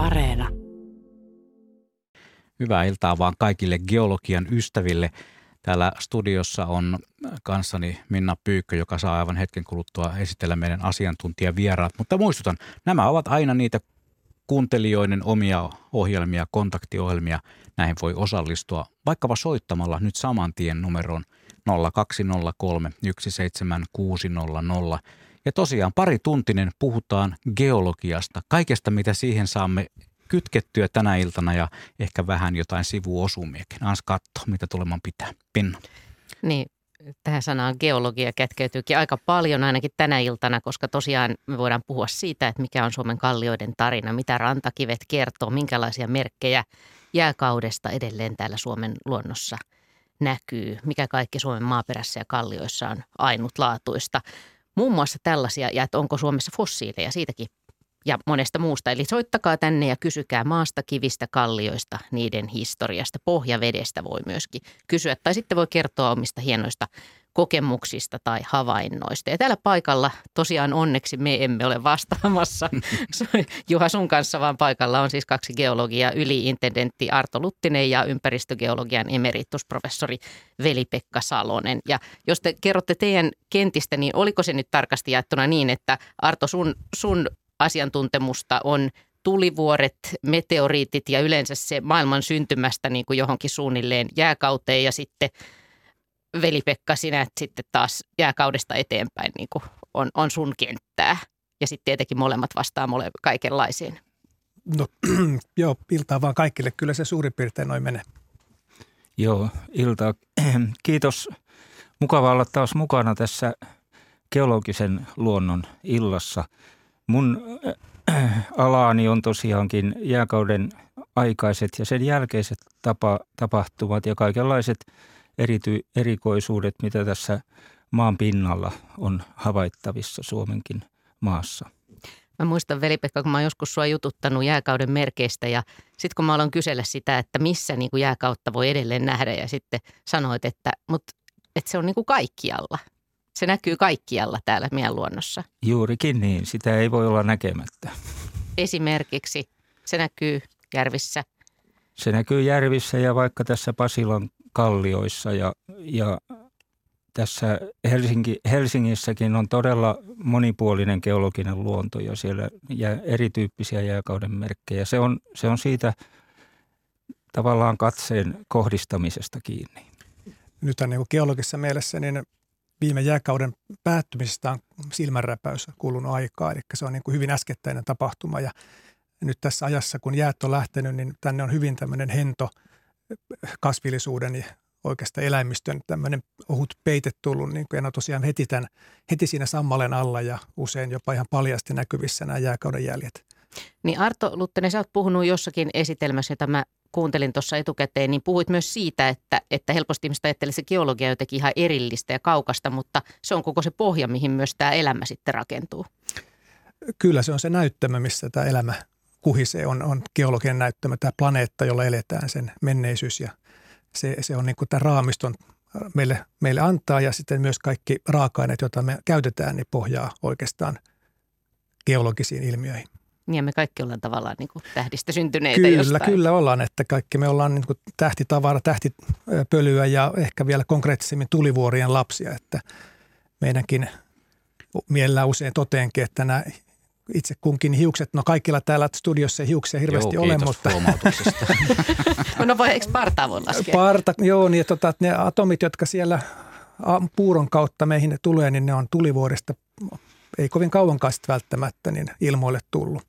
Areena. Hyvää iltaa vaan kaikille geologian ystäville. Täällä studiossa on kanssani Minna Pyykkö, joka saa aivan hetken kuluttua esitellä meidän asiantuntijavieraat. Mutta muistutan, nämä ovat aina niitä kuuntelijoiden omia ohjelmia, kontaktiohjelmia. Näihin voi osallistua vaikkapa soittamalla nyt saman tien numeroon 0203 17600. Ja tosiaan pari tuntinen puhutaan geologiasta, kaikesta mitä siihen saamme kytkettyä tänä iltana ja ehkä vähän jotain sivuosumiakin. Ans katto, mitä tuleman pitää. Pinna. Niin, tähän sanaan geologia kätkeytyykin aika paljon ainakin tänä iltana, koska tosiaan me voidaan puhua siitä, että mikä on Suomen kallioiden tarina, mitä rantakivet kertoo, minkälaisia merkkejä jääkaudesta edelleen täällä Suomen luonnossa näkyy, mikä kaikki Suomen maaperässä ja kallioissa on ainutlaatuista. Muun muassa tällaisia, ja että onko Suomessa fossiileja, siitäkin ja monesta muusta. Eli soittakaa tänne ja kysykää maasta, kivistä, kallioista, niiden historiasta, pohjavedestä voi myöskin kysyä. Tai sitten voi kertoa omista hienoista kokemuksista tai havainnoista. Ja täällä paikalla tosiaan onneksi me emme ole vastaamassa Juha sun kanssa, vaan paikalla on siis kaksi geologia, yliintendentti Arto Luttinen ja ympäristögeologian emeritusprofessori Veli-Pekka Salonen. Ja jos te kerrotte teidän kentistä, niin oliko se nyt tarkasti jaettuna niin, että Arto sun, sun asiantuntemusta on tulivuoret, meteoriitit ja yleensä se maailman syntymästä niin kuin johonkin suunnilleen jääkauteen ja sitten Veli-Pekka, sinä sitten taas jääkaudesta eteenpäin niin kuin on, on sun kenttää. Ja sitten tietenkin molemmat vastaa mole, kaikenlaisiin. No joo, iltaa vaan kaikille. Kyllä se suurin piirtein noin menee. Joo, iltaa. Kiitos. Mukava olla taas mukana tässä geologisen luonnon illassa – Mun äh, alaani on tosiaankin jääkauden aikaiset ja sen jälkeiset tapa, tapahtumat ja kaikenlaiset erity, erikoisuudet, mitä tässä maan pinnalla on havaittavissa Suomenkin maassa. Mä muistan veli-Pekka, kun mä oon joskus sua jututtanut jääkauden merkeistä ja sitten kun mä aloin kysellä sitä, että missä niin kuin jääkautta voi edelleen nähdä ja sitten sanoit, että, mut, että se on niin kuin kaikkialla. Se näkyy kaikkialla täällä meidän luonnossa. Juurikin niin, sitä ei voi olla näkemättä. Esimerkiksi se näkyy järvissä. Se näkyy järvissä ja vaikka tässä Pasilan kallioissa ja, ja tässä Helsinki, Helsingissäkin on todella monipuolinen geologinen luonto ja siellä jää erityyppisiä jääkauden merkkejä. Se on, se on siitä tavallaan katseen kohdistamisesta kiinni. Nyt niin geologisessa mielessä niin viime jääkauden päättymisestä on silmänräpäys kulunut aikaa, eli se on niin kuin hyvin äskettäinen tapahtuma ja nyt tässä ajassa, kun jäät on lähtenyt, niin tänne on hyvin tämmöinen hento kasvillisuuden ja oikeastaan eläimistön tämmöinen ohut peite tullut, niin kuin, tosiaan heti, tämän, heti siinä sammalen alla ja usein jopa ihan paljasti näkyvissä nämä jääkauden jäljet. Niin Arto Luttinen, sä oot puhunut jossakin esitelmässä, jota mä kuuntelin tuossa etukäteen, niin puhuit myös siitä, että, että helposti ihmiset ajattelee se geologia jotenkin ihan erillistä ja kaukasta, mutta se on koko se pohja, mihin myös tämä elämä sitten rakentuu. Kyllä se on se näyttämö, missä tämä elämä kuhisee, on, on geologian näyttämö, tämä planeetta, jolla eletään, sen menneisyys ja se, se on niin kuin tämä raamiston meille, meille antaa ja sitten myös kaikki raaka-aineet, joita me käytetään, niin pohjaa oikeastaan geologisiin ilmiöihin. Niin me kaikki ollaan tavallaan niin kuin tähdistä syntyneitä Kyllä, jostain. kyllä ollaan, että kaikki me ollaan niin kuin tähtitavara, tähtipölyä ja ehkä vielä konkreettisemmin tulivuorien lapsia, että meidänkin mielellään usein toteenkin, että nämä itse kunkin hiukset, no kaikilla täällä studiossa ei hiuksia hirveästi joo, ole, mutta... no voi, eikö partaa voi laskea? Parta, joo, niin että tota, ne atomit, jotka siellä puuron kautta meihin tulee, niin ne on tulivuorista ei kovin kauankaan sitten välttämättä niin ilmoille tullut.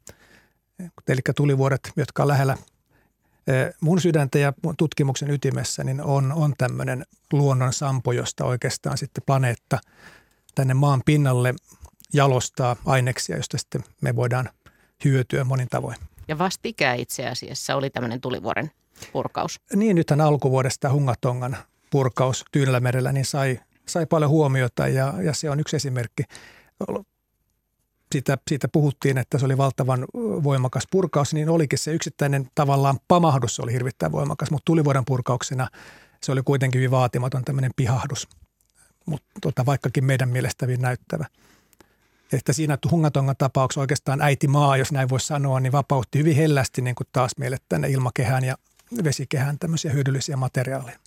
Eli tulivuoret, jotka on lähellä mun sydäntä ja tutkimuksen ytimessä, niin on, on tämmöinen luonnon sampo, josta oikeastaan sitten planeetta tänne maan pinnalle jalostaa aineksia, josta sitten me voidaan hyötyä monin tavoin. Ja vastikään itse asiassa oli tämmöinen tulivuoren purkaus. Niin, nythän alkuvuodesta Hungatongan purkaus Tyynellämerellä niin sai, sai paljon huomiota ja, ja se on yksi esimerkki siitä, siitä puhuttiin, että se oli valtavan voimakas purkaus, niin olikin se yksittäinen tavallaan pamahdus oli hirvittäin voimakas, mutta tulivuoden purkauksena se oli kuitenkin hyvin vaatimaton tämmöinen pihahdus, mutta tota, vaikkakin meidän mielestä hyvin näyttävä. Että siinä Hungatongan tapauksessa oikeastaan äiti maa, jos näin voisi sanoa, niin vapautti hyvin hellästi niin kuin taas meille tänne ilmakehään ja vesikehään tämmöisiä hyödyllisiä materiaaleja.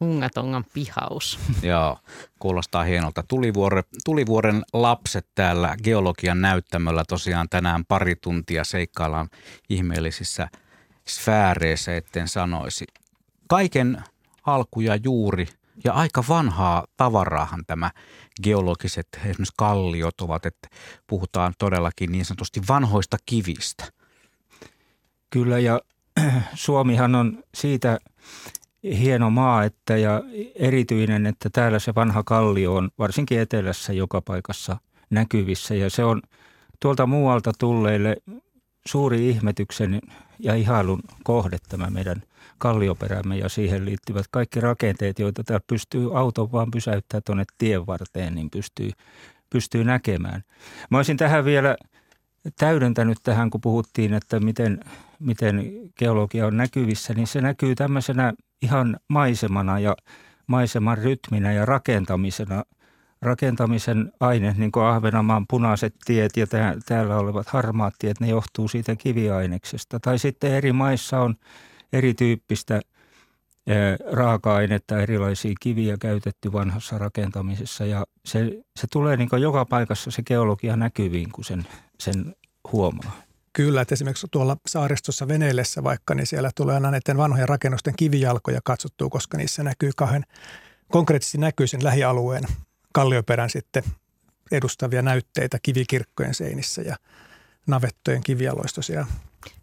Hungatongan pihaus. Joo, kuulostaa hienolta. Tulivuore, tulivuoren lapset täällä geologian näyttämöllä tosiaan tänään pari tuntia seikkaillaan ihmeellisissä sfääreissä, etten sanoisi. Kaiken alku ja juuri ja aika vanhaa tavaraahan tämä geologiset esimerkiksi kalliot ovat, että puhutaan todellakin niin sanotusti vanhoista kivistä. Kyllä ja Suomihan on siitä hieno maa että ja erityinen, että täällä se vanha kallio on varsinkin etelässä joka paikassa näkyvissä ja se on tuolta muualta tulleille suuri ihmetyksen ja ihailun kohde tämä meidän kallioperämme ja siihen liittyvät kaikki rakenteet, joita täällä pystyy auto vaan pysäyttää tuonne tien varteen, niin pystyy, pystyy näkemään. Mä olisin tähän vielä täydentänyt tähän, kun puhuttiin, että miten, miten geologia on näkyvissä, niin se näkyy tämmöisenä ihan maisemana ja maiseman rytminä ja rakentamisena – rakentamisen aine, niin kuin Ahvenanmaan punaiset tiet ja täällä olevat harmaat tiet, ne johtuu siitä kiviaineksesta. Tai sitten eri maissa on erityyppistä raaka-ainetta, erilaisia kiviä käytetty vanhassa rakentamisessa ja se, se tulee niin joka paikassa se geologia näkyviin, kun sen, sen huomaa. Kyllä, että esimerkiksi tuolla saaristossa veneillessä vaikka, niin siellä tulee aina näiden vanhojen rakennusten kivijalkoja katsottua, koska niissä näkyy kahden, konkreettisesti näkyy sen lähialueen kallioperän sitten edustavia näytteitä kivikirkkojen seinissä ja navettojen kivialoista siellä.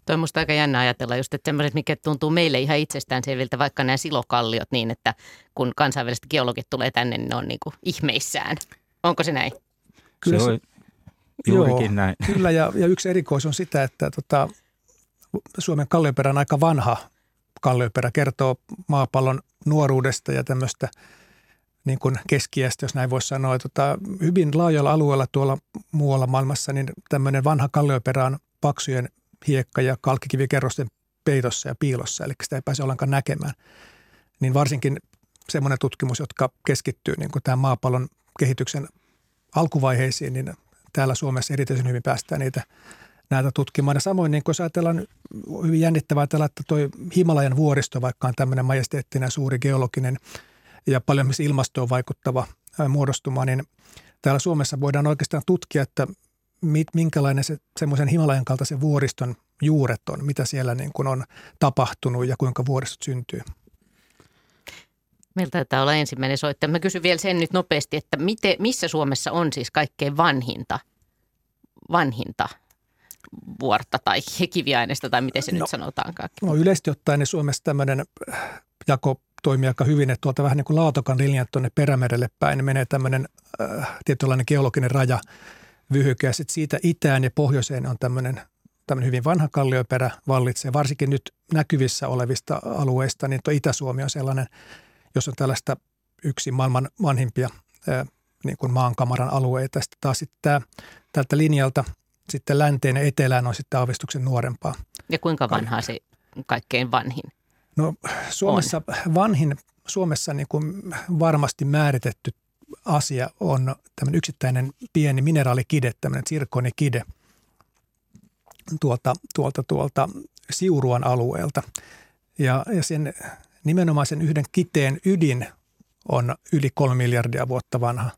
Toi on musta aika jännä ajatella just, että semmoiset, mikä tuntuu meille ihan itsestäänselviltä, vaikka nämä silokalliot niin, että kun kansainväliset geologit tulee tänne, niin ne on niin kuin ihmeissään. Onko se näin? Kyllä se, on juurikin joo, näin. Kyllä ja, ja yksi erikois on sitä, että tota, Suomen kallioperä on aika vanha kallioperä, kertoo maapallon nuoruudesta ja tämmöistä – niin kuin keskiästä, jos näin voisi sanoa. Tota, hyvin laajalla alueella tuolla muualla maailmassa niin tämmöinen vanha kallioperä on paksujen hiekka- ja kalkkikivikerrosten peitossa ja piilossa, eli sitä ei pääse ollenkaan näkemään. Niin varsinkin semmoinen tutkimus, jotka keskittyy niin tämän maapallon kehityksen alkuvaiheisiin, niin täällä Suomessa erityisen hyvin päästään niitä näitä tutkimaan. Ja samoin niin jos ajatellaan, hyvin jännittävää ajatella, että tuo Himalajan vuoristo, vaikka on tämmöinen majesteettinen suuri geologinen – ja paljon myös ilmastoon vaikuttava muodostuma, niin täällä Suomessa voidaan oikeastaan tutkia, että minkälainen se semmoisen Himalajan kaltaisen vuoriston juuret on, mitä siellä niin kuin on tapahtunut ja kuinka vuoristot syntyy. Meillä taitaa olla ensimmäinen soittaja. Mä kysyn vielä sen nyt nopeasti, että miten, missä Suomessa on siis kaikkein vanhinta, vanhinta vuorta tai kiviaineesta tai miten se no, nyt sanotaankaan? No yleisesti ottaen niin Suomessa tämmöinen jako toimii aika hyvin, että tuolta vähän niin kuin Laatokan linjat tuonne Perämerelle päin niin menee tämmöinen äh, tietynlainen geologinen raja vyhyke ja sitten siitä itään ja pohjoiseen on tämmöinen, tämmöinen hyvin vanha kallioperä vallitsee. Varsinkin nyt näkyvissä olevista alueista, niin tuo Itä-Suomi on sellainen, jos on tällaista yksi maailman vanhimpia niin kuin maankamaran alueita. Sitten taas sitten tämä, tältä linjalta sitten länteen ja etelään on sitten aavistuksen nuorempaa. Ja kuinka vanhaa se kaikkein vanhin No Suomessa on. vanhin, Suomessa niin kuin varmasti määritetty asia on tämmöinen yksittäinen pieni mineraalikide, tämmöinen sirkonikide tuolta, tuolta, tuolta Siuruan alueelta. Ja, ja sen nimenomaan sen yhden kiteen ydin on yli kolme miljardia vuotta vanha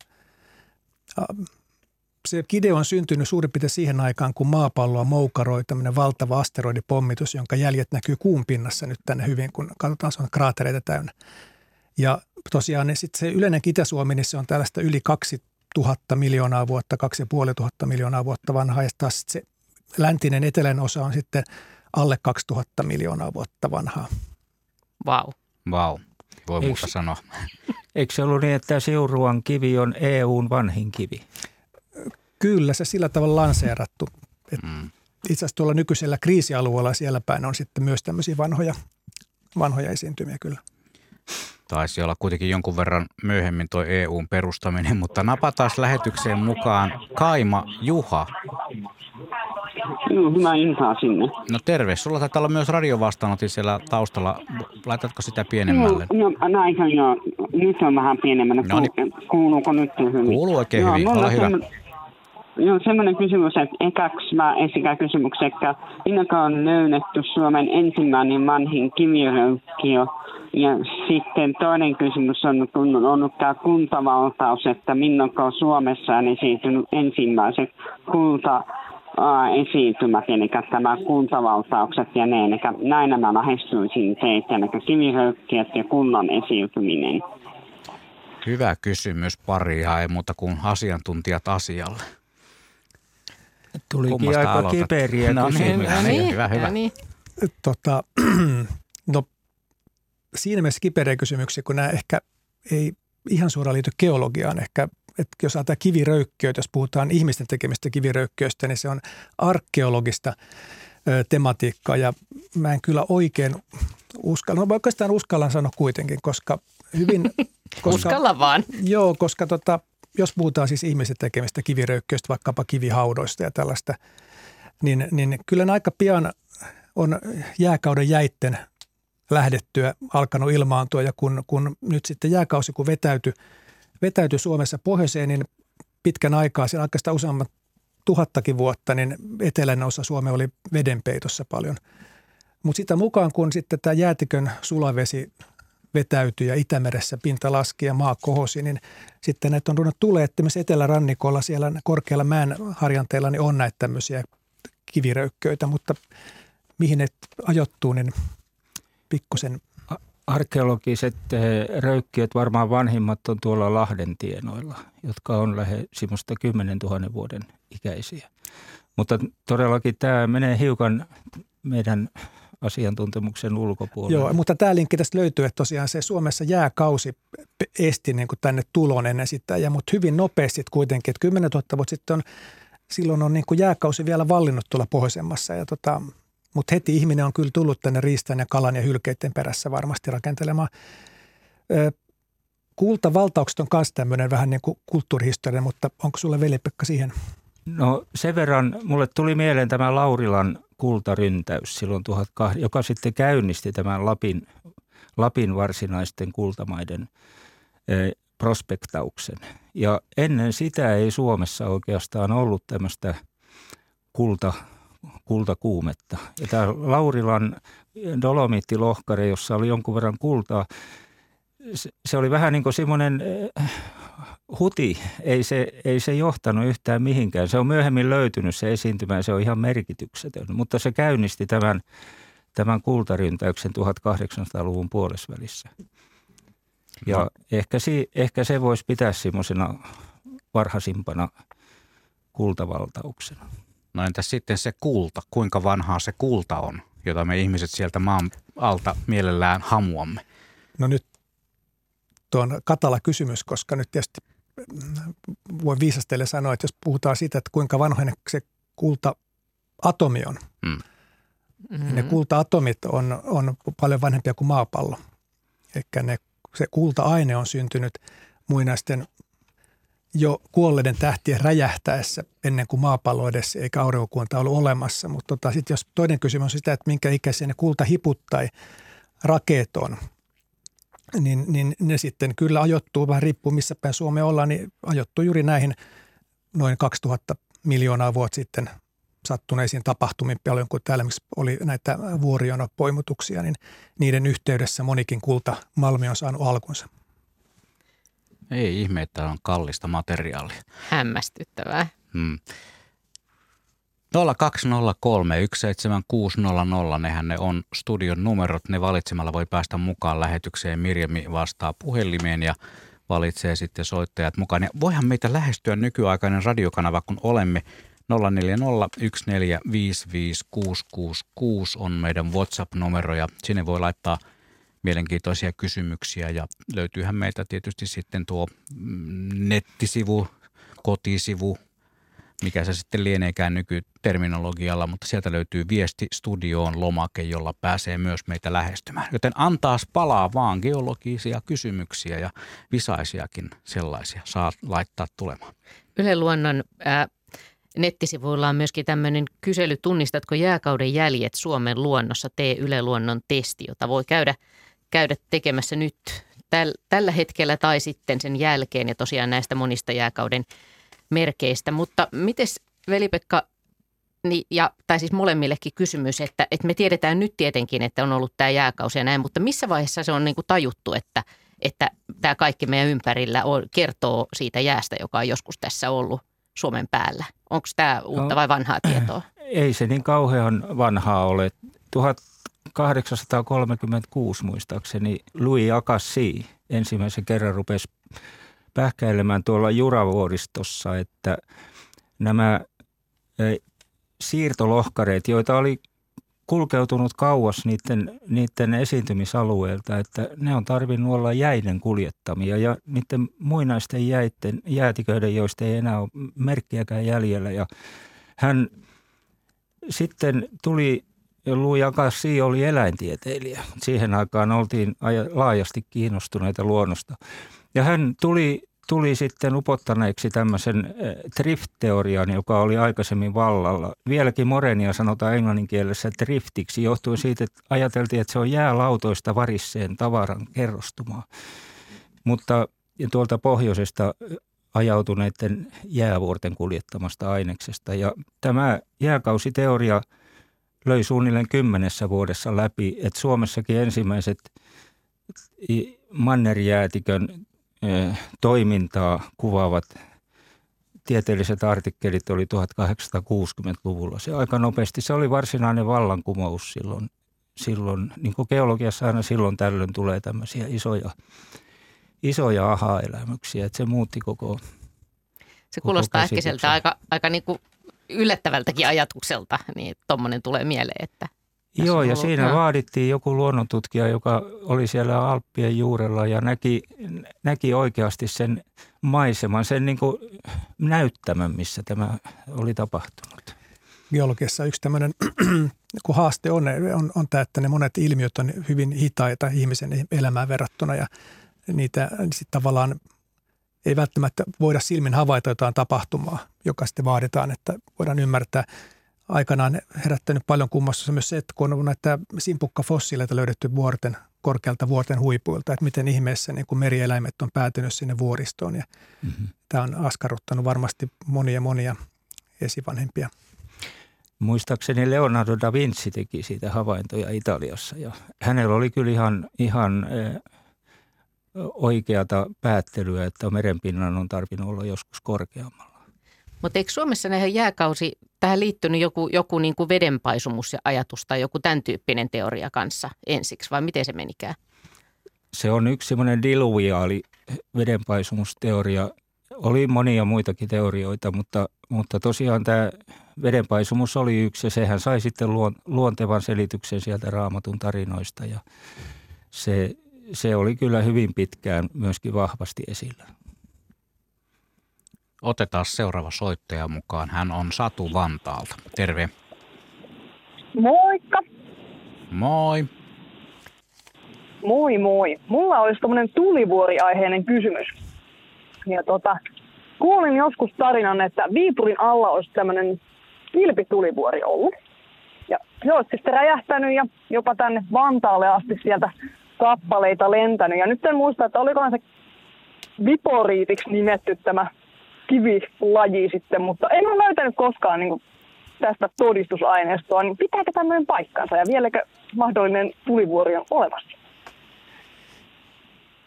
se kide on syntynyt suurin piirtein siihen aikaan, kun maapalloa moukaroi tämmöinen valtava asteroidipommitus, jonka jäljet näkyy kuun pinnassa nyt tänne hyvin, kun katsotaan, se on kraatereita täynnä. Ja tosiaan niin sitten se yleinen Itä-Suomi, niin se on tällaista yli 2000 miljoonaa vuotta, 2500 miljoonaa vuotta vanha, ja taas se läntinen etelän osa on sitten alle 2000 miljoonaa vuotta vanhaa. Vau. Wow. Vau, wow. voi muuta sanoa. Eikö se ollut niin, että Siuruan kivi on EUn vanhin kivi? Kyllä, se sillä tavalla lanseerattu. mm. Itse asiassa tuolla nykyisellä kriisialueella siellä päin on sitten myös tämmöisiä vanhoja, vanhoja esiintymiä kyllä. Taisi olla kuitenkin jonkun verran myöhemmin tuo EUn perustaminen, mutta napataan lähetykseen mukaan Kaima Juha. Joo, hyvää iltaa sinne. No terve. Sulla taitaa olla myös radiovastaanotin siellä taustalla. Laitatko sitä pienemmälle? Joo, no, näin joo. Nyt on vähän pienemmänä. No niin. Kuuluuko nyt hyvin? Kuuluu oikein joo, hyvin. Ole hyvä. Joo, semmoinen kysymys, että ekaksi mä esikään kysymyksen, että minkä on löydetty Suomen ensimmäinen vanhin kiviröykkiö. Ja sitten toinen kysymys on, kun on ollut tämä kuntavaltaus, että milloin on Suomessa on esiintynyt ensimmäiset kulta esiintymät, eli tämä kuntavaltaukset ja ne, eli näin mä lähestyisin teitä, eli kiviröykkiöt ja kunnan esiintyminen. Hyvä kysymys, pari ei muuta kuin asiantuntijat asialle. Tulikin Kummasta aika aloitat? kiperiä no, niin, no niin, hyvä, hyvä. Niin. Tota, no, siinä mielessä kiperiä kysymyksiä, kun nämä ehkä ei ihan suoraan liity geologiaan. Ehkä, että jos ajatellaan kiviröykkiöitä, jos puhutaan ihmisten tekemistä kiviröykkiöistä, niin se on arkeologista ö, tematiikkaa. Ja mä en kyllä oikein uskalla, no oikeastaan uskallan sanoa kuitenkin, koska hyvin... Koska, Uskalla vaan. Joo, koska tota, jos puhutaan siis ihmisten tekemistä kiviröykköistä, vaikkapa kivihaudoista ja tällaista, niin, niin kyllä aika pian on jääkauden jäitten lähdettyä alkanut ilmaantua ja kun, kun nyt sitten jääkausi kun vetäytyi, vetäytyi Suomessa pohjoiseen, niin pitkän aikaa, siinä oikeastaan useamman tuhattakin vuotta, niin eteläinen osa Suomea oli vedenpeitossa paljon. Mutta sitä mukaan, kun sitten tämä jäätikön sulavesi vetäytyi ja Itämeressä pinta laski ja maa kohosi, niin sitten näitä on ruvennut tulee, että myös etelärannikolla siellä korkealla mäen harjanteella niin on näitä tämmöisiä kiviröykköitä, mutta mihin ne ajoittuu, niin pikkusen Arkeologiset eh, röykkiöt, varmaan vanhimmat on tuolla Lahden tienoilla, jotka on lähes semmoista 10 000 vuoden ikäisiä. Mutta todellakin tämä menee hiukan meidän asiantuntemuksen ulkopuolella. Joo, mutta tämä linkki tästä löytyy, että tosiaan se Suomessa jääkausi esti niin kuin tänne tulon ennen sitä, ja mutta hyvin nopeasti kuitenkin, että 10 000 vuotta sitten on, silloin on niin kuin jääkausi vielä vallinnut tuolla pohjoisemmassa, ja tota, mutta heti ihminen on kyllä tullut tänne riistan ja kalan ja hylkeiden perässä varmasti rakentelemaan. Kultavaltaukset on myös tämmöinen vähän niin kuin kulttuurihistoria, mutta onko sulle veli-Pekka siihen? No sen verran, mulle tuli mieleen tämä Laurilan kultaryntäys silloin, 18, joka sitten käynnisti tämän Lapin, Lapin varsinaisten kultamaiden e, prospektauksen. Ja ennen sitä ei Suomessa oikeastaan ollut tämmöistä kulta, kultakuumetta. Ja tämä Laurilan dolomiittilohkare, jossa oli jonkun verran kultaa, se oli vähän niin kuin semmoinen huti, ei se, ei se johtanut yhtään mihinkään. Se on myöhemmin löytynyt se esiintymä se on ihan merkityksetön, mutta se käynnisti tämän, tämän kultaryntäyksen 1800-luvun puolesvälissä. Ja no. ehkä, si, ehkä se voisi pitää semmoisena varhaisimpana kultavaltauksena. No entäs sitten se kulta, kuinka vanhaa se kulta on, jota me ihmiset sieltä maan alta mielellään hamuamme? No nyt tuo on katala kysymys, koska nyt tietysti voi viisastelle sanoa, että jos puhutaan siitä, että kuinka vanhoinen se kulta-atomi on, mm. Mm-hmm. ne kulta-atomit on, on paljon vanhempia kuin maapallo. Eli ne, se kulta-aine on syntynyt muinaisten jo kuolleiden tähtien räjähtäessä ennen kuin maapallo edes eikä aurinkokunta ollut olemassa. Mutta tota, sitten jos toinen kysymys on sitä, että minkä ikäisiä ne kultahiput tai rakeet on – niin, niin ne sitten kyllä ajoittuu, vähän riippuu missä päin Suomea ollaan, niin ajoittuu juuri näihin noin 2000 miljoonaa vuotta sitten sattuneisiin tapahtumiin paljon, kun täällä oli näitä vuorionopoimutuksia, niin niiden yhteydessä monikin kulta Malmi on saanut alkunsa. Ei ihme, että on kallista materiaalia. Hämmästyttävää. Hmm. 0203 nehän ne on studion numerot. Ne valitsemalla voi päästä mukaan lähetykseen. Mirjami vastaa puhelimeen ja valitsee sitten soittajat mukaan. Ja voihan meitä lähestyä nykyaikainen radiokanava, kun olemme 0401455666 on meidän WhatsApp-numero ja sinne voi laittaa mielenkiintoisia kysymyksiä ja löytyyhän meiltä tietysti sitten tuo mm, nettisivu, kotisivu, mikä se sitten lieneekään nykyterminologialla, mutta sieltä löytyy viesti studioon lomake, jolla pääsee myös meitä lähestymään. Joten antaas palaa vaan geologisia kysymyksiä ja visaisiakin sellaisia saa laittaa tulemaan. Yle Luonnon äh, nettisivuilla on myöskin tämmöinen kysely, tunnistatko jääkauden jäljet Suomen luonnossa, tee Yle Luonnon testi, jota voi käydä, käydä tekemässä nyt täl, tällä hetkellä tai sitten sen jälkeen. Ja tosiaan näistä monista jääkauden merkeistä. Mutta miten Veli-Pekka, niin, ja, tai siis molemmillekin kysymys, että, että me tiedetään nyt tietenkin, että on ollut tämä jääkausi ja näin, mutta missä vaiheessa se on niin kuin tajuttu, että, että tämä kaikki meidän ympärillä on, kertoo siitä jäästä, joka on joskus tässä ollut Suomen päällä? Onko tämä uutta no, vai vanhaa tietoa? Ei se niin kauhean vanhaa ole. 1836 muistaakseni Louis Akassi ensimmäisen kerran rupesi pähkäilemään tuolla Juravuoristossa, että nämä siirtolohkareet, joita oli kulkeutunut kauas niiden, niiden esiintymisalueelta, että ne on tarvinnut olla jäiden kuljettamia ja niiden muinaisten jäiden, jäätiköiden, joista ei enää ole merkkiäkään jäljellä. Ja hän sitten tuli, Louis Agassi oli eläintieteilijä. Siihen aikaan oltiin laajasti kiinnostuneita luonnosta. Ja hän tuli tuli sitten upottaneeksi tämmöisen eh, drift-teorian, joka oli aikaisemmin vallalla. Vieläkin morenia sanotaan englannin kielessä driftiksi, johtuen siitä, että ajateltiin, että se on jäälautoista varisseen tavaran kerrostumaa. Mutta tuolta pohjoisesta ajautuneiden jäävuorten kuljettamasta aineksesta. Ja tämä jääkausiteoria löi suunnilleen kymmenessä vuodessa läpi, että Suomessakin ensimmäiset mannerjäätikön toimintaa kuvaavat tieteelliset artikkelit oli 1860-luvulla. Se aika nopeasti, se oli varsinainen vallankumous silloin. silloin niin kuin geologiassa aina silloin tällöin tulee tämmöisiä isoja, isoja aha-elämyksiä, että se muutti koko Se kuulostaa ehkä sieltä aika, aika niin kuin yllättävältäkin ajatukselta, niin tuommoinen tulee mieleen, että Joo, ja siinä no. vaadittiin joku luonnontutkija, joka oli siellä Alppien juurella ja näki, näki oikeasti sen maiseman, sen niin kuin näyttämön, missä tämä oli tapahtunut. Geologiassa yksi tämmöinen kun haaste on, on, on tämä, että ne monet ilmiöt on hyvin hitaita ihmisen elämään verrattuna ja niitä sitten tavallaan ei välttämättä voida silmin havaita jotain tapahtumaa, joka sitten vaaditaan, että voidaan ymmärtää – aikanaan herättänyt paljon kummastusta myös se, että kun on näitä simpukkafossiileita löydetty vuorten, korkealta vuorten huipuilta, että miten ihmeessä niin kuin merieläimet on päätynyt sinne vuoristoon. Ja mm-hmm. Tämä on askarruttanut varmasti monia monia esivanhempia. Muistaakseni Leonardo da Vinci teki siitä havaintoja Italiassa ja hänellä oli kyllä ihan, ihan oikeata päättelyä, että merenpinnan on tarvinnut olla joskus korkeammalla. Mutta eikö Suomessa näihin jääkausi, tähän liittynyt joku, joku niin kuin vedenpaisumus ja ajatus tai joku tämän tyyppinen teoria kanssa ensiksi vai miten se menikään? Se on yksi semmoinen diluviaali vedenpaisumusteoria. Oli monia muitakin teorioita, mutta, mutta tosiaan tämä vedenpaisumus oli yksi ja sehän sai sitten luontevan selityksen sieltä raamatun tarinoista ja se, se oli kyllä hyvin pitkään myöskin vahvasti esillä. Otetaan seuraava soittaja mukaan. Hän on Satu Vantaalta. Terve. Moikka. Moi. Moi moi. Mulla olisi tämmöinen tulivuoriaiheinen kysymys. Ja tota, kuulin joskus tarinan, että Viipurin alla olisi tämmöinen kilpitulivuori ollut. Ja se olisi sitten räjähtänyt ja jopa tänne Vantaalle asti sieltä kappaleita lentänyt. Ja nyt en muista, että olikohan se Viporiitiksi nimetty tämä kivilaji sitten, mutta en ole löytänyt koskaan niin kuin tästä todistusaineistoa, niin pitääkö tämmöinen paikkansa ja vieläkö mahdollinen tulivuori on olemassa?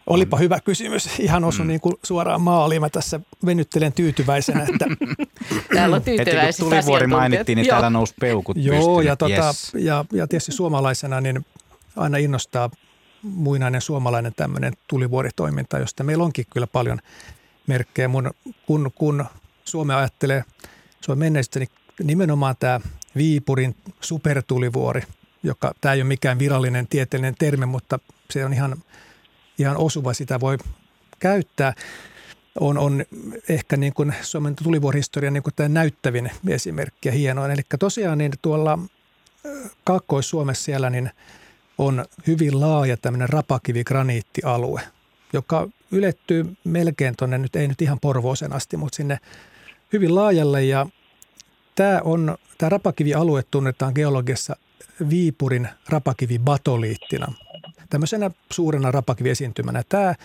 Olipa hyvä kysymys. Ihan osu mm. niin kuin suoraan maaliin. Mä tässä venyttelen tyytyväisenä. Että täällä on tyytyväisiä tulivuori mainittiin, niin Joo. täällä nousi peukut Joo, ja, tota, yes. ja, ja tietysti suomalaisena niin aina innostaa muinainen suomalainen tämmöinen tulivuoritoiminta, josta meillä onkin kyllä paljon merkkejä. Mun, kun, kun Suomi ajattelee Suomen menneistä, niin nimenomaan tämä Viipurin supertulivuori, joka tämä ei ole mikään virallinen tieteellinen termi, mutta se on ihan, ihan osuva, sitä voi käyttää, on, on ehkä niin kuin Suomen tulivuorihistorian niin kuin tämä näyttävin esimerkki ja hienoin. Eli tosiaan niin tuolla Kaakkois-Suomessa siellä niin on hyvin laaja tämmöinen rapakivigraniittialue, joka ylettyy melkein tuonne, nyt ei nyt ihan Porvooseen asti, mutta sinne hyvin laajalle ja tämä on, tämä rapakivialue tunnetaan geologiassa Viipurin rapakivibatoliittina, tämmöisenä suurena rapakiviesiintymänä. Tämä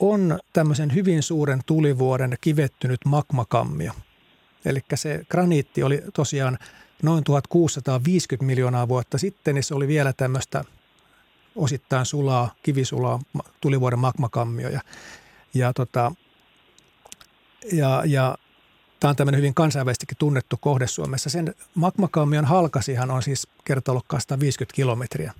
on tämmöisen hyvin suuren tulivuoren kivettynyt magmakammio. Eli se graniitti oli tosiaan noin 1650 miljoonaa vuotta sitten, niin se oli vielä tämmöistä osittain sulaa, kivisulaa, tulivuoren magmakammio. Ja, tota, ja, ja Tämä on tämmöinen hyvin kansainvälisestikin tunnettu kohde Suomessa. Sen magmakammion halkasihan on siis kertaluokkaa 150 kilometriä.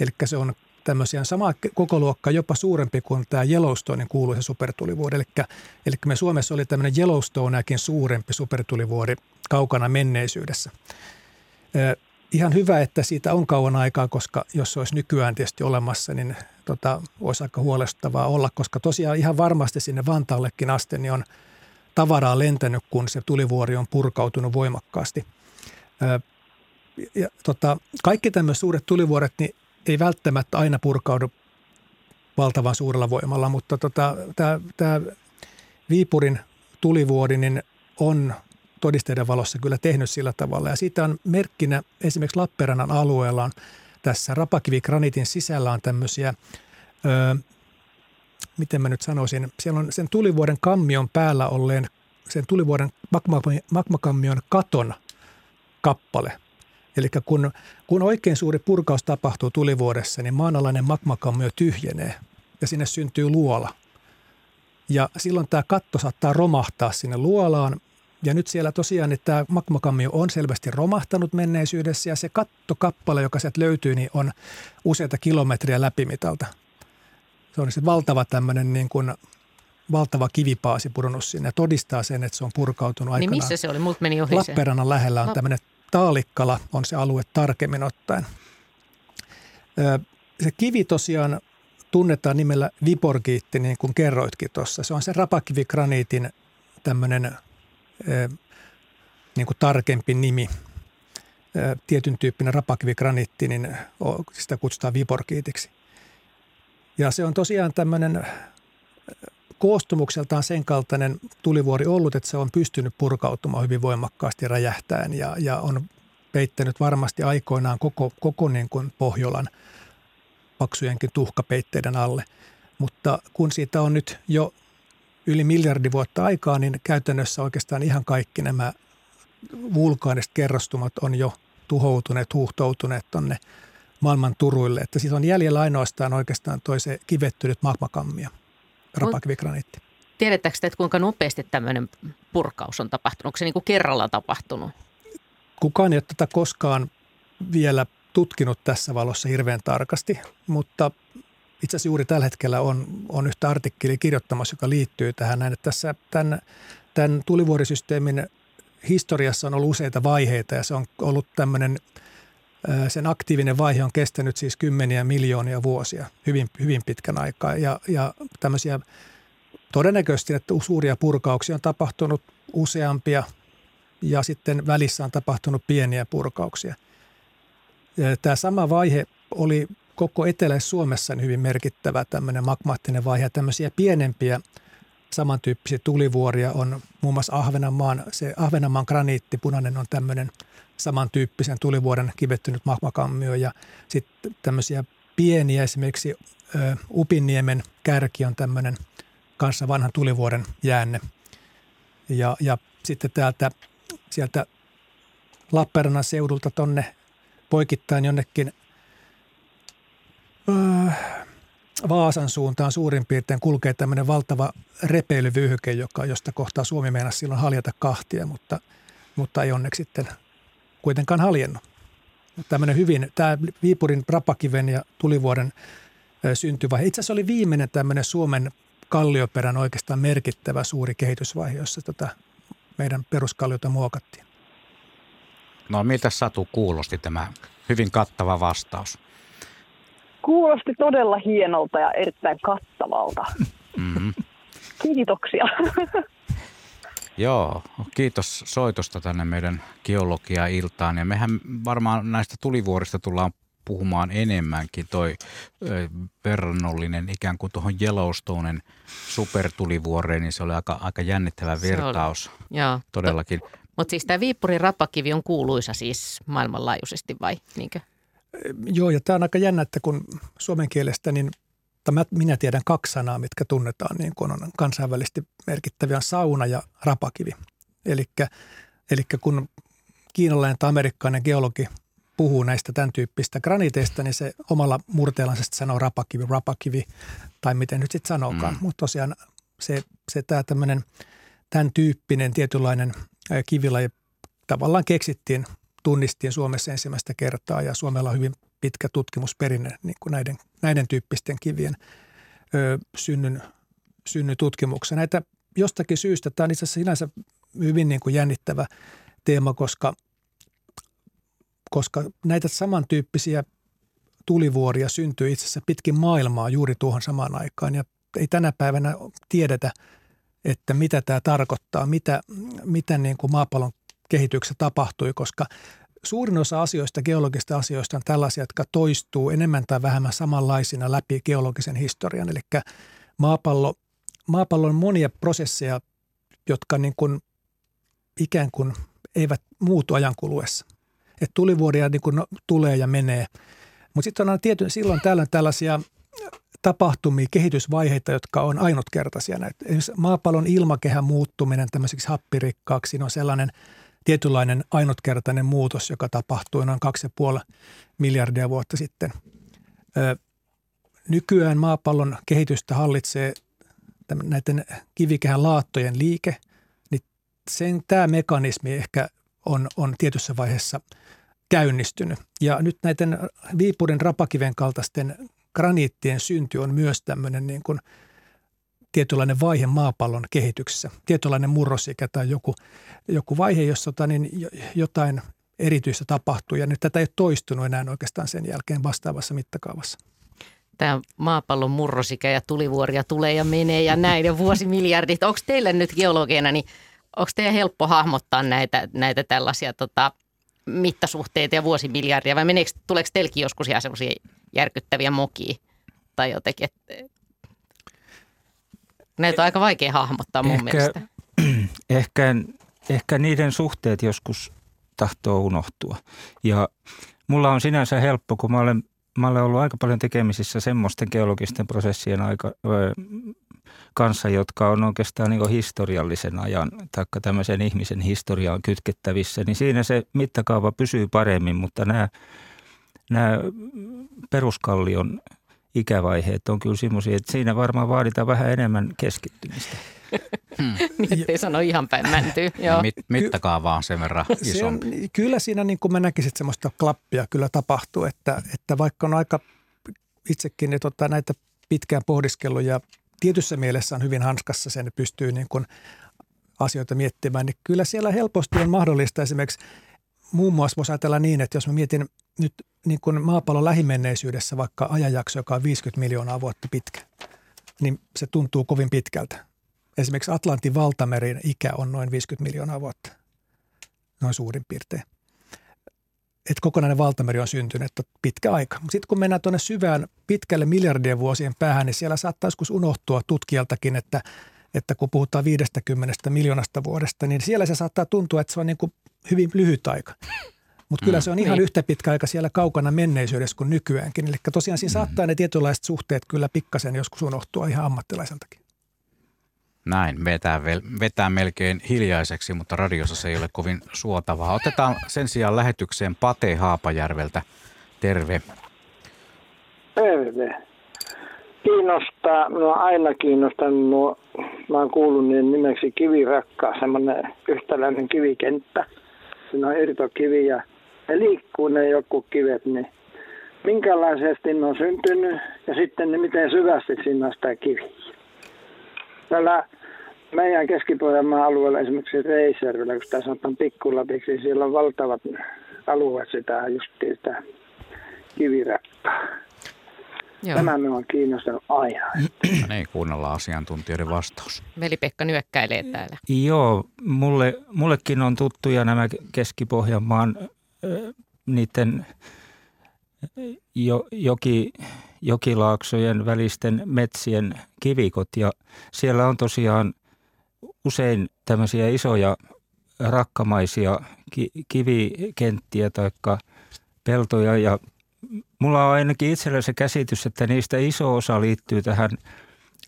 Eli se on tämmöisiä sama koko luokka, jopa suurempi kuin tämä Yellowstonein kuuluisa supertulivuori. Eli, eli me Suomessa oli tämmöinen Yellowstoneakin suurempi supertulivuori kaukana menneisyydessä. Ihan hyvä, että siitä on kauan aikaa, koska jos se olisi nykyään tietysti olemassa, niin tota, olisi aika huolestuttavaa olla, koska tosiaan ihan varmasti sinne Vantaallekin asti niin on tavaraa lentänyt, kun se tulivuori on purkautunut voimakkaasti. Ja, tota, kaikki tämmöiset suuret tulivuoret niin ei välttämättä aina purkaudu valtavan suurella voimalla, mutta tota, tämä Viipurin tulivuori niin on todisteiden valossa kyllä tehnyt sillä tavalla. Ja siitä on merkkinä esimerkiksi Lappeenrannan alueella on tässä rapakivigranitin sisällä on tämmöisiä, ö, miten mä nyt sanoisin, siellä on sen tulivuoden kammion päällä olleen, sen tulivuoden magmakammion katon kappale. Eli kun, kun oikein suuri purkaus tapahtuu tulivuodessa, niin maanalainen magmakammio tyhjenee ja sinne syntyy luola. Ja silloin tämä katto saattaa romahtaa sinne luolaan ja nyt siellä tosiaan että tämä magmakammio on selvästi romahtanut menneisyydessä ja se kattokappale, joka sieltä löytyy, niin on useita kilometriä läpimitalta. Se on se valtava tämmöinen niin kuin valtava kivipaasi pudonnut sinne ja todistaa sen, että se on purkautunut aikanaan. Niin missä se oli? Multa meni ohi Lappeenrannan lähellä on no. tämmöinen Taalikkala on se alue tarkemmin ottaen. Se kivi tosiaan tunnetaan nimellä viborgiitti, niin kuin kerroitkin tuossa. Se on se rapakivigraniitin tämmöinen niin kuin tarkempi nimi. Tietyn tyyppinen rapakivigraniitti, niin sitä kutsutaan viborgiitiksi. Ja se on tosiaan tämmöinen koostumukseltaan sen kaltainen tulivuori ollut, että se on pystynyt purkautumaan hyvin voimakkaasti räjähtäen ja, ja on peittänyt varmasti aikoinaan koko, koko niin kuin Pohjolan paksujenkin tuhkapeitteiden alle. Mutta kun siitä on nyt jo yli miljardi vuotta aikaa, niin käytännössä oikeastaan ihan kaikki nämä vulkaaniset kerrostumat on jo tuhoutuneet, huuhtoutuneet tuonne maailman turuille. Että siis on jäljellä ainoastaan oikeastaan toisen kivettynyt magmakammia, rapakivigraniitti. Tiedetäänkö että kuinka nopeasti tämmöinen purkaus on tapahtunut? Onko se niin kuin kerralla tapahtunut? Kukaan ei ole tätä koskaan vielä tutkinut tässä valossa hirveän tarkasti, mutta itse asiassa juuri tällä hetkellä on, on yhtä artikkeli kirjoittamassa, joka liittyy tähän näin, että tässä tämän, tämän tulivuorisysteemin historiassa on ollut useita vaiheita ja se on ollut tämmöinen, sen aktiivinen vaihe on kestänyt siis kymmeniä miljoonia vuosia, hyvin, hyvin pitkän aikaa ja, ja tämmöisiä todennäköisesti, että suuria purkauksia on tapahtunut useampia ja sitten välissä on tapahtunut pieniä purkauksia. Tämä sama vaihe oli koko Etelä-Suomessa hyvin merkittävä tämmöinen magmaattinen vaihe. Tämmöisiä pienempiä samantyyppisiä tulivuoria on muun muassa Ahvenanmaan, se Ahvenanmaan graniitti, punainen on tämmöinen samantyyppisen tulivuoren kivettynyt magmakammio ja sitten tämmöisiä pieniä esimerkiksi ö, Upinniemen kärki on tämmöinen kanssa vanhan tulivuoren jäänne. Ja, ja sitten täältä sieltä Lappeenrannan seudulta tonne poikittain jonnekin Öö, Vaasan suuntaan suurin piirtein kulkee tämmöinen valtava repeilyvyöhyke, joka, josta kohtaa Suomi meinasi silloin haljata kahtia, mutta, mutta ei onneksi sitten kuitenkaan haljennut. Tämmöinen hyvin, tämä Viipurin rapakiven ja tulivuoden syntyvaihe. Itse asiassa oli viimeinen tämmöinen Suomen kallioperän oikeastaan merkittävä suuri kehitysvaihe, jossa tota meidän peruskalliota muokattiin. No miltä Satu kuulosti tämä hyvin kattava vastaus? Kuulosti todella hienolta ja erittäin kattavalta. Mm-hmm. Kiitoksia. Joo, kiitos soitosta tänne meidän geologia-iltaan. Ja mehän varmaan näistä tulivuorista tullaan puhumaan enemmänkin. Toi verrannollinen ikään kuin tuohon Yellowstonen supertulivuoreen, niin se oli aika, aika jännittävä vertaus. Joo. Todellakin. Mutta siis tämä Viippurin rapakivi on kuuluisa siis maailmanlaajuisesti vai niinkö? Joo, ja tämä on aika jännä, että kun suomen kielestä niin mutta mä, minä tiedän kaksi sanaa, mitkä tunnetaan niin kuin on kansainvälisesti merkittäviä, sauna ja rapakivi. Eli kun kiinalainen tai amerikkalainen geologi puhuu näistä tämän tyyppistä graniteista, niin se omalla murteellansa sanoo rapakivi, rapakivi tai miten nyt sitten sanookaan. Mm. Mutta tosiaan se, se tämä tämmöinen tämän tyyppinen tietynlainen kivilaji tavallaan keksittiin, tunnistiin Suomessa ensimmäistä kertaa ja Suomella on hyvin pitkä tutkimusperinne niin kuin näiden, näiden tyyppisten kivien ö, synnyn, synnyn tutkimuksessa. Näitä jostakin syystä, tämä on itse asiassa sinänsä hyvin niin kuin jännittävä teema, koska, koska näitä samantyyppisiä tulivuoria syntyy itse asiassa pitkin maailmaa juuri tuohon samaan aikaan ja ei tänä päivänä tiedetä, että mitä tämä tarkoittaa, mitä, mitä niin kuin maapallon kehityksessä tapahtui, koska suurin osa asioista, geologista asioista on tällaisia, jotka toistuu enemmän tai vähemmän samanlaisina läpi geologisen historian. Eli maapallo, maapallon monia prosesseja, jotka niin kuin ikään kuin eivät muutu ajan kuluessa. Että tulivuoria niin kuin tulee ja menee. Mutta sitten on tietyn silloin tällöin tällaisia tapahtumia, kehitysvaiheita, jotka on ainutkertaisia. Esimerkiksi maapallon ilmakehän muuttuminen tämmöiseksi happirikkaaksi on sellainen tietynlainen ainutkertainen muutos, joka tapahtui noin 2,5 miljardia vuotta sitten. Nykyään maapallon kehitystä hallitsee näiden kivikehän laattojen liike, niin sen, tämä mekanismi ehkä on, on tietyssä vaiheessa käynnistynyt. Ja nyt näiden Viipurin rapakiven kaltaisten graniittien synty on myös tämmöinen niin kuin tietynlainen vaihe maapallon kehityksessä, tietynlainen murrosikä tai joku, joku vaihe, jossa tota, niin jotain erityistä tapahtuu ja nyt tätä ei ole toistunut enää oikeastaan sen jälkeen vastaavassa mittakaavassa. Tämä maapallon murrosikä ja tulivuoria tulee ja menee ja näin ja vuosimiljardit. Onko teille nyt geologeina, niin onko teidän helppo hahmottaa näitä, näitä tällaisia tota, mittasuhteita ja vuosimiljardia vai meneekö, tuleeko teilläkin joskus ihan sellaisia järkyttäviä mokia tai jotenkin, että näitä on aika vaikea hahmottaa mun ehkä, mielestä. Ehkä, ehkä niiden suhteet joskus tahtoo unohtua. Ja mulla on sinänsä helppo, kun mä olen, mä olen ollut aika paljon tekemisissä semmoisten geologisten prosessien aika, ö, kanssa, jotka on oikeastaan niin historiallisen ajan tai tämmöisen ihmisen historiaan kytkettävissä, niin siinä se mittakaava pysyy paremmin, mutta nämä, nämä peruskallion ikävaiheet on kyllä semmoisia, että siinä varmaan vaaditaan vähän enemmän keskittymistä. Hmm. niin, ettei sano ihan päin mäntyy. Joo. Mit, mittakaava on sen verran isompi. Se on, kyllä siinä niin kuin mä näkisin, että semmoista klappia kyllä tapahtuu, että, että vaikka on aika itsekin niin tota, näitä pitkään pohdiskellut ja tietyssä mielessä on hyvin hanskassa sen, pystyy niin kuin asioita miettimään, niin kyllä siellä helposti on mahdollista esimerkiksi muun muassa voisi ajatella niin, että jos mä mietin nyt niin kuin maapallon lähimenneisyydessä vaikka ajanjakso, joka on 50 miljoonaa vuotta pitkä, niin se tuntuu kovin pitkältä. Esimerkiksi Atlantin valtamerin ikä on noin 50 miljoonaa vuotta, noin suurin piirtein. Että kokonainen valtameri on syntynyt, että pitkä aika. Sitten kun mennään tuonne syvään pitkälle miljardien vuosien päähän, niin siellä saattaa joskus unohtua tutkijaltakin, että, että kun puhutaan 50 miljoonasta vuodesta, niin siellä se saattaa tuntua, että se on niin kuin hyvin lyhyt aika. Mutta kyllä mm. se on ihan niin. yhtä pitkä aika siellä kaukana menneisyydessä kuin nykyäänkin. Eli tosiaan siinä mm. saattaa ne tietynlaiset suhteet kyllä pikkasen joskus unohtua ihan ammattilaiseltakin. Näin, vetää, vetää melkein hiljaiseksi, mutta radiossa se ei ole kovin suotavaa. Otetaan sen sijaan lähetykseen Pate Haapajärveltä. Terve. Terve. Kiinnostaa, no aina kiinnostanut, no, mä oon kuullut niin nimeksi kivirakka, semmoinen yhtäläinen kivikenttä. Siinä on irtokivi ja liikkuu ne joku kivet, niin minkälaisesti ne on syntynyt ja sitten ne miten syvästi siinä on sitä kiviä. Täällä meidän keski alueella esimerkiksi Reisjärvellä, kun sitä sanotaan Pikkulapiksi, siellä on valtavat alueet sitä justiin sitä kiviräppää. Joo. Tämä me on kiinnostanut aina. No niin, kuunnellaan asiantuntijoiden vastaus. Veli-Pekka nyökkäilee täällä. Joo, mulle, mullekin on tuttuja nämä Keski-Pohjanmaan niiden jo, joki, jokilaaksojen välisten metsien kivikot ja siellä on tosiaan usein tämmöisiä isoja rakkamaisia ki, kivikenttiä tai peltoja ja mulla on ainakin itsellä se käsitys, että niistä iso osa liittyy tähän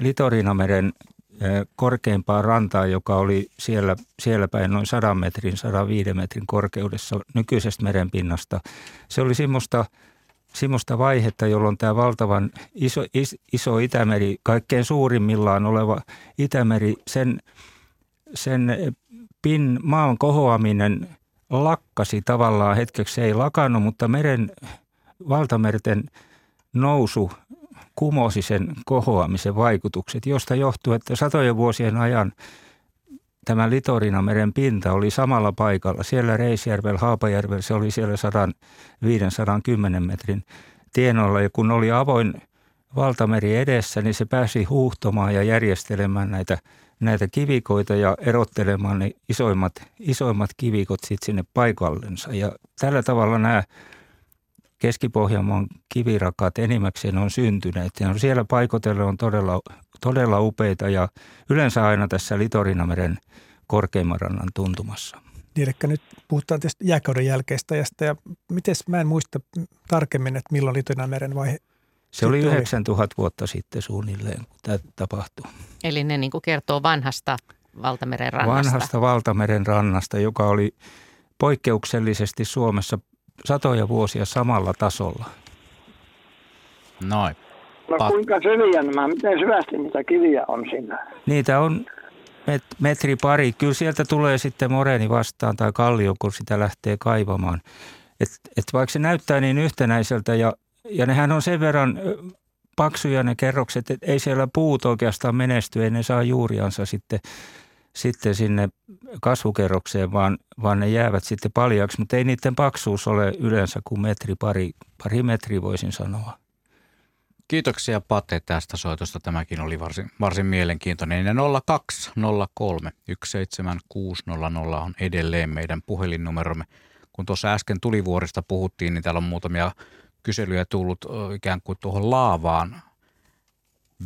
Litorinaameren korkeimpaan rantaan, joka oli siellä, siellä päin noin 100 metrin, 105 metrin korkeudessa nykyisestä merenpinnasta. Se oli semmoista, semmoista vaihetta, jolloin tämä valtavan iso, is, iso Itämeri, kaikkein suurimmillaan oleva Itämeri, sen, sen pin, maan kohoaminen lakkasi tavallaan hetkeksi, se ei lakannut, mutta meren, valtamerten nousu kumosi sen kohoamisen vaikutukset, josta johtuu, että satojen vuosien ajan tämä Litorinameren pinta oli samalla paikalla. Siellä Reisjärvellä, Haapajärvellä, se oli siellä 510 metrin tienoilla ja kun oli avoin valtameri edessä, niin se pääsi huuhtomaan ja järjestelemään näitä, näitä kivikoita ja erottelemaan ne isoimmat, isoimmat kivikot sitten sinne paikallensa. Ja tällä tavalla nämä Keski-Pohjanmaan kivirakat enimmäkseen on syntyneet. Ja siellä paikotelle on todella, todella upeita ja yleensä aina tässä Litorinameren korkeimman rannan tuntumassa. Niin, eli nyt puhutaan tästä jääkauden jälkeistä ajasta ja miten mä en muista tarkemmin, että milloin Litorinameren vaihe se oli 9000 vuotta sitten suunnilleen, kun tämä tapahtui. Eli ne niin kuin kertoo vanhasta Valtameren rannasta. Vanhasta Valtameren rannasta, joka oli poikkeuksellisesti Suomessa satoja vuosia samalla tasolla. Noin. No Pat- kuinka syviä nämä, miten syvästi niitä kiviä on siinä? Niitä on met, metri pari. Kyllä sieltä tulee sitten moreeni vastaan tai kallio, kun sitä lähtee kaivamaan. Et, et vaikka se näyttää niin yhtenäiseltä ja, ja nehän on sen verran paksuja ne kerrokset, että ei siellä puut oikeastaan menesty, ei ne saa juuriansa sitten sitten sinne kasvukerrokseen, vaan, vaan ne jäävät sitten paljaksi, mutta ei niiden paksuus ole yleensä kuin metri, pari, pari metriä voisin sanoa. Kiitoksia Pate tästä soitosta. Tämäkin oli varsin, varsin mielenkiintoinen. Ja 02 03 17600 on edelleen meidän puhelinnumeromme. Kun tuossa äsken tulivuorista puhuttiin, niin täällä on muutamia kyselyjä tullut ikään kuin tuohon laavaan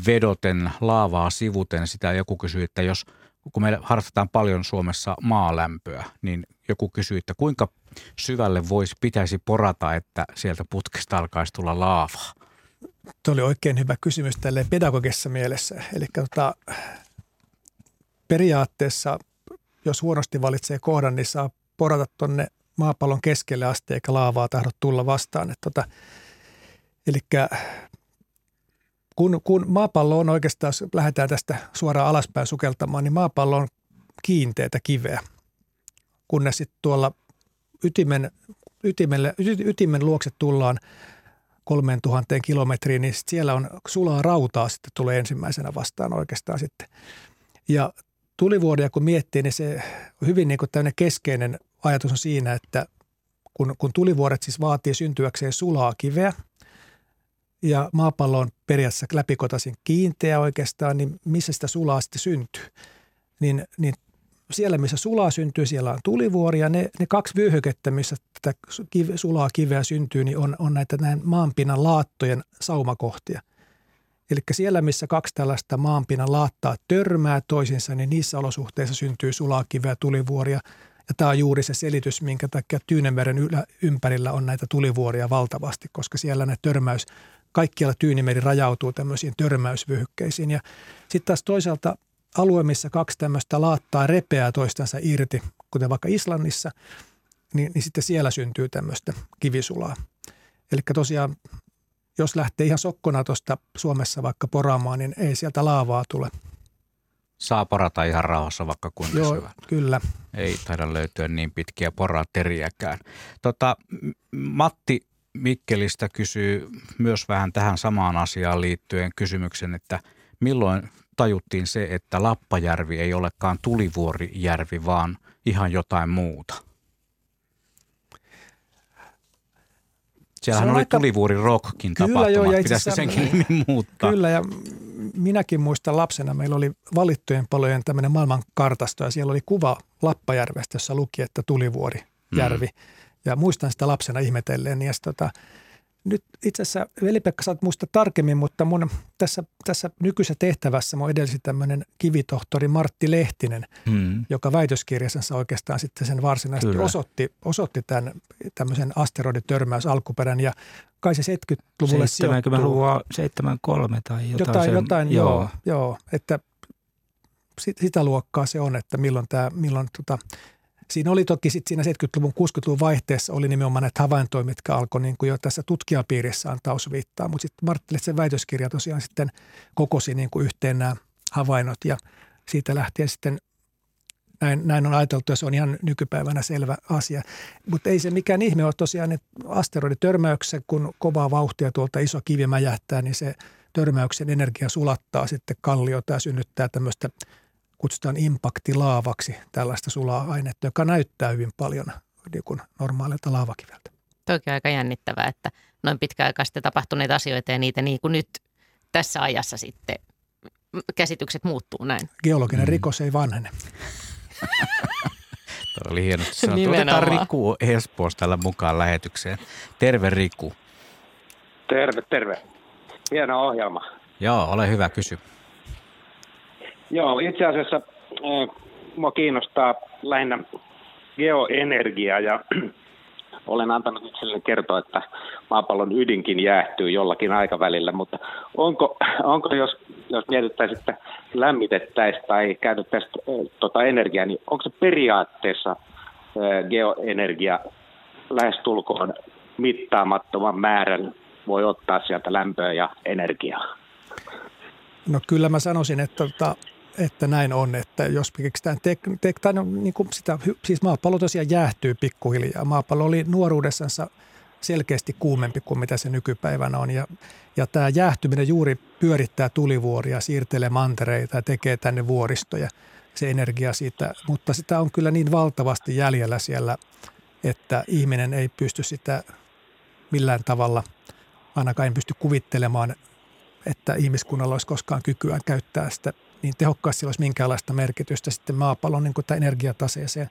vedoten, laavaa sivuten. Sitä joku kysyy, että jos – kun me harrastetaan paljon Suomessa maalämpöä, niin joku kysyy, että kuinka syvälle voisi, pitäisi porata, että sieltä putkesta alkaisi tulla laavaa? Tuo oli oikein hyvä kysymys tälle pedagogisessa mielessä. Eli tota, periaatteessa, jos huonosti valitsee kohdan, niin saa porata tuonne maapallon keskelle asti, eikä laavaa tahdo tulla vastaan. tota, eli kun, kun maapallo on oikeastaan, jos lähdetään tästä suoraan alaspäin sukeltamaan, niin maapallo on kiinteätä kiveä. Kunnes sitten tuolla ytimen, ytimelle, ytimen luokse tullaan 3000 kilometriin, niin sit siellä on sulaa rautaa sitten tulee ensimmäisenä vastaan oikeastaan sitten. Ja tulivuodia kun miettii, niin se hyvin niin kuin keskeinen ajatus on siinä, että kun, kun tulivuoret siis vaatii syntyäkseen sulaa kiveä – ja maapallo on periaatteessa läpikotaisin kiinteä oikeastaan, niin missä sitä sulaa sitten syntyy? Niin, niin siellä, missä sulaa syntyy, siellä on tulivuori ja ne, ne kaksi vyöhykettä, missä tätä kive, sulaa kiveä syntyy, niin on, on näitä näin maanpinnan laattojen saumakohtia. Eli siellä, missä kaksi tällaista maanpinnan laattaa törmää toisinsa, niin niissä olosuhteissa syntyy sulaa kiveä tulivuoria. Ja tämä on juuri se selitys, minkä takia Tyynemeren ympärillä on näitä tulivuoria valtavasti, koska siellä ne törmäys kaikkialla Tyynimeri rajautuu tämmöisiin törmäysvyöhykkeisiin. Ja sitten taas toisaalta alue, missä kaksi tämmöistä laattaa repeää toistansa irti, kuten vaikka Islannissa, niin, niin sitten siellä syntyy tämmöistä kivisulaa. Eli tosiaan, jos lähtee ihan sokkona tuosta Suomessa vaikka poraamaan, niin ei sieltä laavaa tule. Saa porata ihan rauhassa vaikka kuinka Joo, syvän. kyllä. Ei taida löytyä niin pitkiä porateriäkään. Tota, Matti Mikkelistä kysyy myös vähän tähän samaan asiaan liittyen kysymyksen, että milloin tajuttiin se, että Lappajärvi ei olekaan tulivuorijärvi, vaan ihan jotain muuta? Siellähän oli aika... tulivuori rockkin tapahtuma. Joo, ja Pitäisikö senkin nimi muuttaa? Kyllä, ja minäkin muistan lapsena, meillä oli valittujen palojen tämmöinen maailmankartasto, ja siellä oli kuva Lappajärvestä, jossa luki, että tulivuorijärvi. Mm. Ja muistan sitä lapsena ihmetelleen. Ja tota, nyt itse asiassa Veli-Pekka saat muista tarkemmin, mutta mun tässä, tässä nykyisessä tehtävässä mun edelsi tämmöinen kivitohtori Martti Lehtinen, hmm. joka väitöskirjassansa oikeastaan sitten sen varsinaisesti osoitti, osoitti tämän tämmöisen asteroiditörmäys alkuperän ja kai se 70-luvulle 70-luvun 73 tai jotain. Jotain, sen, jotain joo. joo, joo että sitä luokkaa se on, että milloin tämä, milloin tota, Siinä oli toki sitten siinä 70-luvun, 60-luvun vaihteessa oli nimenomaan näitä havaintoja, mitkä alkoi niin kuin jo tässä tutkijapiirissä antaa osviittaa. Mutta sitten Marttilisen väitöskirja tosiaan sitten kokosi niin kuin yhteen nämä havainnot ja siitä lähtien sitten näin, näin on ajateltu ja se on ihan nykypäivänä selvä asia. Mutta ei se mikään ihme ole tosiaan, että asteroiditörmäyksessä, kun kovaa vauhtia tuolta iso kivi mäjähtää, niin se törmäyksen energia sulattaa sitten kalliota ja synnyttää tämmöistä kutsutaan impaktilaavaksi tällaista sulaa-ainetta, joka näyttää hyvin paljon niin kuin normaalilta laavakiveltä. Toki aika jännittävää, että noin pitkäaikaisesti tapahtuneita asioita ja niitä niin kuin nyt tässä ajassa sitten käsitykset muuttuu näin. Geologinen mm. rikos ei vanhene. Tuo oli hieno. Otetaan Riku Espoosta tällä mukaan lähetykseen. Terve Riku. Terve, terve. Hieno ohjelma. Joo, ole hyvä, kysy. Joo, itse asiassa äh, mua kiinnostaa lähinnä geoenergia ja olen antanut itselleni kertoa, että maapallon ydinkin jäähtyy jollakin aikavälillä, mutta onko, onko jos, jos mietittäisiin, että lämmitettäisiin tai käytettäisiin äh, tota energiaa, niin onko se periaatteessa äh, geoenergia lähestulkoon mittaamattoman määrän voi ottaa sieltä lämpöä ja energiaa? No kyllä mä sanoisin, että tota, että näin on, että jos keksitään tek, tek, tai no, niin kuin sitä, siis maapallo tosiaan jäähtyy pikkuhiljaa. Maapallo oli nuoruudessansa selkeästi kuumempi kuin mitä se nykypäivänä on. Ja, ja tämä jäähtyminen juuri pyörittää tulivuoria, siirtelee mantereita ja tekee tänne vuoristoja se energia siitä. Mutta sitä on kyllä niin valtavasti jäljellä siellä, että ihminen ei pysty sitä millään tavalla, ainakaan ei pysty kuvittelemaan, että ihmiskunnalla olisi koskaan kykyä käyttää sitä niin tehokkaasti sillä olisi minkäänlaista merkitystä sitten maapallon niin kuin energiataseeseen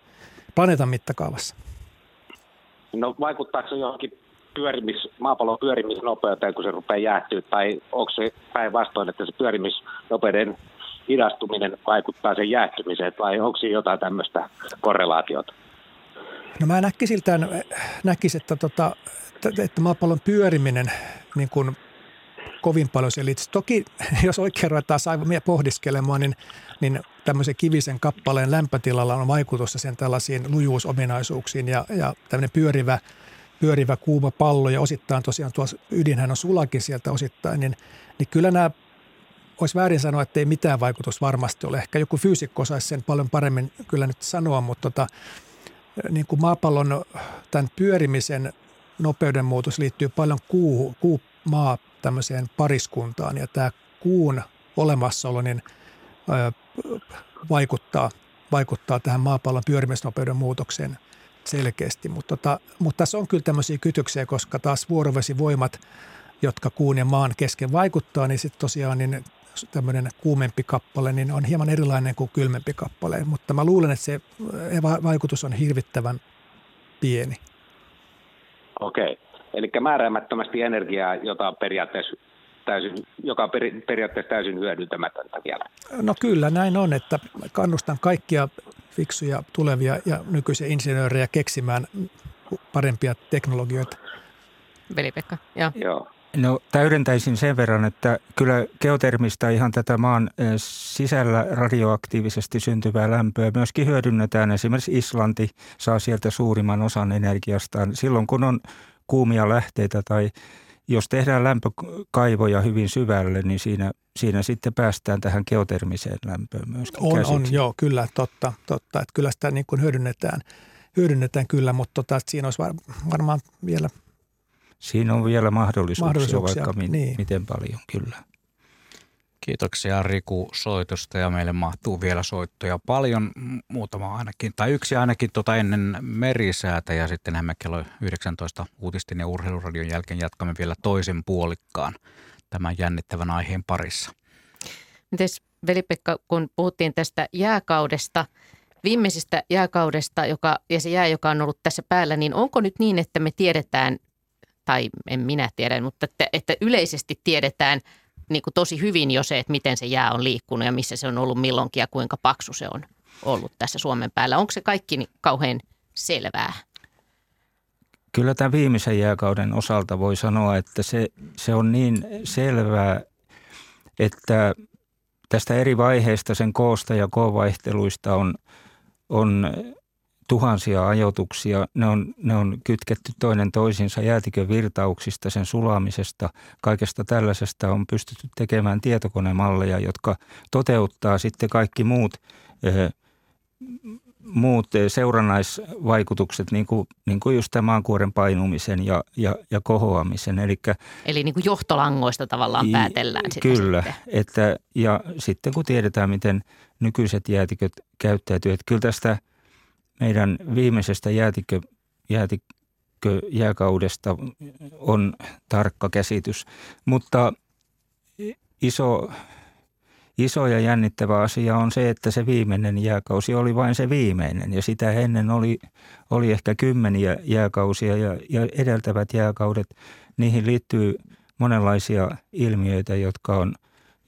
planeetan mittakaavassa. No vaikuttaako se johonkin pyörimis, maapallon pyörimisnopeuteen, kun se rupeaa jäähtyä, tai onko se päinvastoin, että se pyörimisnopeuden hidastuminen vaikuttaa sen jäähtymiseen, vai onko siinä jotain tämmöistä korrelaatiota? No mä näkisin, näkisin että, tota, että maapallon pyöriminen niin kuin kovin paljon itse. Toki jos oikein ruvetaan aivan pohdiskelemaan, niin, niin tämmöisen kivisen kappaleen lämpötilalla on vaikutusta sen tällaisiin lujuusominaisuuksiin ja, ja tämmöinen pyörivä, pyörivä kuuma pallo ja osittain tosiaan tuo ydinhän on sulakin sieltä osittain, niin, niin kyllä nämä olisi väärin sanoa, että ei mitään vaikutusta varmasti ole. Ehkä joku fyysikko osaisi sen paljon paremmin kyllä nyt sanoa, mutta tota, niin kuin maapallon tämän pyörimisen nopeuden muutos liittyy paljon kuu, kuu maa tämmöiseen pariskuntaan ja tämä kuun olemassaolo niin, ö, vaikuttaa, vaikuttaa tähän maapallon pyörimisnopeuden muutokseen selkeästi. Mutta, tota, mutta tässä on kyllä tämmöisiä kytyksiä, koska taas vuorovesivoimat, jotka kuun ja maan kesken vaikuttaa, niin sitten tosiaan niin tämmöinen kuumempi kappale niin on hieman erilainen kuin kylmempi kappale. Mutta mä luulen, että se vaikutus on hirvittävän pieni. Okei. Eli määräämättömästi energiaa, jota periaatteessa täysin, joka on peri, periaatteessa täysin hyödyntämätöntä vielä. No kyllä näin on, että kannustan kaikkia fiksuja tulevia ja nykyisiä insinöörejä keksimään parempia teknologioita. Veli-Pekka, joo. joo. No täydentäisin sen verran, että kyllä geotermistä ihan tätä maan eh, sisällä radioaktiivisesti syntyvää lämpöä myöskin hyödynnetään. Esimerkiksi Islanti saa sieltä suurimman osan energiastaan silloin, kun on kuumia lähteitä tai jos tehdään lämpökaivoja hyvin syvälle, niin siinä, siinä sitten päästään tähän geotermiseen lämpöön myöskin On, käsiksi. on joo, kyllä, totta, totta. Että kyllä sitä niin kuin hyödynnetään, hyödynnetään kyllä, mutta tota, siinä olisi varmaan vielä Siinä on vielä mahdollisuuksia, mahdollisuuksia vaikka mi- niin. miten paljon, kyllä. Kiitoksia Riku soitosta ja meille mahtuu vielä soittoja paljon, muutama ainakin, tai yksi ainakin tuota ennen merisäätä ja sitten me kello 19 uutisten ja urheiluradion jälkeen jatkamme vielä toisen puolikkaan tämän jännittävän aiheen parissa. Mites Veli-Pekka, kun puhuttiin tästä jääkaudesta, viimeisestä jääkaudesta joka, ja se jää, joka on ollut tässä päällä, niin onko nyt niin, että me tiedetään tai en minä tiedä, mutta että, että yleisesti tiedetään niin kuin tosi hyvin jo se, että miten se jää on liikkunut ja missä se on ollut milloinkin ja kuinka paksu se on ollut tässä Suomen päällä. Onko se kaikki niin kauhean selvää? Kyllä tämän viimeisen jääkauden osalta voi sanoa, että se, se on niin selvää, että tästä eri vaiheista sen koosta ja koovaihteluista on, on tuhansia ajoituksia. Ne on, ne on kytketty toinen toisinsa jäätikön virtauksista, sen sulamisesta. Kaikesta tällaisesta on pystytty tekemään tietokonemalleja, jotka toteuttaa sitten kaikki muut eh, muut seurannaisvaikutukset, niin kuin, niin kuin just tämän maankuoren painumisen ja, ja, ja kohoamisen. Elikkä, Eli niin kuin johtolangoista tavallaan päätellään sitä Kyllä, sitten. että, ja sitten kun tiedetään, miten nykyiset jäätiköt käyttäytyy, että kyllä tästä meidän viimeisestä jäätikö, jäätikköjääkaudesta on tarkka käsitys, mutta iso iso ja jännittävä asia on se, että se viimeinen jääkausi oli vain se viimeinen. Ja sitä ennen oli, oli ehkä kymmeniä jääkausia ja, ja edeltävät jääkaudet, niihin liittyy monenlaisia ilmiöitä, jotka on,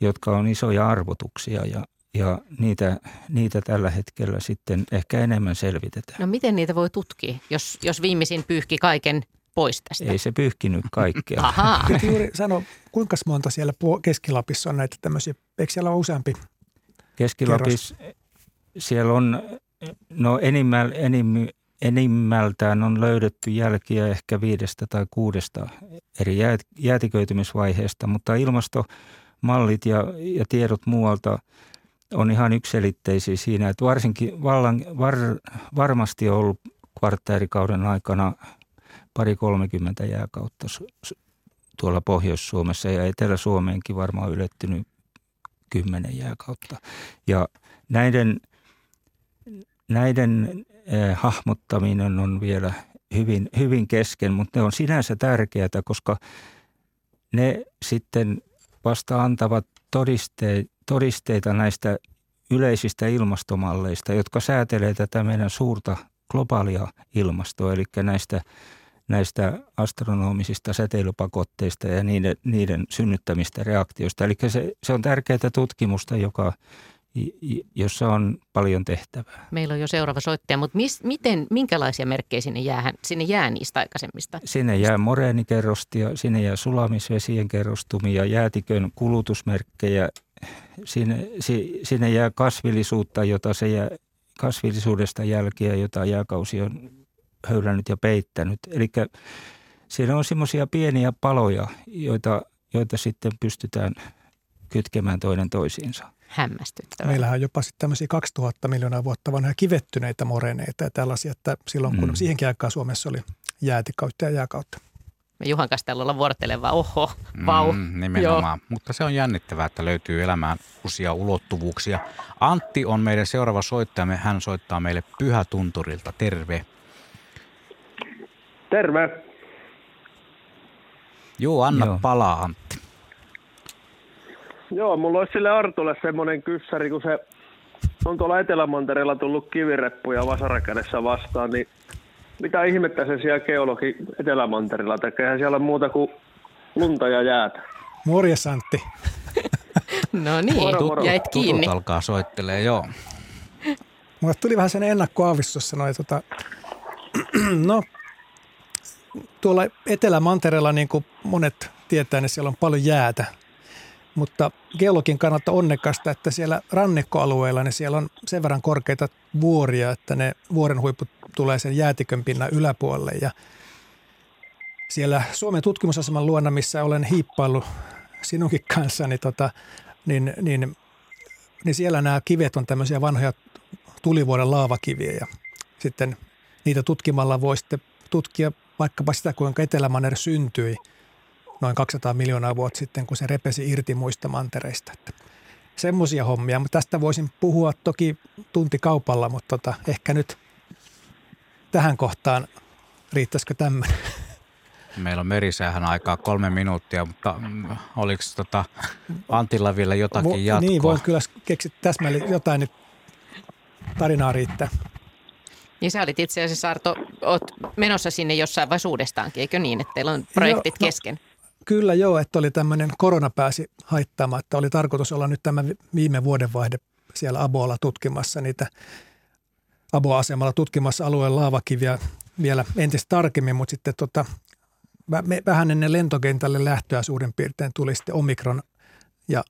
jotka on isoja arvotuksia ja, ja niitä, niitä tällä hetkellä sitten ehkä enemmän selvitetään. No miten niitä voi tutkia, jos, jos viimeisin pyyhki kaiken pois tästä? Ei se pyyhkinyt kaikkea. Ahaa. Juuri sano, kuinka monta siellä Keski-Lapissa on näitä tämmöisiä, eikö siellä ole useampi? Keski-Lapissa siellä on, no enimmä, enim, enimmältään on löydetty jälkiä ehkä viidestä tai kuudesta eri jäätiköitymisvaiheesta, mutta ilmastomallit ja, ja tiedot muualta on ihan ykselitteisiä siinä, että varsinkin vallan, var, varmasti on ollut kvartteerikauden aikana pari 30 jääkautta tuolla Pohjois-Suomessa ja Etelä-Suomeenkin varmaan ylettynyt kymmenen jääkautta. Ja näiden, näiden eh, hahmottaminen on vielä hyvin, hyvin kesken, mutta ne on sinänsä tärkeää, koska ne sitten vasta antavat todiste, todisteita näistä yleisistä ilmastomalleista, jotka säätelee tätä meidän suurta globaalia ilmastoa, eli näistä näistä astronomisista säteilypakotteista ja niiden, niiden synnyttämistä reaktioista. Eli se, se on tärkeää tutkimusta, joka, jossa on paljon tehtävää. Meillä on jo seuraava soittaja, mutta mis, miten, minkälaisia merkkejä sinne jää, sinne jää niistä aikaisemmista? Sinne jää moreenikerrostia, sinne jää sulamisvesien kerrostumia, jäätikön kulutusmerkkejä, sinne, sinne jää kasvillisuutta, jota se jää, kasvillisuudesta jälkiä, jota jääkausi on höylännyt ja peittänyt. Eli siinä on semmoisia pieniä paloja, joita, joita sitten pystytään kytkemään toinen toisiinsa. Hämmästyttävää. Meillähän on jopa sitten tämmöisiä 2000 miljoonaa vuotta vanhoja kivettyneitä moreneita ja tällaisia, että silloin kun mm. siihenkin aikaan Suomessa oli jäätikautta ja jääkautta. Me Juhan kanssa täällä ollaan vuorottelevaa, oho, vau. Mm, nimenomaan, Joo. mutta se on jännittävää, että löytyy elämään uusia ulottuvuuksia. Antti on meidän seuraava soittaja, hän soittaa meille Pyhätunturilta, terve. Terve. Joo, anna Joo. palaa Antti. Joo, mulla olisi sille Artulle semmoinen kyssäri, kun se on tuolla Etelämantereella tullut kivireppuja vasarakädessä vastaan, niin mitä ihmettä se siellä geologi Etelämantereella tekee? siellä muuta kuin lunta ja jäätä. Morjes Antti. no niin, moro, moro. jäit kiinni. Tutut alkaa soittelee, joo. Mulle tuli vähän sen ennakkoaavistus, sanoi, tota, no tuolla Etelä-Mantereella, niin kuin monet tietää, niin siellä on paljon jäätä. Mutta geologin kannalta onnekasta, että siellä rannikkoalueella niin siellä on sen verran korkeita vuoria, että ne vuoren huiput tulee sen jäätikön pinnan yläpuolelle. Ja siellä Suomen tutkimusaseman luona, missä olen hiippaillut sinunkin kanssa, niin, tota, niin, niin, niin siellä nämä kivet on tämmöisiä vanhoja tulivuoren laavakiviä ja sitten niitä tutkimalla voi sitten tutkia vaikkapa sitä, kuinka Etelämanner syntyi noin 200 miljoonaa vuotta sitten, kun se repesi irti muista mantereista. Että semmoisia hommia, mutta tästä voisin puhua toki tuntikaupalla, mutta tota, ehkä nyt tähän kohtaan riittäisikö tämmöinen? Meillä on merisäähän aikaa kolme minuuttia, mutta oliko tota Antilla vielä jotakin jatkoa? Niin, voin kyllä keksiä täsmälleen jotain, nyt tarinaa riittää. Niin sä olit itse asiassa Arto, oot menossa sinne jossain vai suudestaankin, eikö niin, että teillä on projektit joo, no, kesken? Kyllä joo, että oli tämmöinen korona pääsi haittaamaan, että oli tarkoitus olla nyt tämä viime vuodenvaihde siellä Aboalla tutkimassa niitä Abo-asemalla tutkimassa alueen laavakiviä vielä entistä tarkemmin, mutta sitten tota, vähän ennen lentokentälle lähtöä suurin piirtein tuli sitten Omikron ja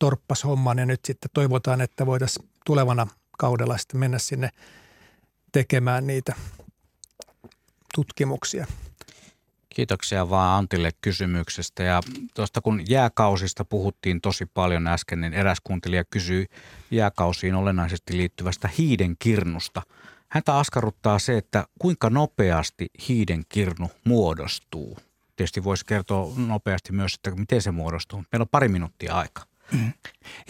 torppas homman ja nyt sitten toivotaan, että voitaisiin tulevana kaudella sitten mennä sinne tekemään niitä tutkimuksia. Kiitoksia vaan Antille kysymyksestä. Ja tuosta kun jääkausista puhuttiin tosi paljon äsken, niin eräs kuuntelija kysyi jääkausiin olennaisesti liittyvästä hiiden kirnusta. Häntä askarruttaa se, että kuinka nopeasti hiiden kirnu muodostuu. Tietysti voisi kertoa nopeasti myös, että miten se muodostuu. Meillä on pari minuuttia aikaa.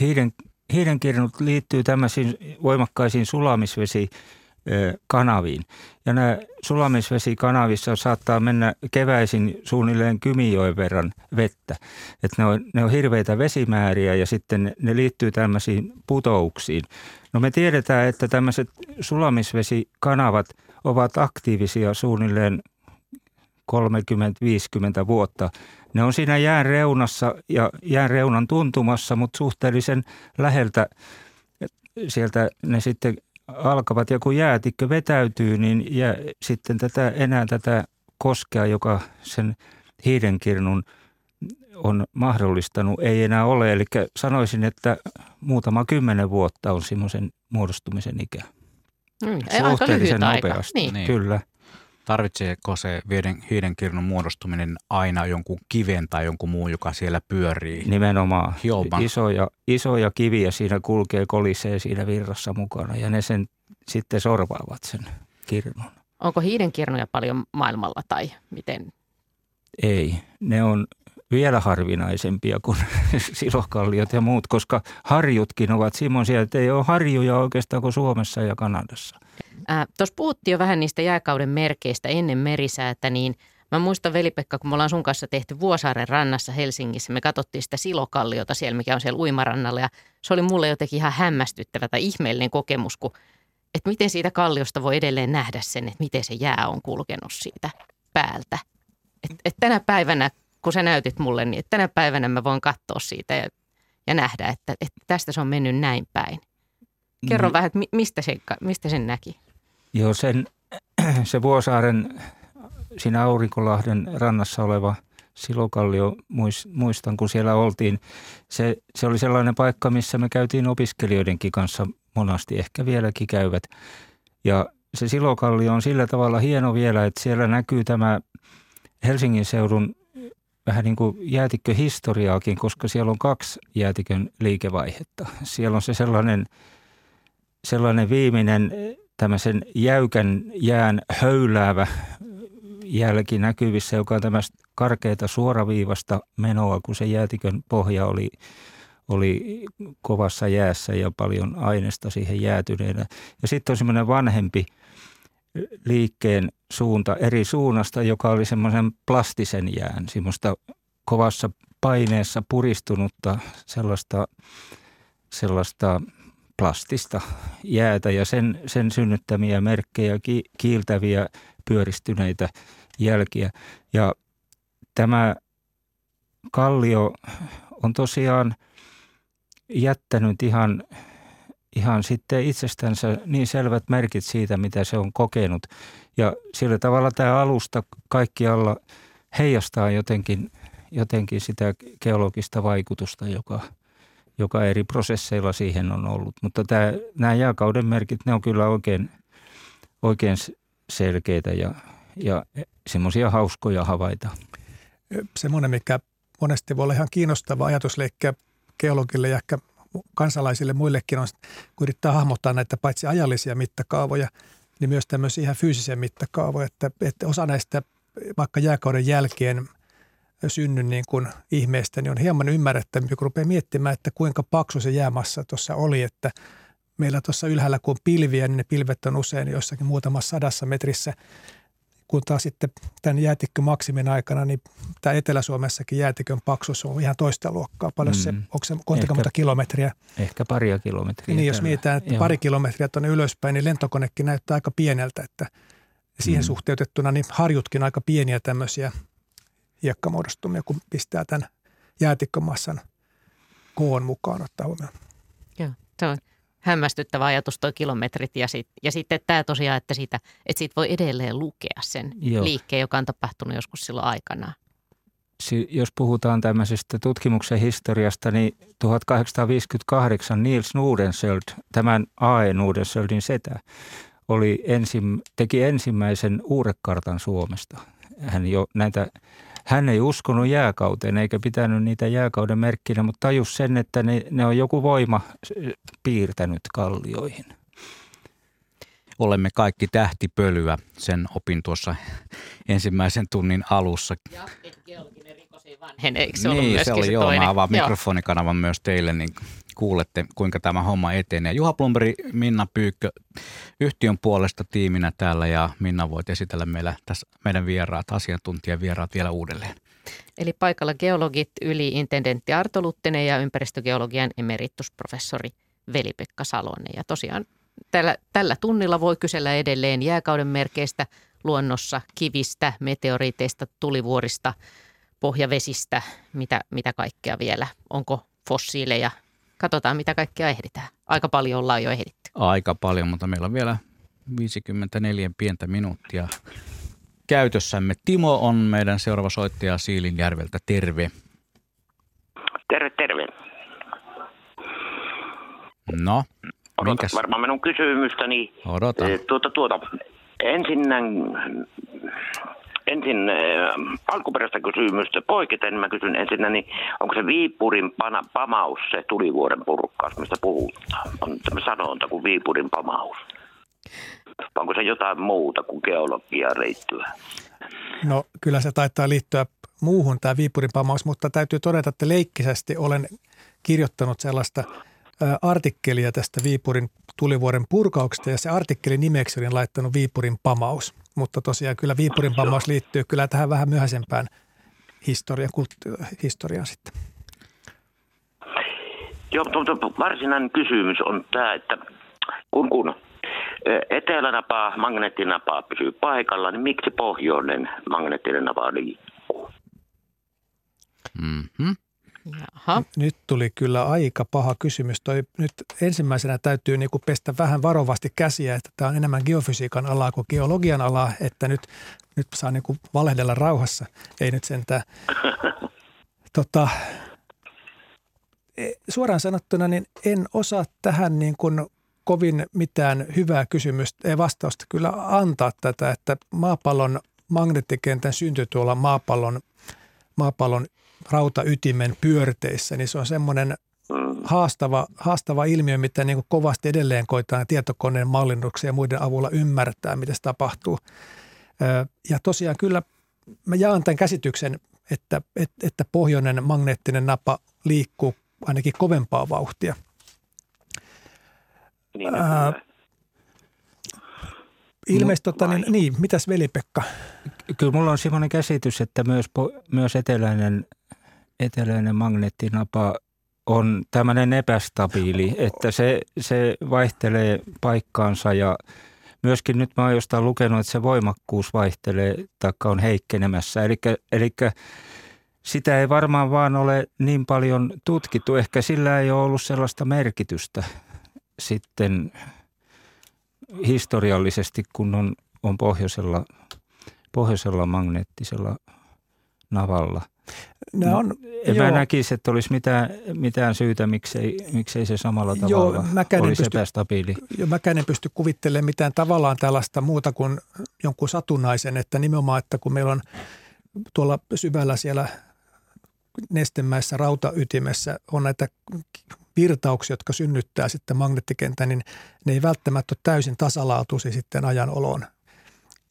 Hiiden, hiiden kirnut liittyy tämmöisiin voimakkaisiin sulamisvesi kanaviin. Ja nämä sulamisvesikanavissa saattaa mennä keväisin suunnilleen Kymijoen verran vettä. Että ne, on, ne on hirveitä vesimääriä ja sitten ne liittyy tämmöisiin putouksiin. No me tiedetään, että tämmöiset sulamisvesikanavat ovat aktiivisia suunnilleen 30-50 vuotta. Ne on siinä jään reunassa ja jään reunan tuntumassa, mutta suhteellisen läheltä sieltä ne sitten alkavat ja kun jäätikkö vetäytyy, niin jää, sitten tätä, enää tätä koskea, joka sen hiidenkirnun on mahdollistanut, ei enää ole. Eli sanoisin, että muutama kymmenen vuotta on semmoisen muodostumisen ikä. Mm, Suhteellisen nopeasti, niin. niin. kyllä. Tarvitseeko se viiden, hiidenkirnun muodostuminen aina jonkun kiven tai jonkun muun, joka siellä pyörii? Nimenomaan. Hioman. Isoja, isoja kiviä siinä kulkee, kolisee siinä virrassa mukana ja ne sen sitten sorvaavat sen kirnun. Onko hiidenkirnuja paljon maailmalla tai miten? Ei, ne on vielä harvinaisempia kuin silokalliot ja muut, koska harjutkin ovat semmoisia, että ei ole harjuja oikeastaan kuin Suomessa ja Kanadassa. Tuossa puhuttiin jo vähän niistä jääkauden merkeistä ennen merisäätä, niin mä muistan Veli-Pekka, kun me ollaan sun kanssa tehty Vuosaaren rannassa Helsingissä, me katsottiin sitä silokalliota siellä, mikä on siellä uimarannalla ja se oli mulle jotenkin ihan hämmästyttävä tai ihmeellinen kokemus, kun, että miten siitä kalliosta voi edelleen nähdä sen, että miten se jää on kulkenut siitä päältä. Et, et tänä päivänä, kun sä näytit mulle, niin tänä päivänä mä voin katsoa siitä ja, ja nähdä, että, että tästä se on mennyt näin päin. Kerro mm. vähän, että mistä, se, mistä sen näki? Joo, sen, se Vuosaaren siinä Aurinkolahden rannassa oleva Silokallio, muistan kun siellä oltiin. Se, se oli sellainen paikka, missä me käytiin opiskelijoidenkin kanssa monasti, ehkä vieläkin käyvät. Ja se Silokallio on sillä tavalla hieno vielä, että siellä näkyy tämä Helsingin seudun vähän niin kuin jäätikköhistoriaakin, koska siellä on kaksi jäätikön liikevaihetta. Siellä on se sellainen, sellainen viimeinen tämmöisen jäykän jään höyläävä jälki näkyvissä, joka on tämmöistä karkeita suoraviivasta menoa, kun se jäätikön pohja oli, oli kovassa jäässä ja paljon aineesta siihen jäätyneenä. Ja sitten on semmoinen vanhempi liikkeen suunta eri suunnasta, joka oli semmoisen plastisen jään, semmoista kovassa paineessa puristunutta sellaista, sellaista plastista jäätä ja sen, sen synnyttämiä merkkejä, ki, kiiltäviä pyöristyneitä jälkiä. Ja tämä kallio on tosiaan jättänyt ihan, ihan sitten itsestänsä niin selvät merkit siitä, mitä se on kokenut. Ja sillä tavalla tämä alusta kaikkialla heijastaa jotenkin, jotenkin sitä geologista vaikutusta, joka – joka eri prosesseilla siihen on ollut. Mutta tämä, nämä jääkauden merkit, ne on kyllä oikein, oikein selkeitä ja, ja semmoisia hauskoja havaita. Semmoinen, mikä monesti voi olla ihan kiinnostava ajatusleikkiä geologille ja ehkä kansalaisille muillekin on, kun yrittää hahmottaa näitä paitsi ajallisia mittakaavoja, niin myös tämmöisiä ihan fyysisiä mittakaavoja, että, että osa näistä vaikka jääkauden jälkeen – synnyn niin kuin ihmeestä, niin on hieman ymmärrettävämpi, kun rupeaa miettimään, että kuinka paksu se jäämassa tuossa oli, että meillä tuossa ylhäällä kun on pilviä, niin ne pilvet on usein jossakin muutamassa sadassa metrissä kun taas sitten tämän jäätikkömaksimin aikana, niin tämä Etelä-Suomessakin jäätikön paksuus on ihan toista luokkaa. Paljon mm. se, onko se kuinka monta kilometriä? Ehkä paria kilometriä. Niin, jos mietitään, että Joo. pari kilometriä tuonne ylöspäin, niin lentokonekin näyttää aika pieneltä, että siihen mm. suhteutettuna niin harjutkin aika pieniä tämmöisiä hiekkamuodostumia, kun pistää tämän jäätikkömassan koon mukaan ottaa huomioon. Joo, se on hämmästyttävä ajatus tuo kilometrit ja, sit, ja sitten tämä tosiaan, että siitä, että siitä voi edelleen lukea sen Joo. liikkeen, joka on tapahtunut joskus silloin aikana. Si- jos puhutaan tämmöisestä tutkimuksen historiasta, niin 1858 Niels Nudensöld, tämän A.E. Nudensöldin setä, oli ensim, teki ensimmäisen uurekartan Suomesta. Hän jo näitä hän ei uskonut jääkauteen eikä pitänyt niitä jääkauden merkkinä, mutta tajus sen, että ne, ne on joku voima piirtänyt kallioihin. Olemme kaikki tähtipölyä, sen opin tuossa ensimmäisen tunnin alussa. Ja vanhene, eikö se niin, se oli se joo, toinen? mä avaan mikrofonikanavan myös teille, niin kuulette, kuinka tämä homma etenee. Juha Plumberi, Minna Pyykkö, yhtiön puolesta tiiminä täällä ja Minna voit esitellä meillä tässä meidän vieraat, asiantuntijavieraat vielä uudelleen. Eli paikalla geologit yli intendentti Arto Luttinen ja ympäristögeologian emeritusprofessori Veli-Pekka Salonen. Ja tosiaan tällä, tällä tunnilla voi kysellä edelleen jääkauden merkeistä luonnossa, kivistä, meteoriiteista, tulivuorista, pohjavesistä, mitä, mitä kaikkea vielä. Onko fossiileja katsotaan mitä kaikkea ehditään. Aika paljon ollaan jo ehditty. Aika paljon, mutta meillä on vielä 54 pientä minuuttia käytössämme. Timo on meidän seuraava soittaja Siilinjärveltä. Terve. Terve, terve. No, minkäs? varmaan minun kysymystäni. Odota. Eh, tuota, tuota, ensinnän ensin äh, alkuperäistä kysymystä poiketen mä kysyn ensin, niin onko se Viipurin pana, pamaus se tulivuoren purkkaus, mistä puhutaan? On sanonta kuin Viipurin pamaus. Onko se jotain muuta kuin geologia liittyä? No kyllä se taitaa liittyä muuhun tämä Viipurin pamaus, mutta täytyy todeta, että leikkisesti olen kirjoittanut sellaista artikkelia tästä Viipurin tulivuoren purkauksesta ja se artikkelin nimeksi olin laittanut Viipurin pamaus. Mutta tosiaan kyllä Viipurin pamaus liittyy kyllä tähän vähän myöhäisempään historian, historiaan sitten. Joo, mutta varsinainen kysymys on tämä, että kun, kun etelänapa, magneettinapa pysyy paikalla, niin miksi pohjoinen magneettinen napa liikkuu? Mm-hmm. Jaha. Nyt tuli kyllä aika paha kysymys. Toi nyt ensimmäisenä täytyy niin pestä vähän varovasti käsiä, että tämä on enemmän geofysiikan alaa kuin geologian alaa, että nyt, nyt saa niin kuin valehdella rauhassa. Ei nyt sentään. Tota, e, suoraan sanottuna niin en osaa tähän niin kuin kovin mitään hyvää kysymystä, ei vastausta kyllä antaa tätä, että maapallon magneettikentän synty tuolla maapallon, maapallon rautaytimen pyörteissä, niin se on semmoinen mm. haastava, haastava ilmiö, mitä niin kuin kovasti edelleen koetaan tietokoneen mallinnuksen ja muiden avulla ymmärtää, mitä se tapahtuu. Ja tosiaan kyllä mä jaan tämän käsityksen, että, että, pohjoinen magneettinen napa liikkuu ainakin kovempaa vauhtia. Niin, Ää, Ilmeisesti, tota, niin, niin, mitäs veli-Pekka? Kyllä mulla on semmoinen käsitys, että myös, myös eteläinen eteläinen magneettinapa on tämmöinen epästabiili, että se, se vaihtelee paikkaansa ja myöskin nyt mä oon jostain lukenut, että se voimakkuus vaihtelee tai on heikkenemässä. Eli sitä ei varmaan vaan ole niin paljon tutkittu. Ehkä sillä ei ole ollut sellaista merkitystä sitten historiallisesti, kun on, on pohjoisella, pohjoisella magneettisella navalla – Nämä on, en joo. mä näkisi, että olisi mitään, mitään syytä, miksei, miksei se samalla tavalla joo, olisi pysty, epästabiili. Joo, mäkään en pysty kuvittelemaan mitään tavallaan tällaista muuta kuin jonkun satunnaisen, että nimenomaan, että kun meillä on tuolla syvällä siellä nestemäisessä rautaytimessä on näitä virtauksia, jotka synnyttää sitten magneettikentän, niin ne ei välttämättä ole täysin tasalaatuisia sitten ajan oloon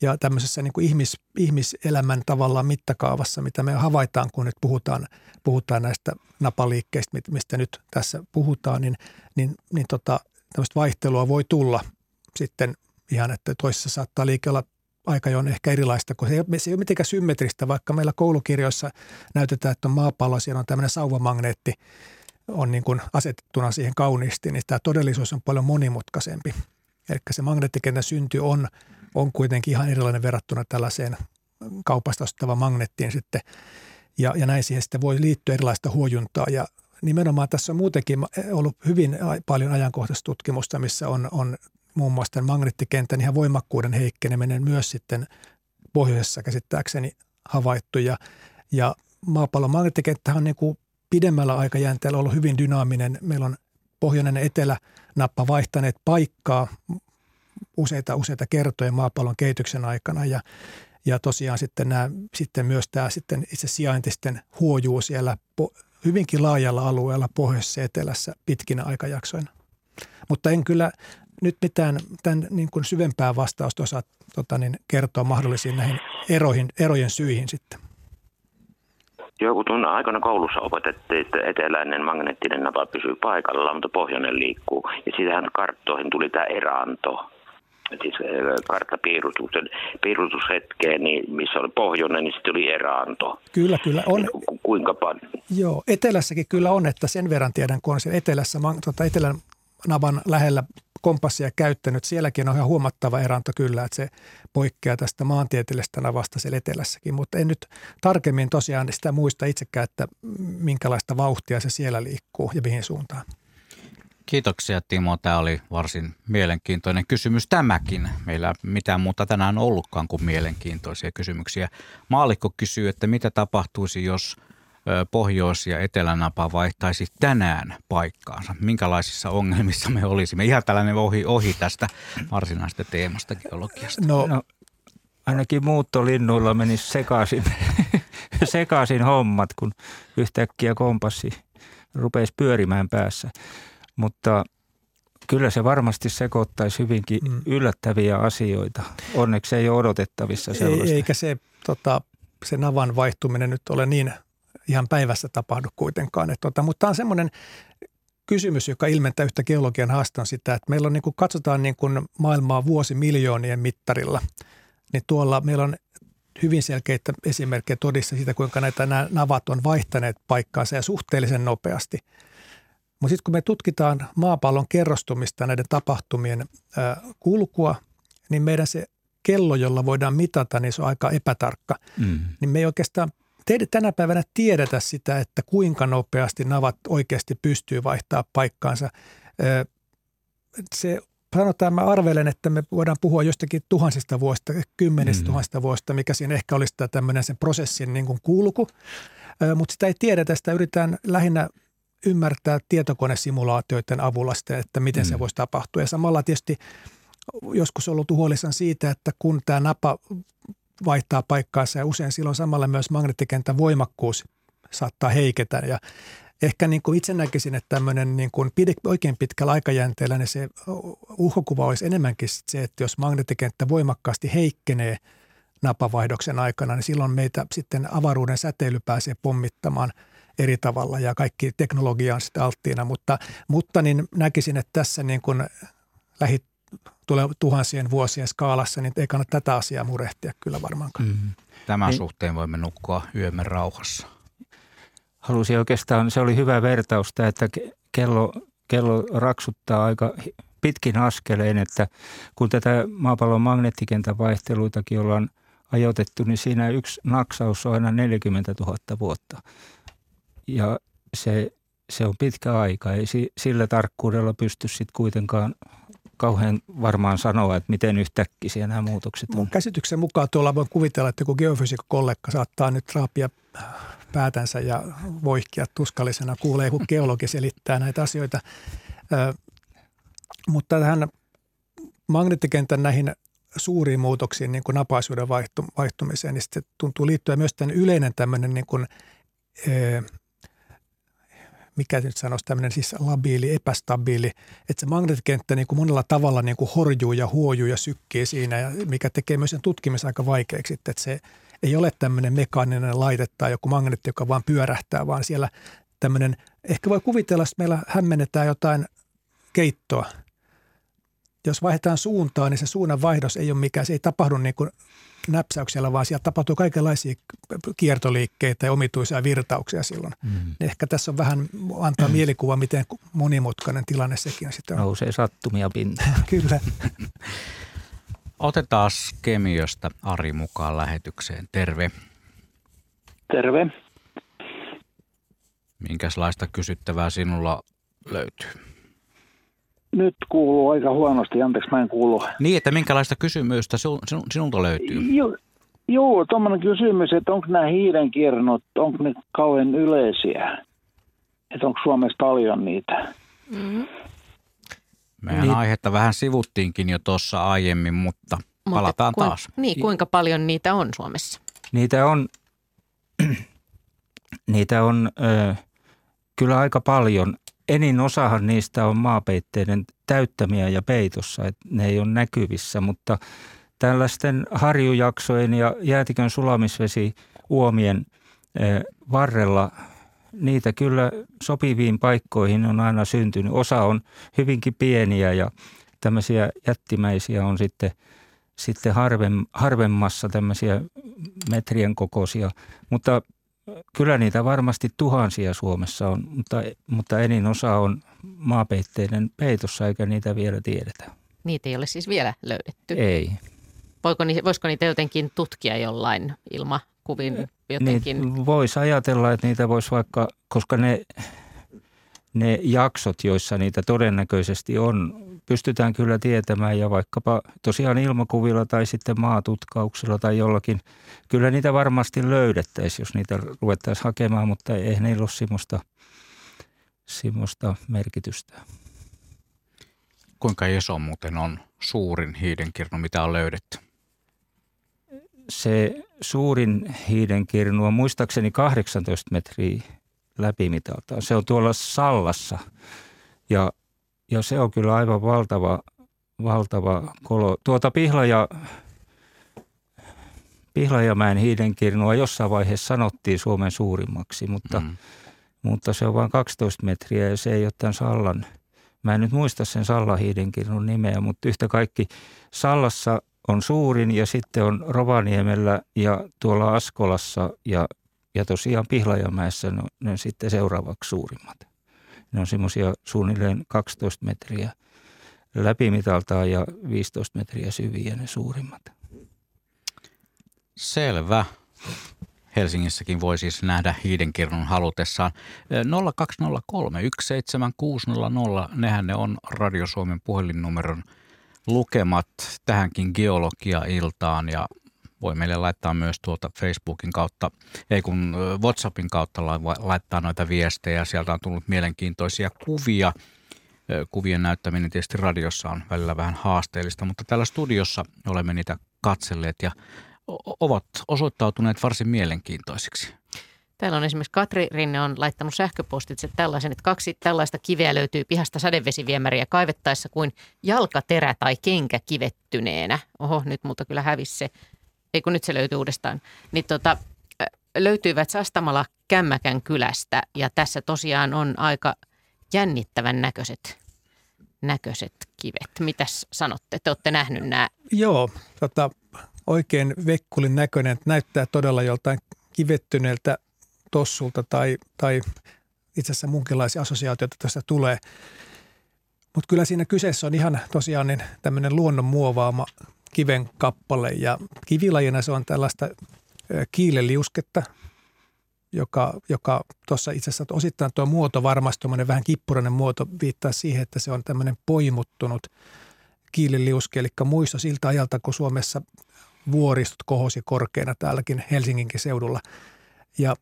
ja tämmöisessä niin kuin ihmis, ihmiselämän tavallaan mittakaavassa, mitä me havaitaan, kun nyt puhutaan, puhutaan näistä napaliikkeistä, mistä nyt tässä puhutaan, niin, niin, niin tota, tämmöistä vaihtelua voi tulla sitten ihan, että toisessa saattaa liike olla aika jo on ehkä erilaista, kun se ei, se ei ole mitenkään symmetristä, vaikka meillä koulukirjoissa näytetään, että on maapallo, siellä on tämmöinen sauvamagneetti, on niin kuin asetettuna siihen kauniisti, niin tämä todellisuus on paljon monimutkaisempi. Eli se magneettikentän synty on, on kuitenkin ihan erilainen verrattuna tällaiseen kaupasta ostettavaan magneettiin sitten. Ja, ja näin siihen sitten voi liittyä erilaista huojuntaa ja nimenomaan tässä on muutenkin ollut hyvin paljon ajankohtaista tutkimusta, missä on, on muun muassa tämän magneettikentän ihan voimakkuuden heikkeneminen myös sitten pohjoisessa käsittääkseni havaittu. Ja, ja maapallon magneettikenttä on niin kuin pidemmällä aikajänteellä ollut hyvin dynaaminen. Meillä on pohjoinen ja etelänappa vaihtaneet paikkaa useita, useita kertoja maapallon kehityksen aikana ja, ja tosiaan sitten, nämä, sitten myös tämä sitten itse sijaintisten huojuu siellä hyvinkin laajalla alueella pohjoisessa etelässä pitkinä aikajaksoina. Mutta en kyllä nyt mitään tämän niin kuin syvempää vastausta osaa tota, niin kertoa mahdollisiin näihin eroihin, erojen syihin sitten. Joku tunne aikana koulussa opetettiin, että eteläinen magneettinen napa pysyy paikalla, mutta pohjoinen liikkuu. Ja siitähän karttoihin tuli tämä eranto. Siis karttapiirutuksen piirutushetkeen, niin missä oli pohjoinen, niin sitten oli eranto. Kyllä, kyllä. On. Ku, kuinka paljon? Joo, etelässäkin kyllä on, että sen verran tiedän, kun on siellä etelässä, tuota, etelän navan lähellä kompassia käyttänyt. Sielläkin on ihan huomattava eranto kyllä, että se poikkeaa tästä maantieteellisestä navasta siellä etelässäkin, mutta en nyt tarkemmin tosiaan sitä muista itsekään, että minkälaista vauhtia se siellä liikkuu ja mihin suuntaan. Kiitoksia Timo. Tämä oli varsin mielenkiintoinen kysymys tämäkin. Meillä mitään muuta tänään ollutkaan kuin mielenkiintoisia kysymyksiä. Maalikko kysyy, että mitä tapahtuisi, jos – pohjois- ja etelänapa vaihtaisi tänään paikkaansa? Minkälaisissa ongelmissa me olisimme? Ihan tällainen ohi, ohi tästä varsinaisesta teemasta geologiasta. No, no ainakin muuttolinnuilla menisi sekaisin, sekaisin hommat, kun yhtäkkiä kompassi rupesi pyörimään päässä. Mutta kyllä se varmasti sekoittaisi hyvinkin mm. yllättäviä asioita. Onneksi ei ole odotettavissa sellaista. Ei, eikä se, tota, se navan vaihtuminen nyt ole niin ihan päivässä tapahdu kuitenkaan. Et tota, mutta tämä on semmoinen kysymys, joka ilmentää yhtä geologian haastan sitä, että meillä on, niin kuin katsotaan niin kuin maailmaa vuosimiljoonien mittarilla, niin tuolla meillä on hyvin selkeitä esimerkkejä todissa siitä, kuinka näitä nämä navat on vaihtaneet paikkaansa ja suhteellisen nopeasti. Mutta sitten kun me tutkitaan maapallon kerrostumista näiden tapahtumien kulkua, niin meidän se kello, jolla voidaan mitata, niin se on aika epätarkka. Mm. Niin me ei oikeastaan teidän tänä päivänä tiedetä sitä, että kuinka nopeasti navat oikeasti pystyy vaihtaa paikkaansa. Se sanotaan, mä arvelen, että me voidaan puhua jostakin tuhansista vuosista, kymmenistä mm. tuhansista vuosista, mikä siinä ehkä olisi tämmöinen sen prosessin niin kuin kulku. Mutta sitä ei tiedetä, sitä yritetään lähinnä ymmärtää tietokonesimulaatioiden avulla sitten, että miten mm. se voisi tapahtua. Ja samalla tietysti joskus ollut huolissaan siitä, että kun tämä napa vaihtaa paikkaansa ja usein silloin samalla myös magneettikentän voimakkuus saattaa heiketä ja ehkä niin kuin itse näkisin, että tämmöinen niin kuin oikein pitkällä aikajänteellä niin se uhkokuva olisi enemmänkin se, että jos magneettikenttä voimakkaasti heikkenee napavaihdoksen aikana, niin silloin meitä sitten avaruuden säteily pääsee pommittamaan eri tavalla ja kaikki teknologia on sitten alttiina, mutta, mutta niin näkisin, että tässä niin kuin lähit tulee tuhansien vuosien skaalassa, niin ei kannata tätä asiaa murehtia kyllä varmaankaan. Mm. Tämän niin, suhteen voimme nukkua yömme rauhassa. Halusin oikeastaan, se oli hyvä vertaus että kello, kello raksuttaa aika pitkin askeleen, että kun tätä maapallon magneettikentän vaihteluitakin ollaan ajoitettu, niin siinä yksi naksaus on aina 40 000 vuotta. Ja se, se on pitkä aika. Ei sillä tarkkuudella pysty sitten kuitenkaan kauhean varmaan sanoa, että miten yhtäkkiä nämä muutokset on. Mun käsityksen mukaan tuolla voi kuvitella, että kun geofysiikko-kollega saattaa nyt raapia päätänsä ja voihkia tuskallisena, kuulee kun geologi selittää näitä asioita. Ö, mutta tähän magneettikentän näihin suuriin muutoksiin, niin kuin napaisuuden vaihtumiseen, niin se tuntuu liittyä myös tämän yleinen tämmöinen niin kuin, mikä nyt sanoisi tämmöinen siis labiili, epästabiili, että se magneettikenttä niin kuin monella tavalla niin kuin horjuu ja huojuu ja sykkii siinä, ja mikä tekee myös sen tutkimisen aika vaikeaksi, että se ei ole tämmöinen mekaaninen laite tai joku magneetti, joka vaan pyörähtää, vaan siellä tämmöinen, ehkä voi kuvitella, että meillä hämmennetään jotain keittoa, jos vaihdetaan suuntaa, niin se suunnan vaihdos ei ole mikään, se ei tapahdu niin kuin näpsäyksellä, vaan siellä tapahtuu kaikenlaisia kiertoliikkeitä ja omituisia virtauksia silloin. Mm. Ehkä tässä on vähän antaa mielikuva, miten monimutkainen tilanne sekin sitten on. Nousee sattumia pintaan. Kyllä. Otetaan Kemiöstä Ari mukaan lähetykseen. Terve. Terve. Minkälaista kysyttävää sinulla löytyy? Nyt kuuluu aika huonosti, anteeksi mä en kuulu. Niin, että minkälaista kysymystä sinun, sinulta löytyy? Joo, joo tuommoinen kysymys, että onko nämä hiilenkirnot, onko ne kauhean yleisiä? Että onko Suomessa paljon niitä? Mm-hmm. Meidän niin. aihetta vähän sivuttiinkin jo tuossa aiemmin, mutta palataan Mutta taas. Niin, kuinka paljon niitä on Suomessa? Niitä on, niitä on ö, kyllä aika paljon. Enin osahan niistä on maapeitteiden täyttämiä ja peitossa, että ne ei ole näkyvissä, mutta tällaisten harjujaksojen ja jäätikön sulamisvesi uomien varrella niitä kyllä sopiviin paikkoihin on aina syntynyt. Osa on hyvinkin pieniä ja tämmöisiä jättimäisiä on sitten, sitten harvem, harvemmassa tämmöisiä metrien kokoisia. Mutta kyllä niitä varmasti tuhansia Suomessa on, mutta, mutta enin osa on maapeitteiden peitossa eikä niitä vielä tiedetä. Niitä ei ole siis vielä löydetty? Ei. Voiko, voisiko niitä jotenkin tutkia jollain ilmakuvin jotenkin? Niin, voisi ajatella, että niitä voisi vaikka, koska ne, ne jaksot, joissa niitä todennäköisesti on, pystytään kyllä tietämään ja vaikkapa tosiaan ilmakuvilla tai sitten maatutkauksilla tai jollakin. Kyllä niitä varmasti löydettäisiin, jos niitä ruvettaisiin hakemaan, mutta ei niillä ole semmoista, semmoista merkitystä. Kuinka iso muuten on suurin hiidenkirnu, mitä on löydetty? Se suurin hiidenkirnu on muistaakseni 18 metriä läpimitaltaan. Se on tuolla Sallassa ja ja se on kyllä aivan valtava, valtava kolo. Tuota Pihlaja, Pihlajamäen hiidenkirnua jossain vaiheessa sanottiin Suomen suurimmaksi, mutta, mm. mutta se on vain 12 metriä ja se ei ole tämän Sallan. Mä en nyt muista sen Sallan hiidenkirnun nimeä, mutta yhtä kaikki Sallassa on suurin ja sitten on Rovaniemellä ja tuolla Askolassa ja, ja tosiaan Pihlajamäessä ne ne sitten seuraavaksi suurimmat. Ne on semmoisia suunnilleen 12 metriä läpimitaltaan ja 15 metriä syviä ne suurimmat. Selvä. Helsingissäkin voi siis nähdä hiidenkirnun halutessaan. 0203 17600, nehän ne on Radio Suomen puhelinnumeron lukemat tähänkin geologia-iltaan ja voi meille laittaa myös tuolta Facebookin kautta, ei kun WhatsAppin kautta laittaa noita viestejä. Sieltä on tullut mielenkiintoisia kuvia. Kuvien näyttäminen tietysti radiossa on välillä vähän haasteellista, mutta täällä studiossa olemme niitä katselleet ja ovat osoittautuneet varsin mielenkiintoisiksi. Täällä on esimerkiksi Katri Rinne on laittanut sähköpostitse tällaisen, että kaksi tällaista kiveä löytyy pihasta sadevesiviemäriä kaivettaessa kuin jalkaterä tai kenkä kivettyneenä. Oho, nyt mutta kyllä hävisi se ei kun nyt se löytyy uudestaan, niin tota, löytyivät Sastamala Kämmäkän kylästä ja tässä tosiaan on aika jännittävän näköiset, näköiset kivet. Mitäs sanotte? Te olette nähnyt nämä? Joo, tota, oikein vekkulin näköinen. Näyttää todella joltain kivettyneeltä tossulta tai, tai itse asiassa munkinlaisia assosiaatioita tästä tulee. Mutta kyllä siinä kyseessä on ihan tosiaan niin tämmöinen luonnon muovaama kiven kappale ja kivilajina se on tällaista kiileliusketta, joka, joka tuossa itse asiassa osittain tuo muoto varmasti vähän kippurainen muoto viittaa siihen, että se on tämmöinen poimuttunut kiileliuske, eli muisto siltä ajalta, kun Suomessa vuoristot kohosi korkeana täälläkin Helsinginkin seudulla. Ja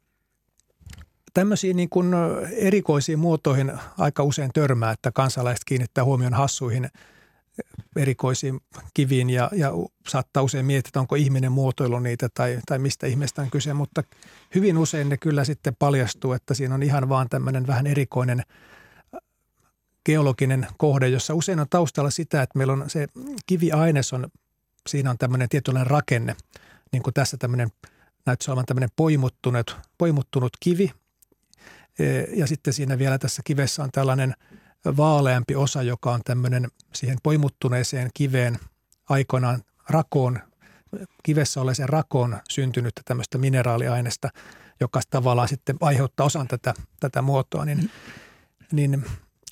tämmöisiin niin kuin erikoisiin muotoihin aika usein törmää, että kansalaiset kiinnittää huomion hassuihin – erikoisiin kiviin ja, ja saattaa usein miettiä, onko ihminen muotoilu niitä tai, tai mistä ihmeestä on kyse, mutta hyvin usein ne kyllä sitten paljastuu, että siinä on ihan vaan tämmöinen vähän erikoinen geologinen kohde, jossa usein on taustalla sitä, että meillä on se kiviaines on, siinä on tämmöinen tietynlainen rakenne, niin kuin tässä tämmöinen näyttäisi olevan tämmöinen poimuttunut, poimuttunut kivi, ja sitten siinä vielä tässä kivessä on tällainen vaaleampi osa, joka on tämmöinen siihen poimuttuneeseen kiveen aikoinaan rakoon, kivessä olleeseen rakoon syntynyttä tämmöistä mineraaliainesta, joka tavallaan sitten aiheuttaa osan tätä, tätä muotoa, niin, niin,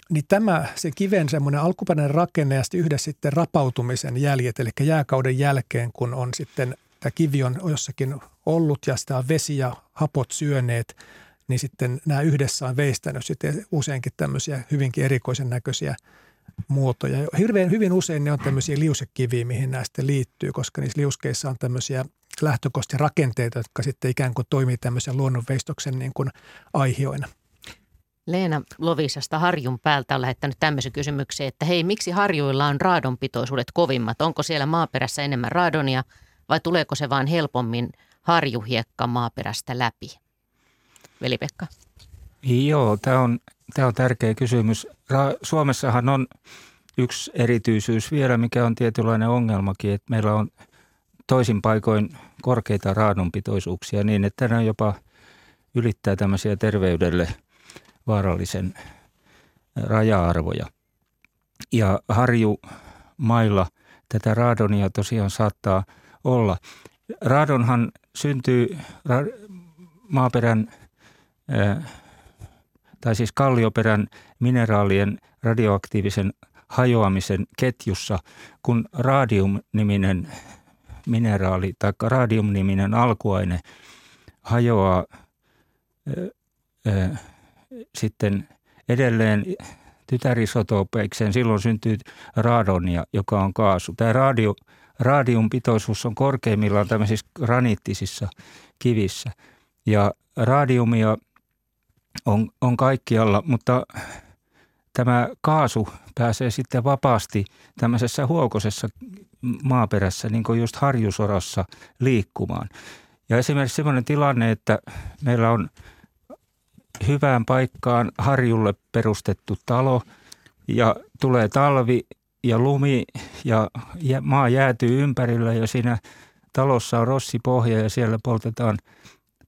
niin tämä, se kiven semmoinen alkuperäinen rakenne ja sitten yhdessä sitten rapautumisen jäljet, eli jääkauden jälkeen, kun on sitten tämä kivi on jossakin ollut ja sitä on vesi ja hapot syöneet, niin sitten nämä yhdessä on veistänyt sitten useinkin tämmöisiä hyvinkin erikoisen näköisiä muotoja. Hirveän hyvin usein ne on tämmöisiä liusekiviä, mihin nämä sitten liittyy, koska niissä liuskeissa on tämmöisiä lähtökohtia rakenteita, jotka sitten ikään kuin toimii tämmöisen luonnonveistoksen niin kuin aihioina. Leena Lovisasta Harjun päältä on lähettänyt tämmöisen kysymyksen, että hei, miksi harjuilla on raadonpitoisuudet kovimmat? Onko siellä maaperässä enemmän raadonia vai tuleeko se vaan helpommin harjuhiekka maaperästä läpi? Veli-Pekka. Joo, tämä on, tämä on tärkeä kysymys. Suomessahan on yksi erityisyys vielä, mikä on tietynlainen ongelmakin, että meillä on toisin paikoin korkeita raadonpitoisuuksia niin, että ne jopa ylittää tämmöisiä terveydelle vaarallisen raja-arvoja. Ja harjumailla tätä raadonia tosiaan saattaa olla. Raadonhan syntyy maaperän tai siis kallioperän mineraalien radioaktiivisen hajoamisen ketjussa, kun radium-niminen mineraali tai radium-niminen alkuaine hajoaa ö, ö, sitten edelleen tytärisotopeikseen, silloin syntyy radonia, joka on kaasu. Tämä radio, radiumpitoisuus on korkeimmillaan tämmöisissä graniittisissa kivissä. Ja radiumia on, on kaikkialla, mutta tämä kaasu pääsee sitten vapaasti tämmöisessä huokosessa maaperässä, niin kuin just harjusorassa liikkumaan. Ja esimerkiksi sellainen tilanne, että meillä on hyvään paikkaan harjulle perustettu talo ja tulee talvi ja lumi ja maa jäätyy ympärillä ja siinä talossa on rossipohja ja siellä poltetaan,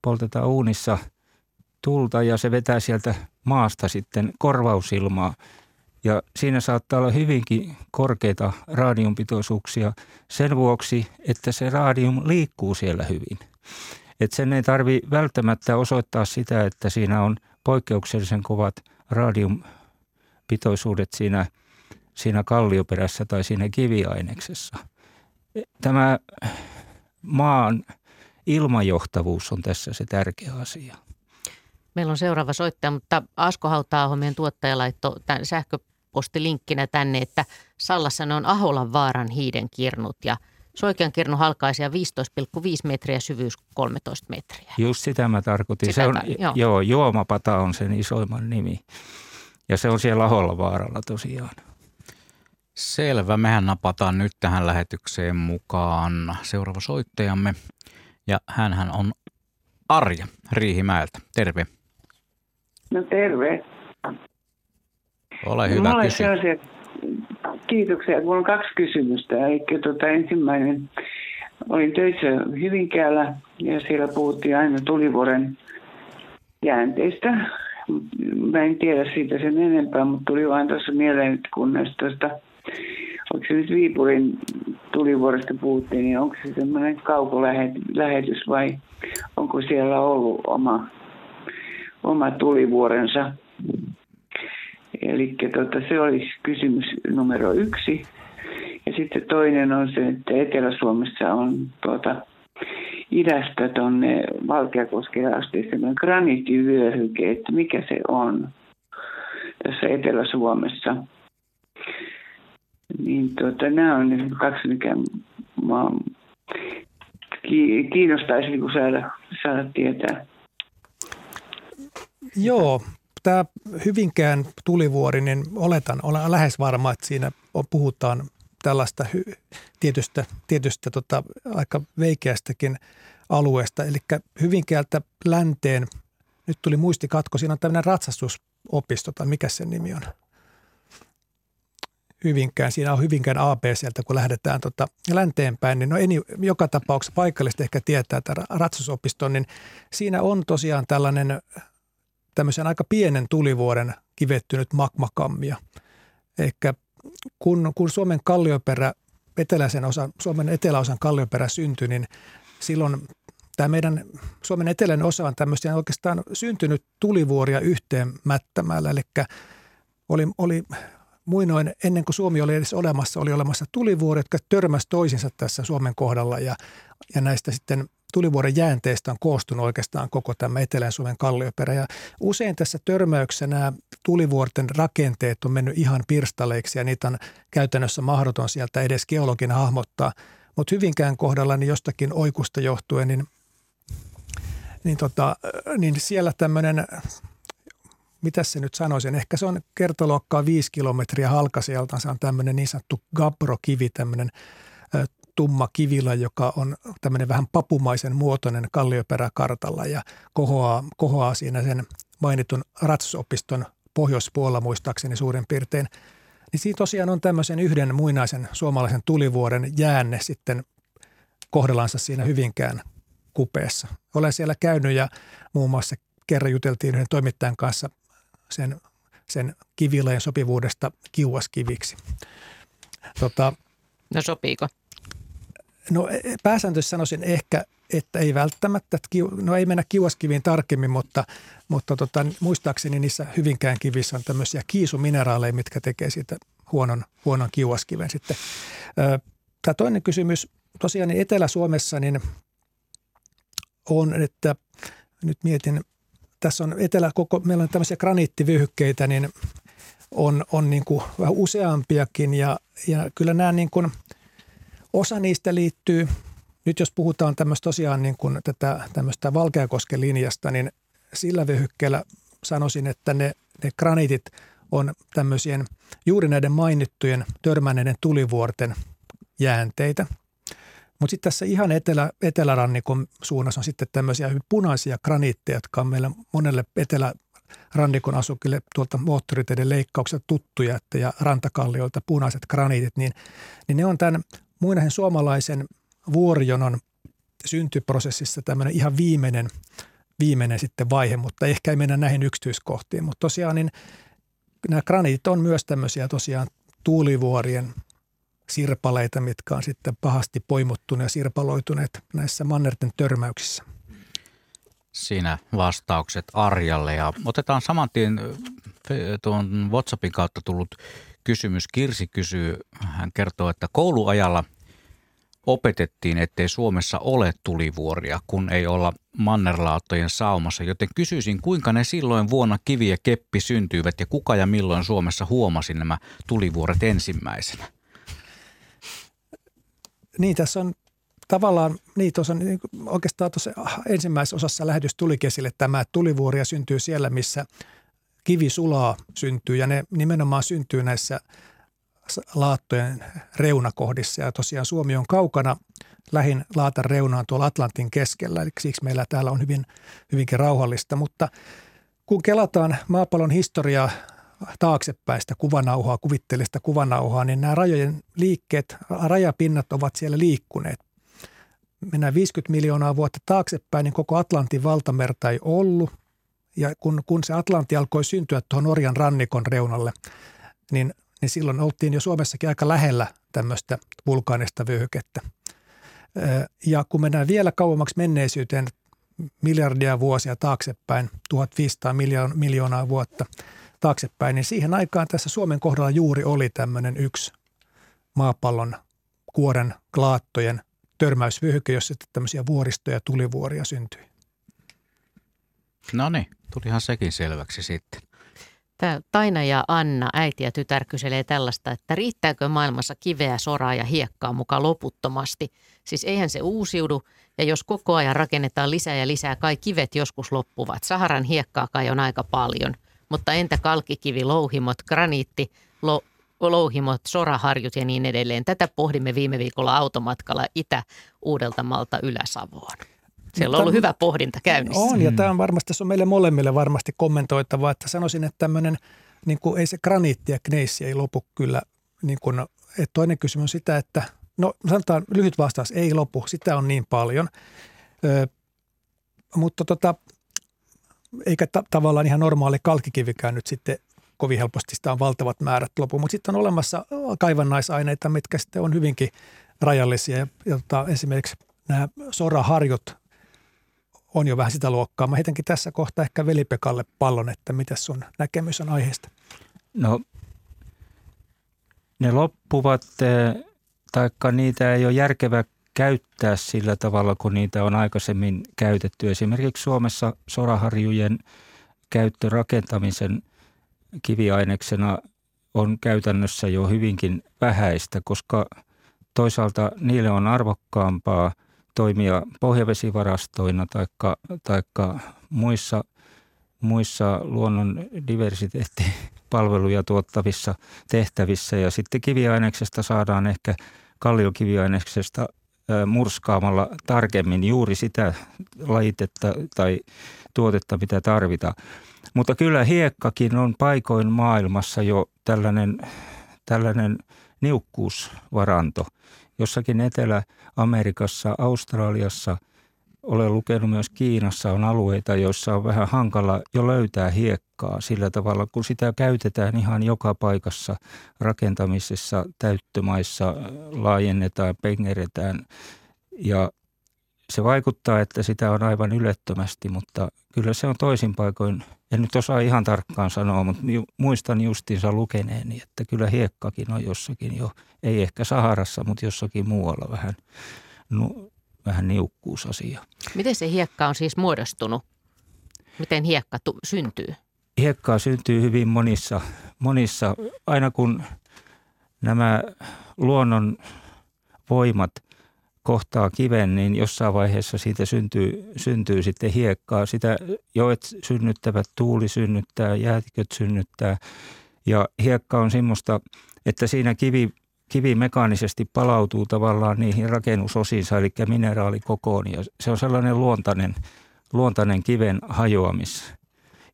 poltetaan uunissa – tulta ja se vetää sieltä maasta sitten korvausilmaa. Ja siinä saattaa olla hyvinkin korkeita radiumpitoisuuksia sen vuoksi, että se radium liikkuu siellä hyvin. Et sen ei tarvi välttämättä osoittaa sitä, että siinä on poikkeuksellisen kovat radiumpitoisuudet siinä, siinä kallioperässä tai siinä kiviaineksessa. Tämä maan ilmajohtavuus on tässä se tärkeä asia. Meillä on seuraava soittaja, mutta Asko hautaa meidän tuottaja laittoi tämän sähköpostilinkkinä tänne, että Sallassa ne on Aholan vaaran hiiden kirnut ja Soikean kirnu halkaisia 15,5 metriä, syvyys 13 metriä. Just sitä mä tarkoitin. Sitä se on, tar- joo. joo, Juomapata on sen isoimman nimi. Ja se on siellä Aholla vaaralla tosiaan. Selvä. Mehän napataan nyt tähän lähetykseen mukaan seuraava soittajamme. Ja hän on Arja Riihimäeltä. Terve. No terve. Ole hyvä, Mulla kysy. Sellaisia, kiitoksia. Mulla on kaksi kysymystä. Eli tuota, ensimmäinen, olin töissä Hyvinkäällä ja siellä puhuttiin aina tulivuoren jäänteistä. Mä en tiedä siitä sen enempää, mutta tuli vain tuossa mieleen, että kun näistä tuosta, onko se nyt Viipurin tulivuoresta puhuttiin, niin onko se semmoinen kaukolähetys vai onko siellä ollut oma oma tulivuorensa. Eli tota, se olisi kysymys numero yksi. Ja sitten toinen on se, että Etelä-Suomessa on tuota, idästä tuonne Valkeakoskelle asti semmoinen graniittivyöhyke, että mikä se on tässä Etelä-Suomessa. Niin tuota, nämä on kaksi, mikä kiinnostaisi niin saada, saada tietää. Joo, tämä Hyvinkään tulivuori, niin oletan, olen lähes varma, että siinä puhutaan tällaista hy, tietystä, tietystä tota, aika veikeästäkin alueesta. Eli Hyvinkäältä länteen, nyt tuli muistikatko, siinä on tämmöinen ratsastusopisto, tai mikä sen nimi on? Hyvinkään. Siinä on Hyvinkään AB sieltä, kun lähdetään tota länteenpäin. Niin no eni, joka tapauksessa paikallisesti ehkä tietää tämän ratsastusopiston, niin siinä on tosiaan tällainen tämmöisen aika pienen tulivuoren kivettynyt magmakammio. Eikä kun, kun Suomen kallioperä, eteläisen osan, Suomen eteläosan kallioperä syntyi, niin silloin tämä meidän Suomen eteläinen osa on tämmöistä oikeastaan syntynyt tulivuoria yhteen mättämällä. Eli oli, oli muinoin, ennen kuin Suomi oli edes olemassa, oli olemassa tulivuori, jotka törmäsi toisinsa tässä Suomen kohdalla ja, ja näistä sitten tulivuoren jäänteistä on koostunut oikeastaan koko tämä Etelän Suomen kallioperä. Ja usein tässä törmäyksessä nämä tulivuorten rakenteet on mennyt ihan pirstaleiksi ja niitä on käytännössä mahdoton sieltä edes geologina hahmottaa. Mutta Hyvinkään kohdalla niin jostakin oikusta johtuen, niin, niin, tota, niin siellä tämmöinen mitä se nyt sanoisin, ehkä se on kertoluokkaa viisi kilometriä halkasijalta, se on tämmöinen niin sanottu Gabro-kivi, tämmöinen tumma kivila, joka on tämmöinen vähän papumaisen muotoinen kallioperäkartalla ja kohoaa, kohoaa siinä sen mainitun ratsopiston pohjoispuolella muistaakseni suurin piirtein. Niin siinä tosiaan on tämmöisen yhden muinaisen suomalaisen tulivuoren jäänne sitten kohdellansa siinä Hyvinkään kupeessa. Olen siellä käynyt ja muun muassa kerran juteltiin yhden toimittajan kanssa sen, sen kivilajen sopivuudesta kiuaskiviksi. Tota, no sopiiko? No e, e, pääsääntöisesti sanoisin ehkä, että ei välttämättä. No ei mennä kiuaskiviin tarkemmin, mutta, mutta tota, muistaakseni niissä hyvinkään kivissä on tämmöisiä kiisumineraaleja, mitkä tekee siitä huonon, huonon kiuaskiven sitten. Tämä toinen kysymys, tosiaan niin Etelä-Suomessa niin on, että nyt mietin, tässä on etelä koko, meillä on tämmöisiä graniittivyhykkeitä, niin on, on niin kuin vähän useampiakin ja, ja kyllä nämä niin kuin, osa niistä liittyy, nyt jos puhutaan tämmöistä tosiaan niin kuin tätä tämmöistä Valkeakosken linjasta, niin sillä vyhykkeellä sanoisin, että ne, ne graniitit on tämmöisien juuri näiden mainittujen törmänneiden tulivuorten jäänteitä – mutta sitten tässä ihan etelä, etelärannikon suunnassa on sitten tämmöisiä hyvin punaisia graniitteja, jotka on meillä monelle etelärannikon asukille tuolta moottoriteiden leikkauksesta tuttuja, että ja rantakallioilta punaiset graniitit, niin, niin ne on tämän muinaisen suomalaisen vuorijonon syntyprosessissa tämmöinen ihan viimeinen, viimeinen sitten vaihe, mutta ehkä ei mennä näihin yksityiskohtiin. Mutta tosiaan niin nämä graniitit on myös tämmöisiä tosiaan tuulivuorien sirpaleita, mitkä on sitten pahasti poimuttuneet ja sirpaloituneet näissä mannerten törmäyksissä. Siinä vastaukset Arjalle ja otetaan saman tien tuon WhatsAppin kautta tullut kysymys. Kirsi kysyy, hän kertoo, että kouluajalla opetettiin, ettei Suomessa ole tulivuoria, kun ei olla mannerlaattojen saumassa, joten kysyisin, kuinka ne silloin vuonna kivi ja keppi syntyivät ja kuka ja milloin Suomessa huomasi nämä tulivuoret ensimmäisenä? Niin, tässä on tavallaan, niin tuossa niin oikeastaan tuossa ensimmäisessä osassa lähetys tuli kesille tämä, että tulivuoria syntyy siellä, missä kivi sulaa syntyy ja ne nimenomaan syntyy näissä laattojen reunakohdissa ja tosiaan Suomi on kaukana lähin laatan reunaan tuolla Atlantin keskellä, eli siksi meillä täällä on hyvin, hyvinkin rauhallista, mutta kun kelataan maapallon historiaa taaksepäin sitä kuvanauhaa, kuvitteellista kuvanauhaa, niin nämä rajojen liikkeet, rajapinnat ovat siellä liikkuneet. Mennään 50 miljoonaa vuotta taaksepäin, niin koko Atlantin valtamerta ei ollut. Ja kun, kun se Atlantti alkoi syntyä tuohon Norjan rannikon reunalle, niin, niin silloin oltiin jo Suomessakin aika lähellä tämmöistä vulkaanista vyöhykettä. Ja kun mennään vielä kauemmaksi menneisyyteen, miljardia vuosia taaksepäin, 1500 miljoonaa vuotta – taaksepäin, niin siihen aikaan tässä Suomen kohdalla juuri oli tämmöinen yksi maapallon kuoren klaattojen törmäysvyöhyke, jossa sitten tämmöisiä vuoristoja ja tulivuoria syntyi. No niin, tulihan sekin selväksi sitten. Tämä Taina ja Anna, äiti ja tytär, kyselee tällaista, että riittääkö maailmassa kiveä, soraa ja hiekkaa mukaan loputtomasti. Siis eihän se uusiudu, ja jos koko ajan rakennetaan lisää ja lisää, kai kivet joskus loppuvat. Saharan hiekkaa kai on aika paljon – mutta entä kalkikivi, louhimot, graniitti, lo, louhimot, soraharjut ja niin edelleen. Tätä pohdimme viime viikolla automatkalla Itä-Uudeltamalta Ylä-Savoon. Siellä on ollut hyvä pohdinta käynnissä. On, ja tämä on varmasti, tässä on meille molemmille varmasti kommentoitava, että sanoisin, että tämmöinen, niin kuin ei se graniitti ja kneissi ei lopu kyllä, niin kuin, että toinen kysymys on sitä, että no sanotaan lyhyt vastaus, ei lopu, sitä on niin paljon. Ö, mutta tota, eikä ta- tavallaan ihan normaali kalkikivikään nyt sitten kovin helposti sitä on valtavat määrät lopu. Mutta sitten on olemassa kaivannaisaineita, mitkä sitten on hyvinkin rajallisia. Ja, ja tota, esimerkiksi nämä soraharjut on jo vähän sitä luokkaa. Mä heitänkin tässä kohtaa ehkä Velipekalle pallon, että mitä sun näkemys on aiheesta? No ne loppuvat, eh, taikka niitä ei ole järkevä käyttää sillä tavalla, kun niitä on aikaisemmin käytetty. Esimerkiksi Suomessa soraharjujen käyttö rakentamisen kiviaineksena on käytännössä jo hyvinkin vähäistä, koska toisaalta niille on arvokkaampaa toimia pohjavesivarastoina tai muissa, muissa luonnon diversiteettipalveluja tuottavissa tehtävissä. Ja sitten kiviaineksesta saadaan ehkä kalliokiviaineksesta murskaamalla tarkemmin juuri sitä lajitetta tai tuotetta, mitä tarvitaan. Mutta kyllä hiekkakin on paikoin maailmassa jo tällainen, tällainen niukkuusvaranto. Jossakin Etelä-Amerikassa, Australiassa, olen lukenut myös Kiinassa on alueita, joissa on vähän hankala jo löytää hiekkaa sillä tavalla, kun sitä käytetään ihan joka paikassa rakentamisessa, täyttömaissa, laajennetaan, pengeretään ja se vaikuttaa, että sitä on aivan ylettömästi, mutta kyllä se on toisin paikoin. En nyt osaa ihan tarkkaan sanoa, mutta muistan justiinsa lukeneeni, että kyllä hiekkakin on jossakin jo, ei ehkä Saharassa, mutta jossakin muualla vähän, nu, vähän niukkuusasia. Miten se hiekka on siis muodostunut? Miten hiekka tu- syntyy? Hiekkaa syntyy hyvin monissa, monissa, aina kun nämä luonnon voimat – kohtaa kiven, niin jossain vaiheessa siitä syntyy, syntyy sitten hiekkaa. Sitä joet synnyttävät, tuuli synnyttää, jäätiköt synnyttää. Ja hiekka on semmoista, että siinä kivi, kivi mekaanisesti palautuu tavallaan niihin rakennusosiinsa, eli mineraalikokoon. Ja se on sellainen luontainen, luontainen kiven hajoamis.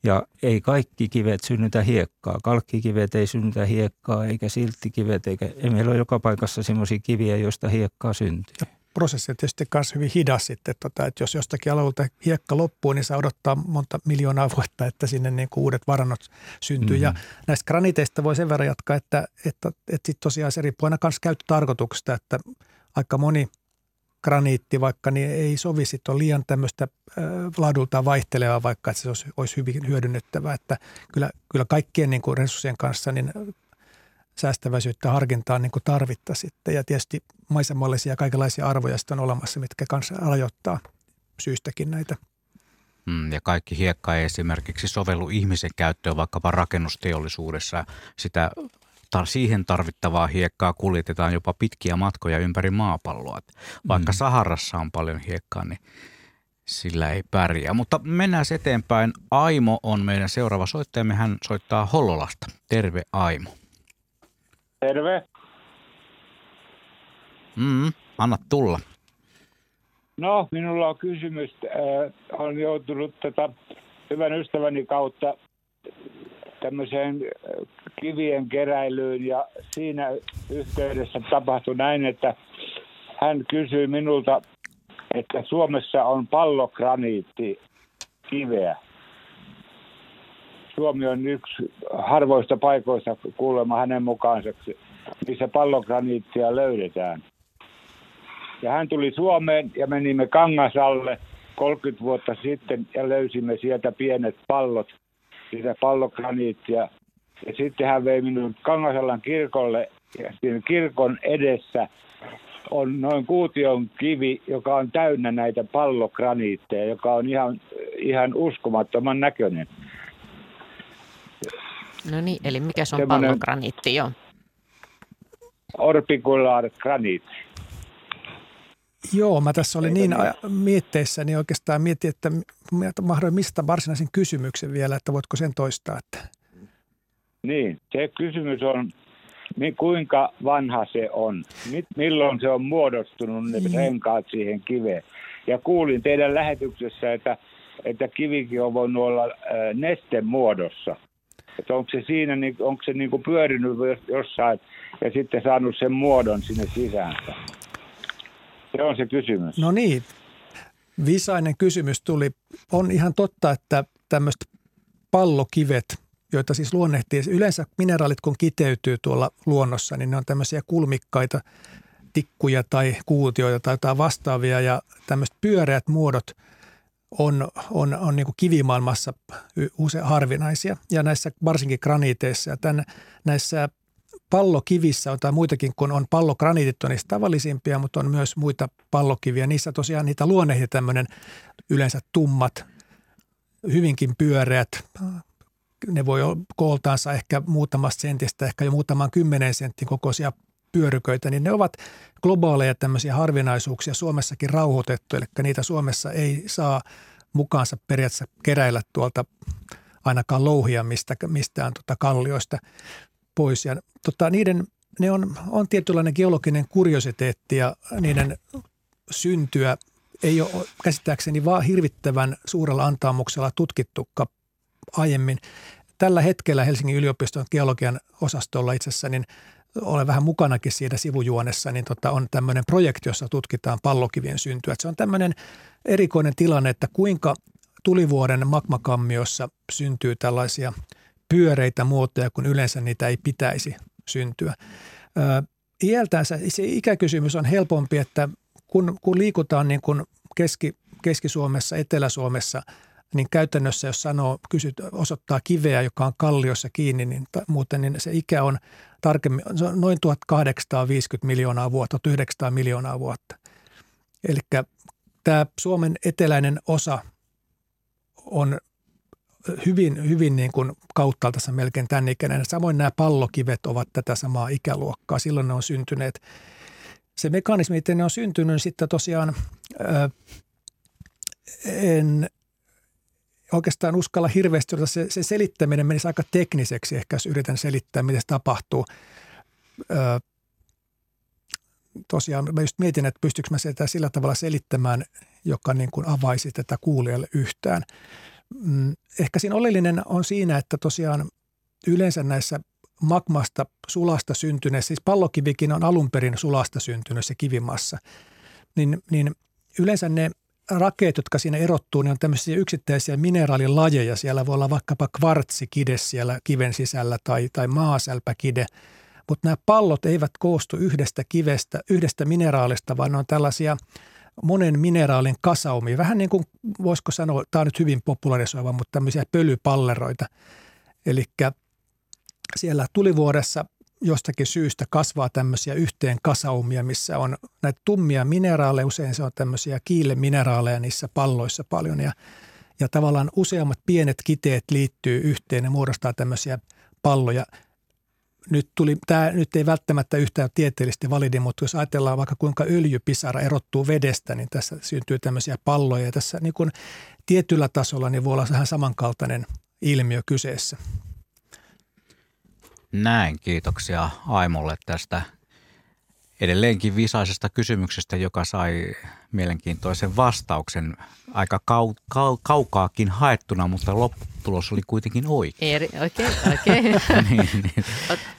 Ja ei kaikki kivet synnytä hiekkaa. Kalkkikivet ei synnytä hiekkaa, eikä silttikivet, eikä ei meillä ole joka paikassa semmoisia kiviä, joista hiekkaa syntyy prosessi on tietysti myös hyvin hidas sitten, tota, että jos jostakin alueelta hiekka loppuu, niin se odottaa monta miljoonaa vuotta, että sinne niin kuin uudet varannot syntyy. Mm-hmm. Ja näistä graniteista voi sen verran jatkaa, että, että, että sit tosiaan se riippuu aina myös käyttötarkoituksesta, että aika moni graniitti vaikka niin ei sovi sitten on liian tämmöistä äh, laadultaan vaihtelevaa, vaikka että se olisi, olisi hyvin hyödynnettävää. Että kyllä, kyllä kaikkien niin kuin resurssien kanssa niin säästäväisyyttä harkintaa niin tarvitta sitten. Ja tietysti maisemallisia kaikenlaisia arvoja sitten on olemassa, mitkä kanssa rajoittaa syystäkin näitä. Mm, ja kaikki hiekka ei esimerkiksi sovellu ihmisen käyttöön vaikkapa rakennusteollisuudessa. Sitä siihen tarvittavaa hiekkaa kuljetetaan jopa pitkiä matkoja ympäri maapalloa. Vaikka mm. Saharassa on paljon hiekkaa, niin sillä ei pärjää. Mutta mennään eteenpäin. Aimo on meidän seuraava soittajamme. Hän soittaa Hollolasta. Terve Aimo. Terve. Mm, anna tulla. No, minulla on kysymys. Äh, olen joutunut tätä hyvän ystäväni kautta tämmöiseen äh, kivien keräilyyn ja siinä yhteydessä tapahtui näin, että hän kysyi minulta, että Suomessa on pallokraniitti kiveä. Suomi on yksi harvoista paikoista kuulemma hänen mukaansa, missä pallograniittia löydetään. Ja hän tuli Suomeen ja menimme Kangasalle 30 vuotta sitten ja löysimme sieltä pienet pallot, sitä pallograniittia. Ja sitten hän vei minun Kangasalan kirkolle ja siinä kirkon edessä on noin kuution kivi, joka on täynnä näitä pallograniitteja, joka on ihan, ihan uskomattoman näköinen. No niin, eli mikä se on pallograniitti, joo? Orbicular graniitti. Joo, mä tässä olin niin mietteissä, niin oikeastaan mietin, että mahdoin mistä varsinaisen kysymyksen vielä, että voitko sen toistaa? Että... Niin, se kysymys on, kuinka vanha se on, milloin se on muodostunut ne niin. renkaat siihen kiveen. Ja kuulin teidän lähetyksessä, että, että kivikin on voinut olla nestemuodossa. Että onko se siinä, niin, onko se niin kuin pyörinyt jossain ja sitten saanut sen muodon sinne sisäänsä? Se on se kysymys. No niin, viisainen kysymys tuli. On ihan totta, että tämmöiset pallokivet joita siis luonnehtii. Yleensä mineraalit, kun kiteytyy tuolla luonnossa, niin ne on tämmöisiä kulmikkaita tikkuja tai kuutioita tai jotain vastaavia ja tämmöiset pyöreät muodot on, on, on niin kivimaailmassa usein harvinaisia ja näissä varsinkin graniiteissa ja tämän, näissä pallokivissä on tai muitakin, kun on pallograniitit on niistä tavallisimpia, mutta on myös muita pallokiviä. Niissä tosiaan niitä luonnehti tämmöinen yleensä tummat, hyvinkin pyöreät, ne voi olla kooltaansa ehkä muutamasta sentistä, ehkä jo muutaman kymmenen sentin kokoisia pyöryköitä, niin ne ovat globaaleja tämmöisiä harvinaisuuksia Suomessakin rauhoitettu, eli niitä Suomessa ei saa mukaansa periaatteessa keräillä tuolta ainakaan louhia mistä, mistään tota kallioista pois. Ja tota, niiden, ne on, on tietynlainen geologinen kuriositeetti ja niiden syntyä ei ole käsittääkseni vaan hirvittävän suurella antaamuksella tutkittukaan aiemmin. Tällä hetkellä Helsingin yliopiston geologian osastolla itse asiassa niin olen vähän mukanakin siinä sivujuonessa, niin tota, on tämmöinen projekti, jossa tutkitaan pallokivien syntyä. Et se on tämmöinen erikoinen tilanne, että kuinka tulivuoden magmakammiossa syntyy tällaisia pyöreitä muotoja, kun yleensä niitä ei pitäisi syntyä. iältänsä se ikäkysymys on helpompi, että kun, kun liikutaan niin kuin Keski, Keski-Suomessa, Etelä-Suomessa – niin käytännössä jos sanoo, kysyt, osoittaa kiveä, joka on kalliossa kiinni, niin ta, muuten niin se ikä on tarkemmin, se on noin 1850 miljoonaa vuotta, 1900 miljoonaa vuotta. Eli tämä Suomen eteläinen osa on hyvin, hyvin niin kuin kauttaaltansa melkein tämän ikäinen. Samoin nämä pallokivet ovat tätä samaa ikäluokkaa. Silloin ne on syntyneet. Se mekanismi, miten ne on syntynyt, niin sitten tosiaan en oikeastaan uskalla hirveästi, se, se selittäminen menisi aika tekniseksi ehkä, jos yritän selittää, miten se tapahtuu. Öö, tosiaan mä just mietin, että pystyykö mä sitä sillä tavalla selittämään, joka niin kuin avaisi tätä kuulijalle yhtään. Mm, ehkä siinä oleellinen on siinä, että tosiaan yleensä näissä magmasta sulasta syntyneet, siis pallokivikin on alun perin sulasta syntynyt se kivimassa, niin, niin yleensä ne – rakeet, jotka siinä erottuu, niin on tämmöisiä yksittäisiä mineraalilajeja. Siellä voi olla vaikkapa kvartsikide siellä kiven sisällä tai, tai maasälpäkide. Mutta nämä pallot eivät koostu yhdestä kivestä, yhdestä mineraalista, vaan ne on tällaisia monen mineraalin kasaumia. Vähän niin kuin, voisiko sanoa, tämä on nyt hyvin popularisoiva, mutta tämmöisiä pölypalleroita. Eli siellä tulivuodessa jostakin syystä kasvaa tämmöisiä yhteen kasaumia, missä on näitä tummia mineraaleja, usein se on tämmöisiä kiilemineraaleja niissä palloissa paljon ja, ja tavallaan useammat pienet kiteet liittyy yhteen ja muodostaa tämmöisiä palloja. Nyt, tuli, tämä nyt ei välttämättä yhtään tieteellisesti validi, mutta jos ajatellaan vaikka kuinka öljypisara erottuu vedestä, niin tässä syntyy tämmöisiä palloja ja tässä niin kuin tietyllä tasolla niin voi olla vähän samankaltainen ilmiö kyseessä. Näin, kiitoksia Aimolle tästä edelleenkin visaisesta kysymyksestä, joka sai mielenkiintoisen vastauksen aika kau, kau, kaukaakin haettuna, mutta lopputulos oli kuitenkin oikein. Okei, okei. niin, niin.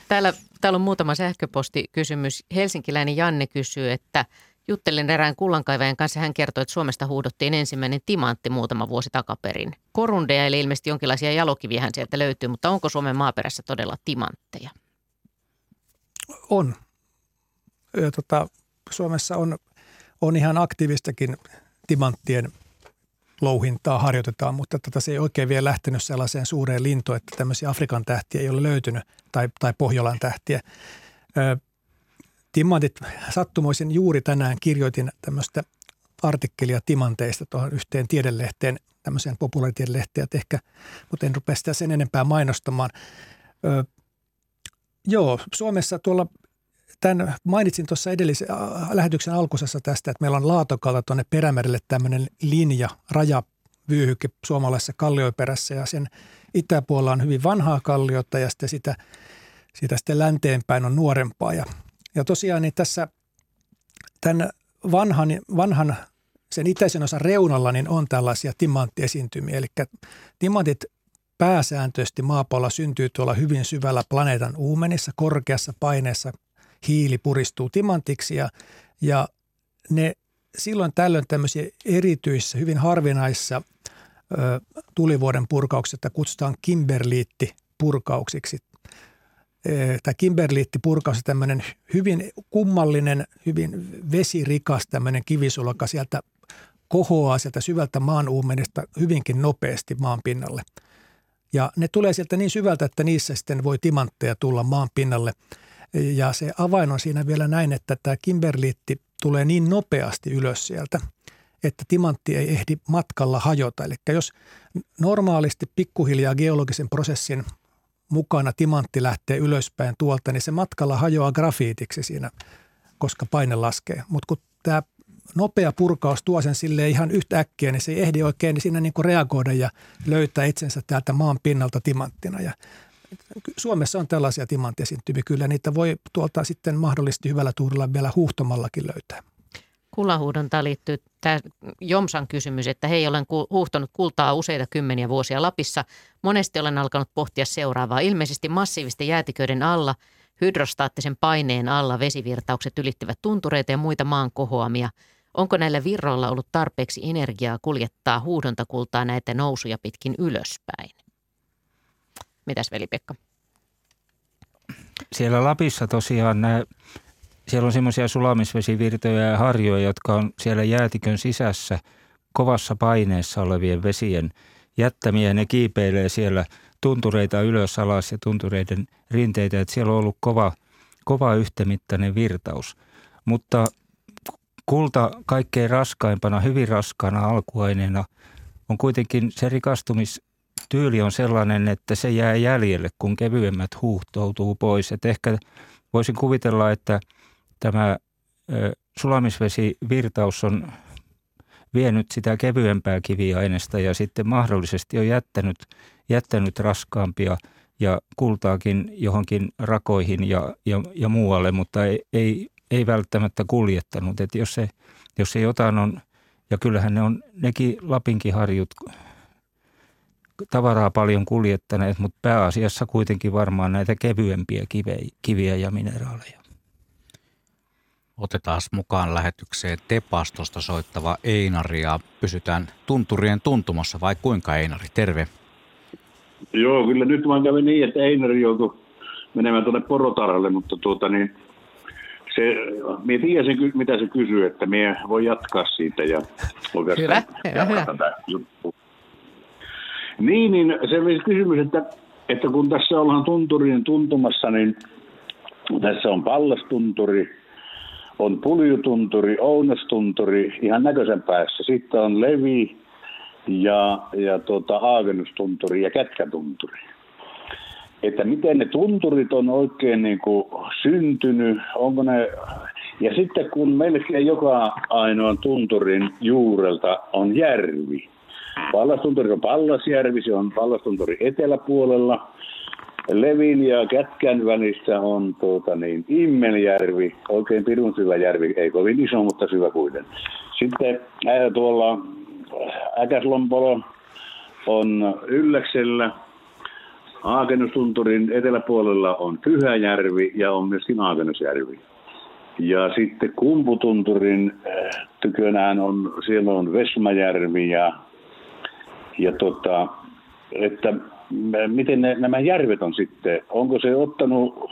Täällä, täällä on muutama sähköpostikysymys. Helsinkiläinen Janne kysyy, että – Juttelin erään kullankaivajan kanssa. Hän kertoi, että Suomesta huudottiin ensimmäinen timantti muutama vuosi takaperin. Korundeja eli ilmeisesti jonkinlaisia jalokiviä hän sieltä löytyy, mutta onko Suomen maaperässä todella timantteja? On. Ja tota, Suomessa on, on ihan aktiivistakin timanttien louhintaa harjoitetaan, mutta tota, se ei oikein vielä lähtenyt sellaiseen suureen lintoon, että tämmöisiä Afrikan tähtiä ei ole löytynyt tai, tai Pohjolan tähtiä. Timantit, sattumoisin juuri tänään kirjoitin tämmöistä artikkelia timanteista tuohon yhteen tiedelehteen, tämmöiseen populaaritiedelehteen, ehkä, mutta en rupea sitä sen enempää mainostamaan. Ö, joo, Suomessa tuolla tämän mainitsin tuossa edellisen lähetyksen alkusessa tästä, että meillä on Laatokalta tuonne Perämerelle tämmöinen linja, rajavyyhyke suomalaisessa kallioperässä ja sen itäpuolella on hyvin vanhaa kalliota ja sitten sitä, sitä sitten länteenpäin on nuorempaa ja ja tosiaan niin tässä tämän vanhan, vanhan sen itäisen osan reunalla niin on tällaisia timanttiesiintymiä. Eli timantit pääsääntöisesti maapallolla syntyy tuolla hyvin syvällä planeetan uumenissa, korkeassa paineessa hiili puristuu timantiksi ja, ja ne silloin tällöin tämmöisiä erityisissä, hyvin harvinaisissa ö, tulivuoden purkauksissa, kutsutaan kimberliitti kimberliittipurkauksiksi. Tämä kimberliittipurkaus on tämmöinen hyvin kummallinen, hyvin vesirikas tämmöinen kivisulka sieltä kohoaa sieltä syvältä maan uumenesta hyvinkin nopeasti maan pinnalle. Ja ne tulee sieltä niin syvältä, että niissä sitten voi timantteja tulla maan pinnalle. Ja se avain on siinä vielä näin, että tämä kimberliitti tulee niin nopeasti ylös sieltä, että timantti ei ehdi matkalla hajota. Eli jos normaalisti pikkuhiljaa geologisen prosessin mukana timantti lähtee ylöspäin tuolta, niin se matkalla hajoaa grafiitiksi siinä, koska paine laskee. Mutta kun tämä nopea purkaus tuo sen sille ihan yhtäkkiä, niin se ei ehdi oikein niin siinä niin kuin reagoida ja löytää itsensä täältä maan pinnalta timanttina. Ja Suomessa on tällaisia timanttesiintymiä kyllä, niitä voi tuolta sitten mahdollisesti hyvällä tuurilla vielä huuhtomallakin löytää. Kullahuudontaan liittyy tämä Jomsan kysymys, että hei, olen huuhtonut kultaa useita kymmeniä vuosia Lapissa. Monesti olen alkanut pohtia seuraavaa. Ilmeisesti massiivisten jäätiköiden alla, hydrostaattisen paineen alla vesivirtaukset ylittivät tuntureita ja muita maan kohoamia. Onko näillä virroilla ollut tarpeeksi energiaa kuljettaa huudontakultaa näitä nousuja pitkin ylöspäin? Mitäs veli-Pekka? Siellä Lapissa tosiaan nämä, siellä on semmoisia sulamisvesivirtoja ja harjoja, jotka on siellä jäätikön sisässä kovassa paineessa olevien vesien jättämiä. Ne kiipeilee siellä tuntureita ylös alas ja tuntureiden rinteitä, että siellä on ollut kova, kova yhtemittainen virtaus. Mutta kulta kaikkein raskaimpana, hyvin raskaana alkuaineena on kuitenkin se rikastumis tyyli on sellainen, että se jää jäljelle, kun kevyemmät huuhtoutuu pois. Et ehkä voisin kuvitella, että tämä sulamisvesivirtaus on vienyt sitä kevyempää kiviaineesta ja sitten mahdollisesti on jättänyt, jättänyt raskaampia ja kultaakin johonkin rakoihin ja, ja, ja muualle, mutta ei, ei, ei välttämättä kuljettanut. Et jos, se, jos se jotain on, ja kyllähän ne on nekin Lapinkin harjut tavaraa paljon kuljettaneet, mutta pääasiassa kuitenkin varmaan näitä kevyempiä kiviä ja mineraaleja. Otetaan mukaan lähetykseen Tepastosta soittava Einari ja pysytään tunturien tuntumassa vai kuinka Einari? Terve. Joo, kyllä nyt vaan kävi niin, että Einari joutui menemään tuonne porotarhalle, mutta tuota niin, se, minä tiedän mitä se kysyy, että minä voi jatkaa siitä ja hyvä, hyvä, hyvä. tätä juttua. Niin, niin se oli kysymys, että, että kun tässä ollaan tunturien tuntumassa, niin tässä on pallastunturi, on puljutunturi, ounastunturi ihan näköisen päässä. Sitten on levi ja, ja tota, aagennustunturi ja kätkätunturi. Että miten ne tunturit on oikein niin kuin syntynyt, onko ne... Ja sitten kun melkein joka ainoan tunturin juurelta on järvi, Pallastunturi on Pallasjärvi, se on Pallastunturi eteläpuolella. Levin ja Kätkän välissä on tuota, niin, Immeljärvi, oikein pirun syvä järvi, ei kovin iso, mutta syvä kuitenkin. Sitten ää, tuolla Äkäslompolo on Ylläksellä, Aakennustunturin eteläpuolella on Pyhäjärvi ja on myöskin Aakennusjärvi. Ja sitten Kumputunturin tykönään on, siellä on Vesmajärvi ja ja tota, että miten ne, nämä järvet on sitten, onko se ottanut,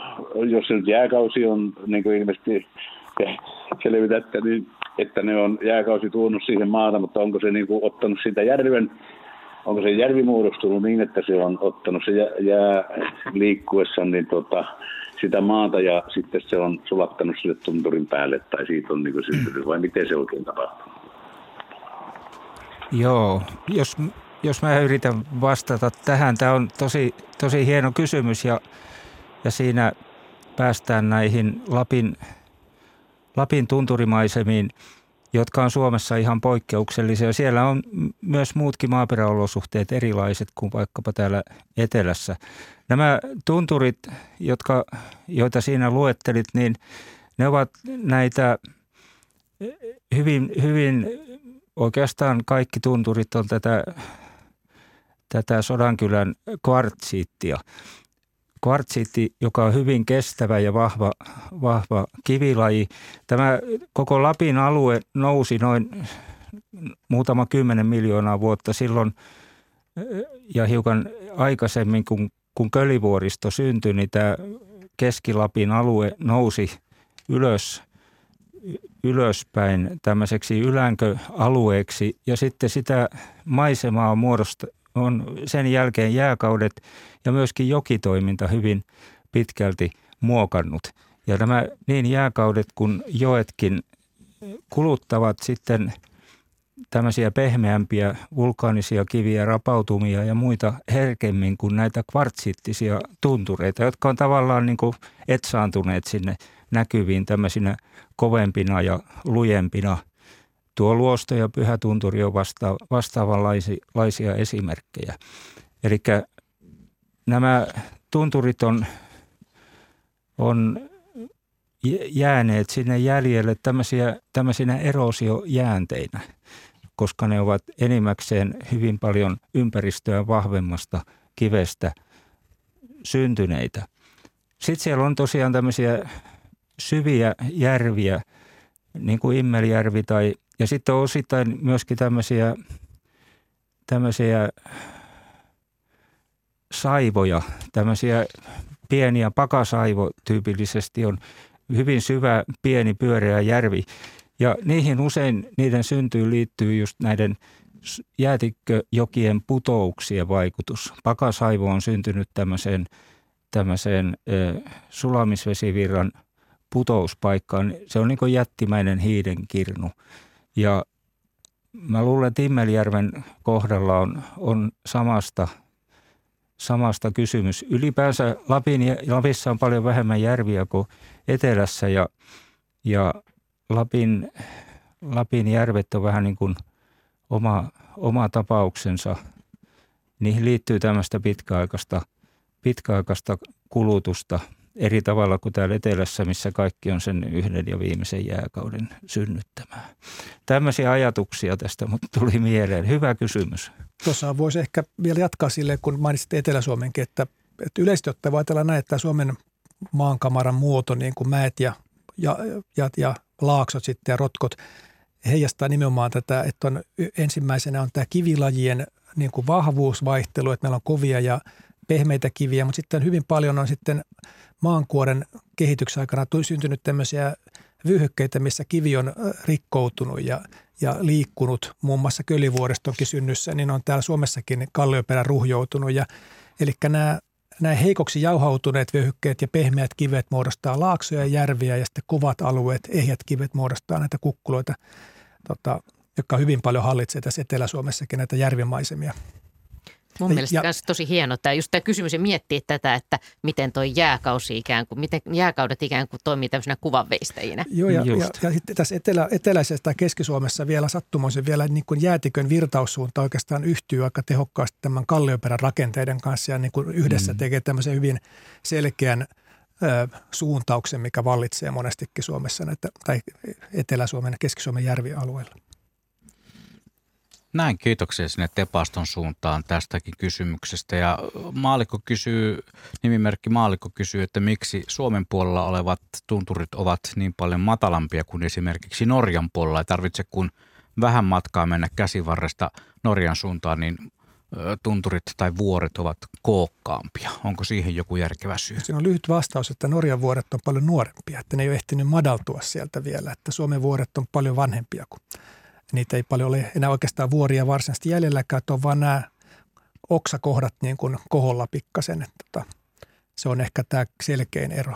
jos se nyt jääkausi on niin kuin ilmeisesti selvitätte, niin, että ne on jääkausi tuonut siihen maata, mutta onko se niin kuin ottanut sitä järven, onko se järvi muodostunut niin, että se on ottanut se jää, jää liikkuessa niin tota, sitä maata ja sitten se on sulattanut sille tunturin päälle tai siitä on niin kuin syntynyt, vai miten se oikein tapahtuu? Joo, jos jos mä yritän vastata tähän, tämä on tosi, tosi hieno kysymys ja, ja siinä päästään näihin Lapin, Lapin tunturimaisemiin, jotka on Suomessa ihan poikkeuksellisia. Siellä on myös muutkin maaperäolosuhteet erilaiset kuin vaikkapa täällä etelässä. Nämä tunturit, jotka, joita siinä luettelit, niin ne ovat näitä hyvin, hyvin oikeastaan kaikki tunturit on tätä tätä Sodankylän kvartsiittia. Kvartsiitti, joka on hyvin kestävä ja vahva, vahva kivilaji. Tämä koko Lapin alue nousi noin muutama kymmenen miljoonaa vuotta silloin ja hiukan aikaisemmin, kun kun Kölivuoristo syntyi, niin tämä Keski-Lapin alue nousi ylös, ylöspäin tämmöiseksi ylänköalueeksi ja sitten sitä maisemaa muodosta on sen jälkeen jääkaudet ja myöskin jokitoiminta hyvin pitkälti muokannut. Ja nämä niin jääkaudet kuin joetkin kuluttavat sitten tämmöisiä pehmeämpiä vulkaanisia kiviä, rapautumia ja muita herkemmin kuin näitä kvartsittisia tuntureita, jotka on tavallaan niin kuin etsaantuneet sinne näkyviin tämmöisinä kovempina ja lujempina. Tuo luosto ja pyhä tunturi on vasta, vastaavanlaisia esimerkkejä. Eli nämä tunturit on, on jääneet sinne jäljelle tämmöisiä, tämmöisinä erosiojäänteinä, koska ne ovat enimmäkseen hyvin paljon ympäristöä vahvemmasta kivestä syntyneitä. Sitten siellä on tosiaan tämmöisiä syviä järviä, niin kuin Immelijärvi tai, ja sitten on osittain myöskin tämmöisiä, tämmöisiä saivoja, tämmöisiä pieniä pakasaivo tyypillisesti on hyvin syvä, pieni, pyöreä järvi. Ja niihin usein niiden syntyy liittyy just näiden jäätikköjokien putouksien vaikutus. Pakasaivo on syntynyt tämmöiseen, tämmöiseen sulamisvesivirran putouspaikkaan. Se on niin kuin jättimäinen hiidenkirnu. Ja mä luulen, että Timmelijärven kohdalla on, on samasta, samasta kysymys. Ylipäänsä Lapin, Lapissa on paljon vähemmän järviä kuin etelässä ja, ja Lapin, Lapin järvet on vähän niin kuin oma, oma tapauksensa. Niihin liittyy tämmöistä pitkäaikaista, pitkäaikaista kulutusta eri tavalla kuin täällä etelässä, missä kaikki on sen yhden ja viimeisen jääkauden synnyttämää. Tämmöisiä ajatuksia tästä mutta tuli mieleen. Hyvä kysymys. Tuossa voisi ehkä vielä jatkaa sille, kun mainitsit Etelä-Suomenkin, että, että yleisesti ottaen voi ajatella näin, että Suomen maankamaran muoto, niin kuin mäet ja, ja, ja, ja laaksot sitten ja rotkot, heijastaa nimenomaan tätä, että on ensimmäisenä on tämä kivilajien niin kuin vahvuusvaihtelu, että meillä on kovia ja pehmeitä kiviä, mutta sitten hyvin paljon on sitten maankuoren kehityksen aikana syntynyt tämmöisiä vyöhykkeitä, missä kivi on rikkoutunut ja, ja liikkunut, muun muassa Kölivuorestonkin synnyssä, niin on täällä Suomessakin kallioperä ruhjoutunut. Ja, eli nämä nämä heikoksi jauhautuneet vyöhykkeet ja pehmeät kivet muodostaa laaksoja ja järviä ja sitten kovat alueet, ehjät kivet muodostaa näitä kukkuloita, tota, jotka hyvin paljon hallitsee tässä Etelä-Suomessakin näitä järvimaisemia. Mun mielestä ja, myös tosi hieno että just tämä kysymys ja miettiä tätä, että miten toi jääkausi ikään kuin, miten jääkaudet ikään kuin toimii tämmöisenä kuvanveistäjinä. Joo ja, ja, ja, sitten tässä etelä, eteläisessä tai Keski-Suomessa vielä sattumoisin vielä niin kuin jäätikön virtaussuunta oikeastaan yhtyy aika tehokkaasti tämän kallioperän rakenteiden kanssa ja niin kuin yhdessä mm. tekee tämmöisen hyvin selkeän ö, suuntauksen, mikä vallitsee monestikin Suomessa näitä, tai Etelä-Suomen ja Keski-Suomen järvialueilla. Näin, kiitoksia sinne Tepaston suuntaan tästäkin kysymyksestä. Ja maalikko kysyy, nimimerkki maalikko kysyy, että miksi Suomen puolella olevat tunturit ovat niin paljon matalampia kuin esimerkiksi Norjan puolella. Ei tarvitse kun vähän matkaa mennä käsivarresta Norjan suuntaan, niin tunturit tai vuoret ovat kookkaampia. Onko siihen joku järkevä syy? Siinä on lyhyt vastaus, että Norjan vuoret on paljon nuorempia, että ne ei ole ehtinyt madaltua sieltä vielä, että Suomen vuoret on paljon vanhempia kuin Niitä ei paljon ole enää oikeastaan vuoria varsinaisesti jäljelläkään, että on vaan nämä oksakohdat niin kuin koholla pikkasen. Että tota, se on ehkä tämä selkein ero.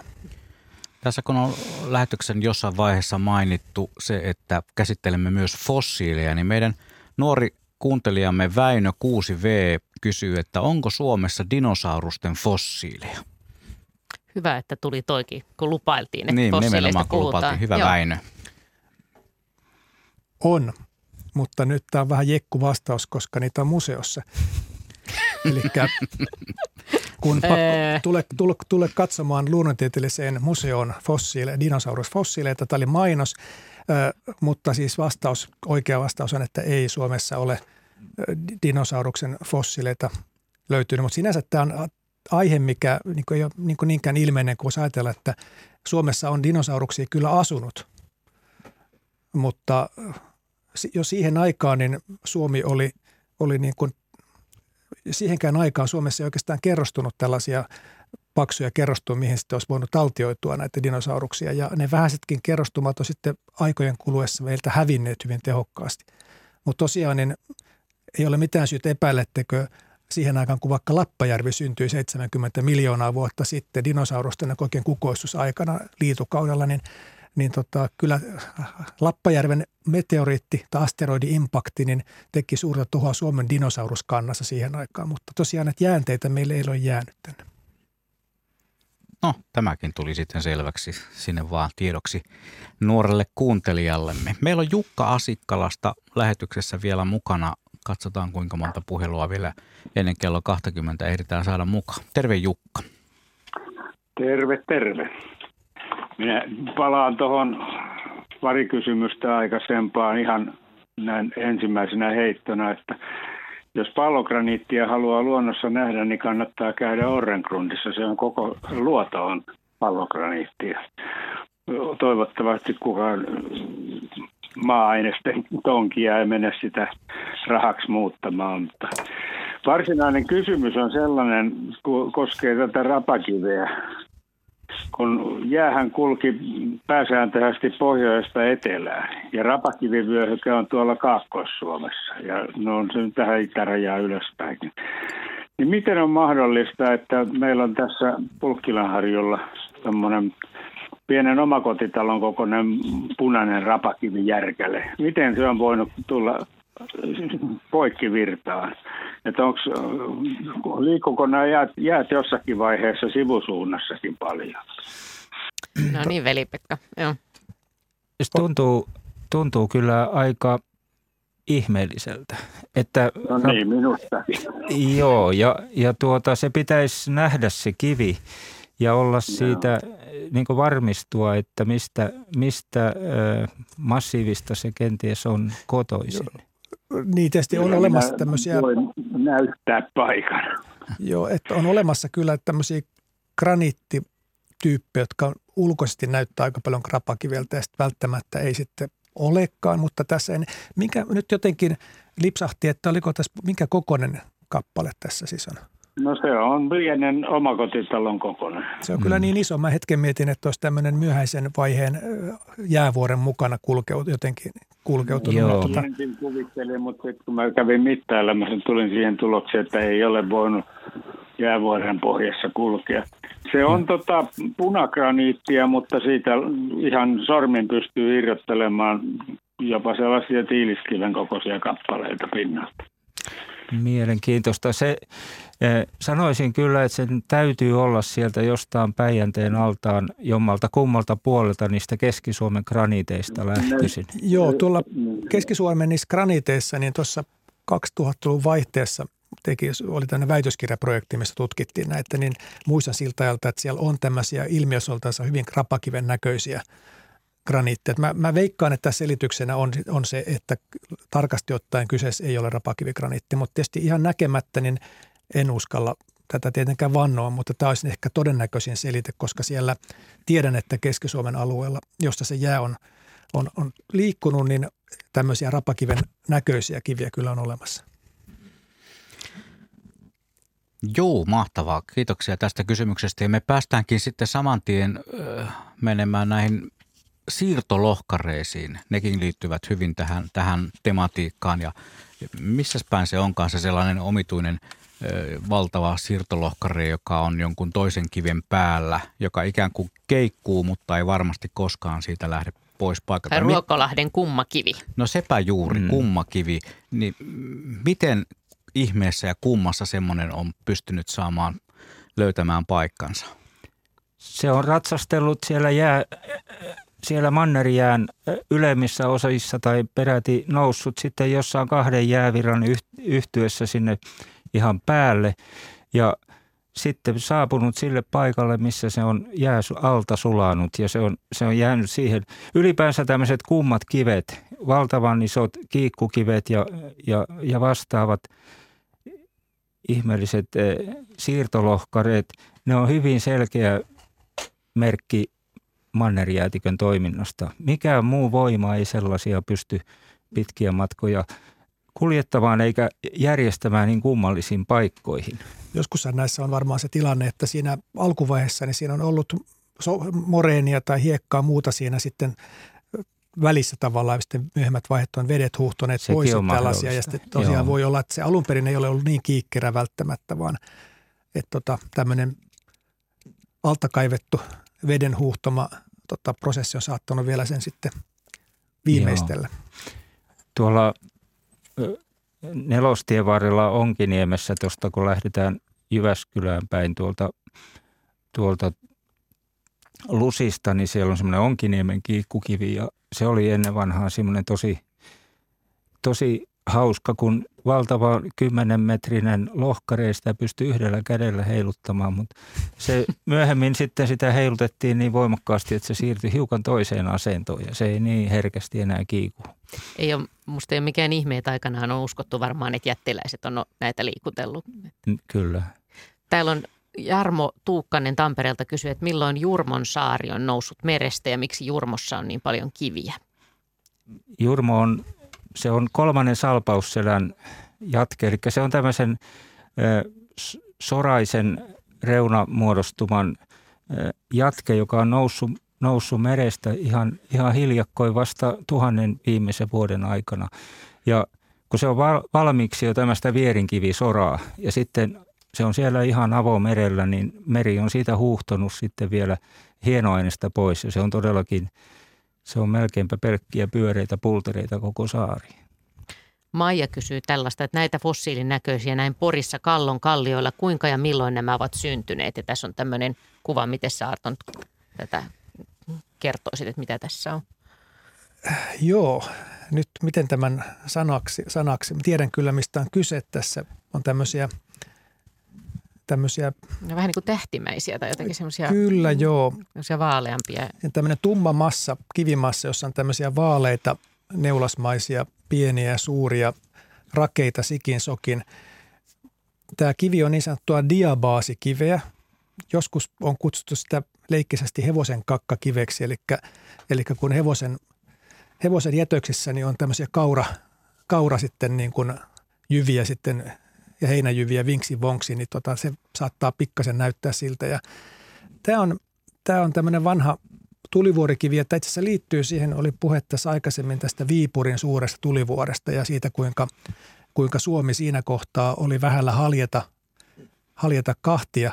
Tässä kun on lähetyksen jossain vaiheessa mainittu se, että käsittelemme myös fossiileja, niin meidän nuori kuuntelijamme Väinö 6V kysyy, että onko Suomessa dinosaurusten fossiileja? Hyvä, että tuli toikin, kun lupailtiin, että niin, fossiileista kun lupailtiin. Hyvä Joo. Väinö. On, mutta nyt tämä on vähän jekku vastaus, koska niitä on museossa. Eli kun tule, tule, tule katsomaan luonnontieteelliseen museoon fossiile, dinosaurusfossiileita, tämä oli mainos, mutta siis vastaus, oikea vastaus on, että ei Suomessa ole dinosauruksen fossiileita löytynyt, mutta sinänsä tämä on aihe, mikä niin ei ole niin niinkään ilmeinen, kun ajatella, että Suomessa on dinosauruksia kyllä asunut, mutta jo siihen aikaan niin Suomi oli, oli niin kuin siihenkään aikaan Suomessa ei oikeastaan kerrostunut tällaisia paksuja kerrostumia, mihin sitten olisi voinut taltioitua näitä dinosauruksia. Ja ne vähäisetkin kerrostumat on sitten aikojen kuluessa meiltä hävinneet hyvin tehokkaasti. Mutta tosiaan niin ei ole mitään syytä epäillä, etteikö siihen aikaan, kun vaikka Lappajärvi syntyi 70 miljoonaa vuotta sitten dinosaurusten oikein kukoistusaikana liitukaudella, niin, niin tota, kyllä Lappajärven meteoriitti tai asteroidi-impakti niin teki suurta tuhoa Suomen dinosauruskannassa siihen aikaan, mutta tosiaan että jäänteitä meille ei ole jäänyt tänne. No, tämäkin tuli sitten selväksi sinne vaan tiedoksi nuorelle kuuntelijallemme. Meillä on Jukka Asikkalasta lähetyksessä vielä mukana. Katsotaan kuinka monta puhelua vielä ennen kello 20 ehditään saada mukaan. Terve Jukka. Terve, terve. Minä palaan tuohon pari kysymystä aikaisempaan ihan näin ensimmäisenä heittona, että jos pallograniittia haluaa luonnossa nähdä, niin kannattaa käydä Orrengrundissa. Se on koko luoto on pallograniittia. Toivottavasti kukaan maa-ainesten tonkia ei mene sitä rahaksi muuttamaan. Mutta varsinainen kysymys on sellainen, koskee tätä rapakiveä kun jäähän kulki pääsääntöisesti pohjoista etelään ja rapakivivyöhyke on tuolla Kaakkois-Suomessa ja ne on sen tähän itärajaa ylöspäin. Niin miten on mahdollista, että meillä on tässä Pulkkilanharjulla tämmöinen pienen omakotitalon kokoinen punainen rapakivijärkäle. Miten se on voinut tulla poikkivirtaan? Että onks, liikkuuko nämä jäät, jäät jossakin vaiheessa sivusuunnassakin paljon? No niin, veli-Pekka. Joo. Tuntuu, tuntuu kyllä aika ihmeelliseltä. Että, no niin, minusta. Joo, ja, ja tuota, se pitäisi nähdä se kivi ja olla siitä niin varmistua, että mistä, mistä ö, massiivista se kenties on kotoisin. Joo niin tietysti on olemassa tämmöisiä... Voin näyttää paikan. Joo, että on olemassa kyllä tämmöisiä graniittityyppejä, jotka ulkoisesti näyttää aika paljon krapakiveltä ja välttämättä ei sitten olekaan, mutta tässä en, minkä nyt jotenkin lipsahti, että oliko tässä, minkä kokoinen kappale tässä siis on? No se on pienen omakotitalon kokoinen. Se on kyllä mm. niin iso. Mä hetken mietin, että olisi tämmöinen myöhäisen vaiheen jäävuoren mukana kulkeut, jotenkin kulkeutunut. Joo. Mutta... kuvittelin, mutta sitten kun mä kävin mittailemassa, tulin siihen tulokseen, että ei ole voinut jäävuoren pohjassa kulkea. Se on mm. tota punagraniittia, mutta siitä ihan sormin pystyy irrottelemaan jopa sellaisia tiiliskiven kokoisia kappaleita pinnalta. Mielenkiintoista. Se, eh, sanoisin kyllä, että sen täytyy olla sieltä jostain Päijänteen altaan jommalta kummalta puolelta niistä Keski-Suomen graniteista lähtöisin. Joo, tuolla Keski-Suomen niissä graniteissa, niin tuossa 2000-luvun vaihteessa teki, oli tämmöinen väitöskirjaprojekti, missä tutkittiin näitä, niin muistan siltä ajalta, että siellä on tämmöisiä ilmiösoltaansa hyvin krapakiven näköisiä graniitteja. Mä, mä veikkaan, että selityksenä on, on se, että tarkasti ottaen kyseessä ei ole rapakivigraniitti, mutta tietysti ihan näkemättä niin en uskalla tätä tietenkään vannoa, mutta tämä olisi ehkä todennäköisin selite, koska siellä tiedän, että Keski-Suomen alueella, josta se jää on, on, on liikkunut, niin tämmöisiä rapakiven näköisiä kiviä kyllä on olemassa. Joo, mahtavaa. Kiitoksia tästä kysymyksestä. Ja me päästäänkin sitten saman tien menemään näihin siirtolohkareisiin. Nekin liittyvät hyvin tähän, tähän tematiikkaan ja missä päin se onkaan se sellainen omituinen ö, valtava siirtolohkare, joka on jonkun toisen kiven päällä, joka ikään kuin keikkuu, mutta ei varmasti koskaan siitä lähde pois paikalta. Tai Ruokolahden kummakivi. No sepä juuri, mm. kummakivi. Niin miten ihmeessä ja kummassa semmoinen on pystynyt saamaan löytämään paikkansa? Se on ratsastellut siellä jää, siellä mannerijään ylemmissä osissa tai peräti noussut sitten jossain kahden jääviran yhtyessä sinne ihan päälle ja sitten saapunut sille paikalle, missä se on jää alta sulanut ja se on, se on jäänyt siihen. Ylipäänsä tämmöiset kummat kivet, valtavan isot kiikkukivet ja, ja, ja vastaavat ihmeelliset siirtolohkareet, ne on hyvin selkeä merkki mannerjäätikön toiminnasta. Mikään muu voima ei sellaisia pysty pitkiä matkoja kuljettamaan eikä järjestämään niin kummallisiin paikkoihin. Joskus näissä on varmaan se tilanne, että siinä alkuvaiheessa niin siinä on ollut moreenia tai hiekkaa muuta siinä sitten välissä tavallaan ja sitten myöhemmät vaiheet on vedet huuhtoneet Sekin pois ja tällaisia. Ja sitten tosiaan Joo. voi olla, että se alun perin ei ole ollut niin kiikkerä välttämättä, vaan että tota, tämmöinen altakaivettu veden huuhtoma tota, prosessi on saattanut vielä sen sitten viimeistellä. Joo. Tuolla nelostien varrella Onkiniemessä, tuosta kun lähdetään Jyväskylään päin tuolta, tuolta Lusista, niin siellä on semmoinen Onkiniemen kiikkukivi ja se oli ennen vanhaa semmoinen tosi, tosi hauska, kun valtava kymmenen metrinen lohkare sitä pystyi yhdellä kädellä heiluttamaan, mutta se myöhemmin sitten sitä heilutettiin niin voimakkaasti, että se siirtyi hiukan toiseen asentoon ja se ei niin herkästi enää kiiku. Ei ole, musta ei ole mikään ihme, että aikanaan on uskottu varmaan, että jättiläiset on näitä liikutellut. Kyllä. Täällä on Jarmo Tuukkanen Tampereelta kysyi, että milloin Jurmon saari on noussut merestä ja miksi Jurmossa on niin paljon kiviä? Jurmo on, se on kolmannen salpausselän jatke, eli se on tämmöisen soraisen reunamuodostuman jatke, joka on noussut, noussut merestä ihan, ihan hiljakkoin vasta tuhannen viimeisen vuoden aikana. Ja kun se on valmiiksi jo tämmöistä vierinkivisoraa ja sitten se on siellä ihan avomerellä, niin meri on siitä huuhtonut sitten vielä hienoaineesta pois ja se on todellakin, se on melkeinpä pelkkiä pyöreitä pultereita koko saari. Maija kysyy tällaista, että näitä fossiilin näköisiä näin Porissa kallon kallioilla, kuinka ja milloin nämä ovat syntyneet? Ja tässä on tämmöinen kuva, miten sä Arton tätä kertoisit, että mitä tässä on? Joo, nyt miten tämän sanaksi, sanaksi, tiedän kyllä mistä on kyse tässä, on tämmöisiä – tämmöisiä... No, vähän niin kuin tähtimäisiä tai jotenkin semmoisia... Kyllä, joo. Semmoisia vaaleampia. Ja tämmöinen tumma massa, kivimassa, jossa on tämmöisiä vaaleita, neulasmaisia, pieniä ja suuria rakeita sikin sokin. Tämä kivi on niin sanottua diabaasikiveä. Joskus on kutsuttu sitä leikkisesti hevosen kakkakiveksi, eli, eli kun hevosen, hevosen jätöksissä niin on tämmöisiä kaura, kaura sitten niin kuin jyviä sitten ja heinäjyviä vinksi vonksi, niin tota, se saattaa pikkasen näyttää siltä. Ja tämä on, tämä on tämmöinen vanha tulivuorikivi, että itse asiassa liittyy siihen, oli puhe tässä aikaisemmin tästä Viipurin suuresta tulivuoresta ja siitä, kuinka, kuinka Suomi siinä kohtaa oli vähällä haljeta, haljeta kahtia,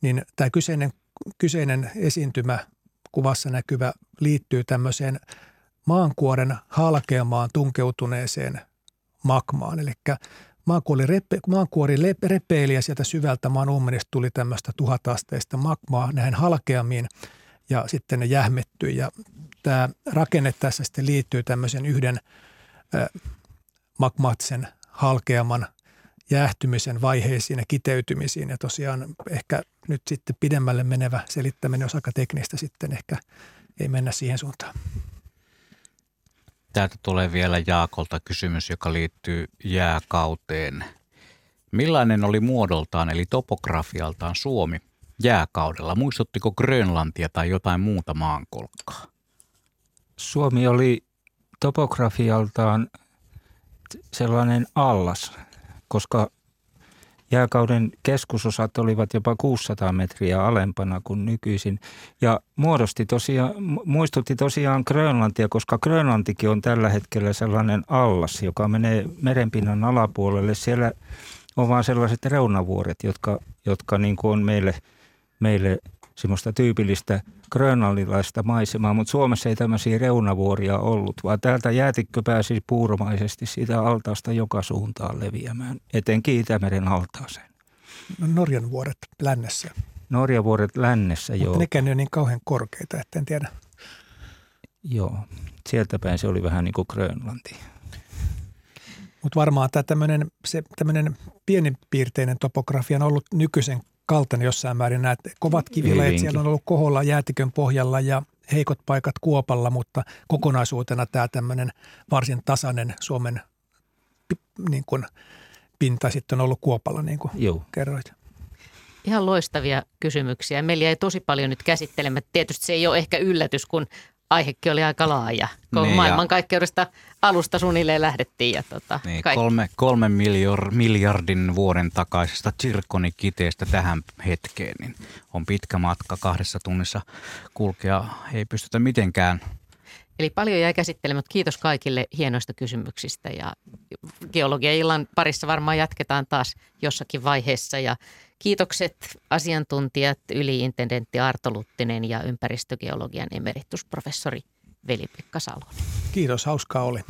niin tämä kyseinen, kyseinen esiintymä kuvassa näkyvä liittyy tämmöiseen maankuoren halkeamaan tunkeutuneeseen magmaan. Eli Maankuori, repe, maankuori sieltä syvältä maan ummenista tuli tämmöistä tuhatasteista magmaa näihin halkeamiin ja sitten ne jähmettyi. Ja tämä rakenne tässä sitten liittyy tämmöisen yhden äh, magmaattisen halkeaman jäähtymisen vaiheisiin ja kiteytymisiin. Ja tosiaan ehkä nyt sitten pidemmälle menevä selittäminen on aika teknistä sitten ehkä ei mennä siihen suuntaan. Täältä tulee vielä Jaakolta kysymys, joka liittyy jääkauteen. Millainen oli muodoltaan eli topografialtaan Suomi jääkaudella? Muistuttiko Grönlantia tai jotain muuta maankolkkaa? Suomi oli topografialtaan sellainen allas, koska Jääkauden keskusosat olivat jopa 600 metriä alempana kuin nykyisin ja muodosti tosiaan, muistutti tosiaan Grönlantia, koska Grönlantikin on tällä hetkellä sellainen allas, joka menee merenpinnan alapuolelle. Siellä on vaan sellaiset reunavuoret, jotka, jotka niin kuin on meille, meille semmoista tyypillistä grönlannilaista maisemaa, mutta Suomessa ei tämmöisiä reunavuoria ollut, vaan täältä jäätikkö pääsi puuromaisesti siitä altaasta joka suuntaan leviämään, etenkin Itämeren altaaseen. No Norjan vuoret lännessä. Norjan vuoret lännessä, Mut joo. nekään ei ole niin kauhean korkeita, että en tiedä. Joo, sieltä päin se oli vähän niin kuin Grönlanti. Mutta varmaan tämä tämmöinen, se, tämmöinen pienipiirteinen topografia on ollut nykyisen kaltainen jossain määrin. Nämä kovat kivilajat siellä on ollut koholla jäätikön pohjalla ja heikot paikat kuopalla, mutta kokonaisuutena tämä tämmöinen varsin tasainen Suomen niin kuin, pinta sitten on ollut kuopalla, niin kuin Joo. kerroit. Ihan loistavia kysymyksiä. Meillä jäi tosi paljon nyt käsittelemään. Tietysti se ei ole ehkä yllätys, kun aihekin oli aika laaja. Kun Niin, maailmankaikkeudesta alusta suunnilleen lähdettiin. Ja tota, Niin, kaikki- kolme, kolme miljor, miljardin vuoden takaisesta Tsirkonikiteestä tähän hetkeen, niin on pitkä matka kahdessa tunnissa kulkea. Ei pystytä mitenkään Eli paljon jäi käsittelemättä. Kiitos kaikille hienoista kysymyksistä ja geologia-illan parissa varmaan jatketaan taas jossakin vaiheessa. Ja kiitokset asiantuntijat, yliintendentti Arto Luttinen ja ympäristögeologian emeritusprofessori Veli-Pekka Salonen. Kiitos, hauskaa oli.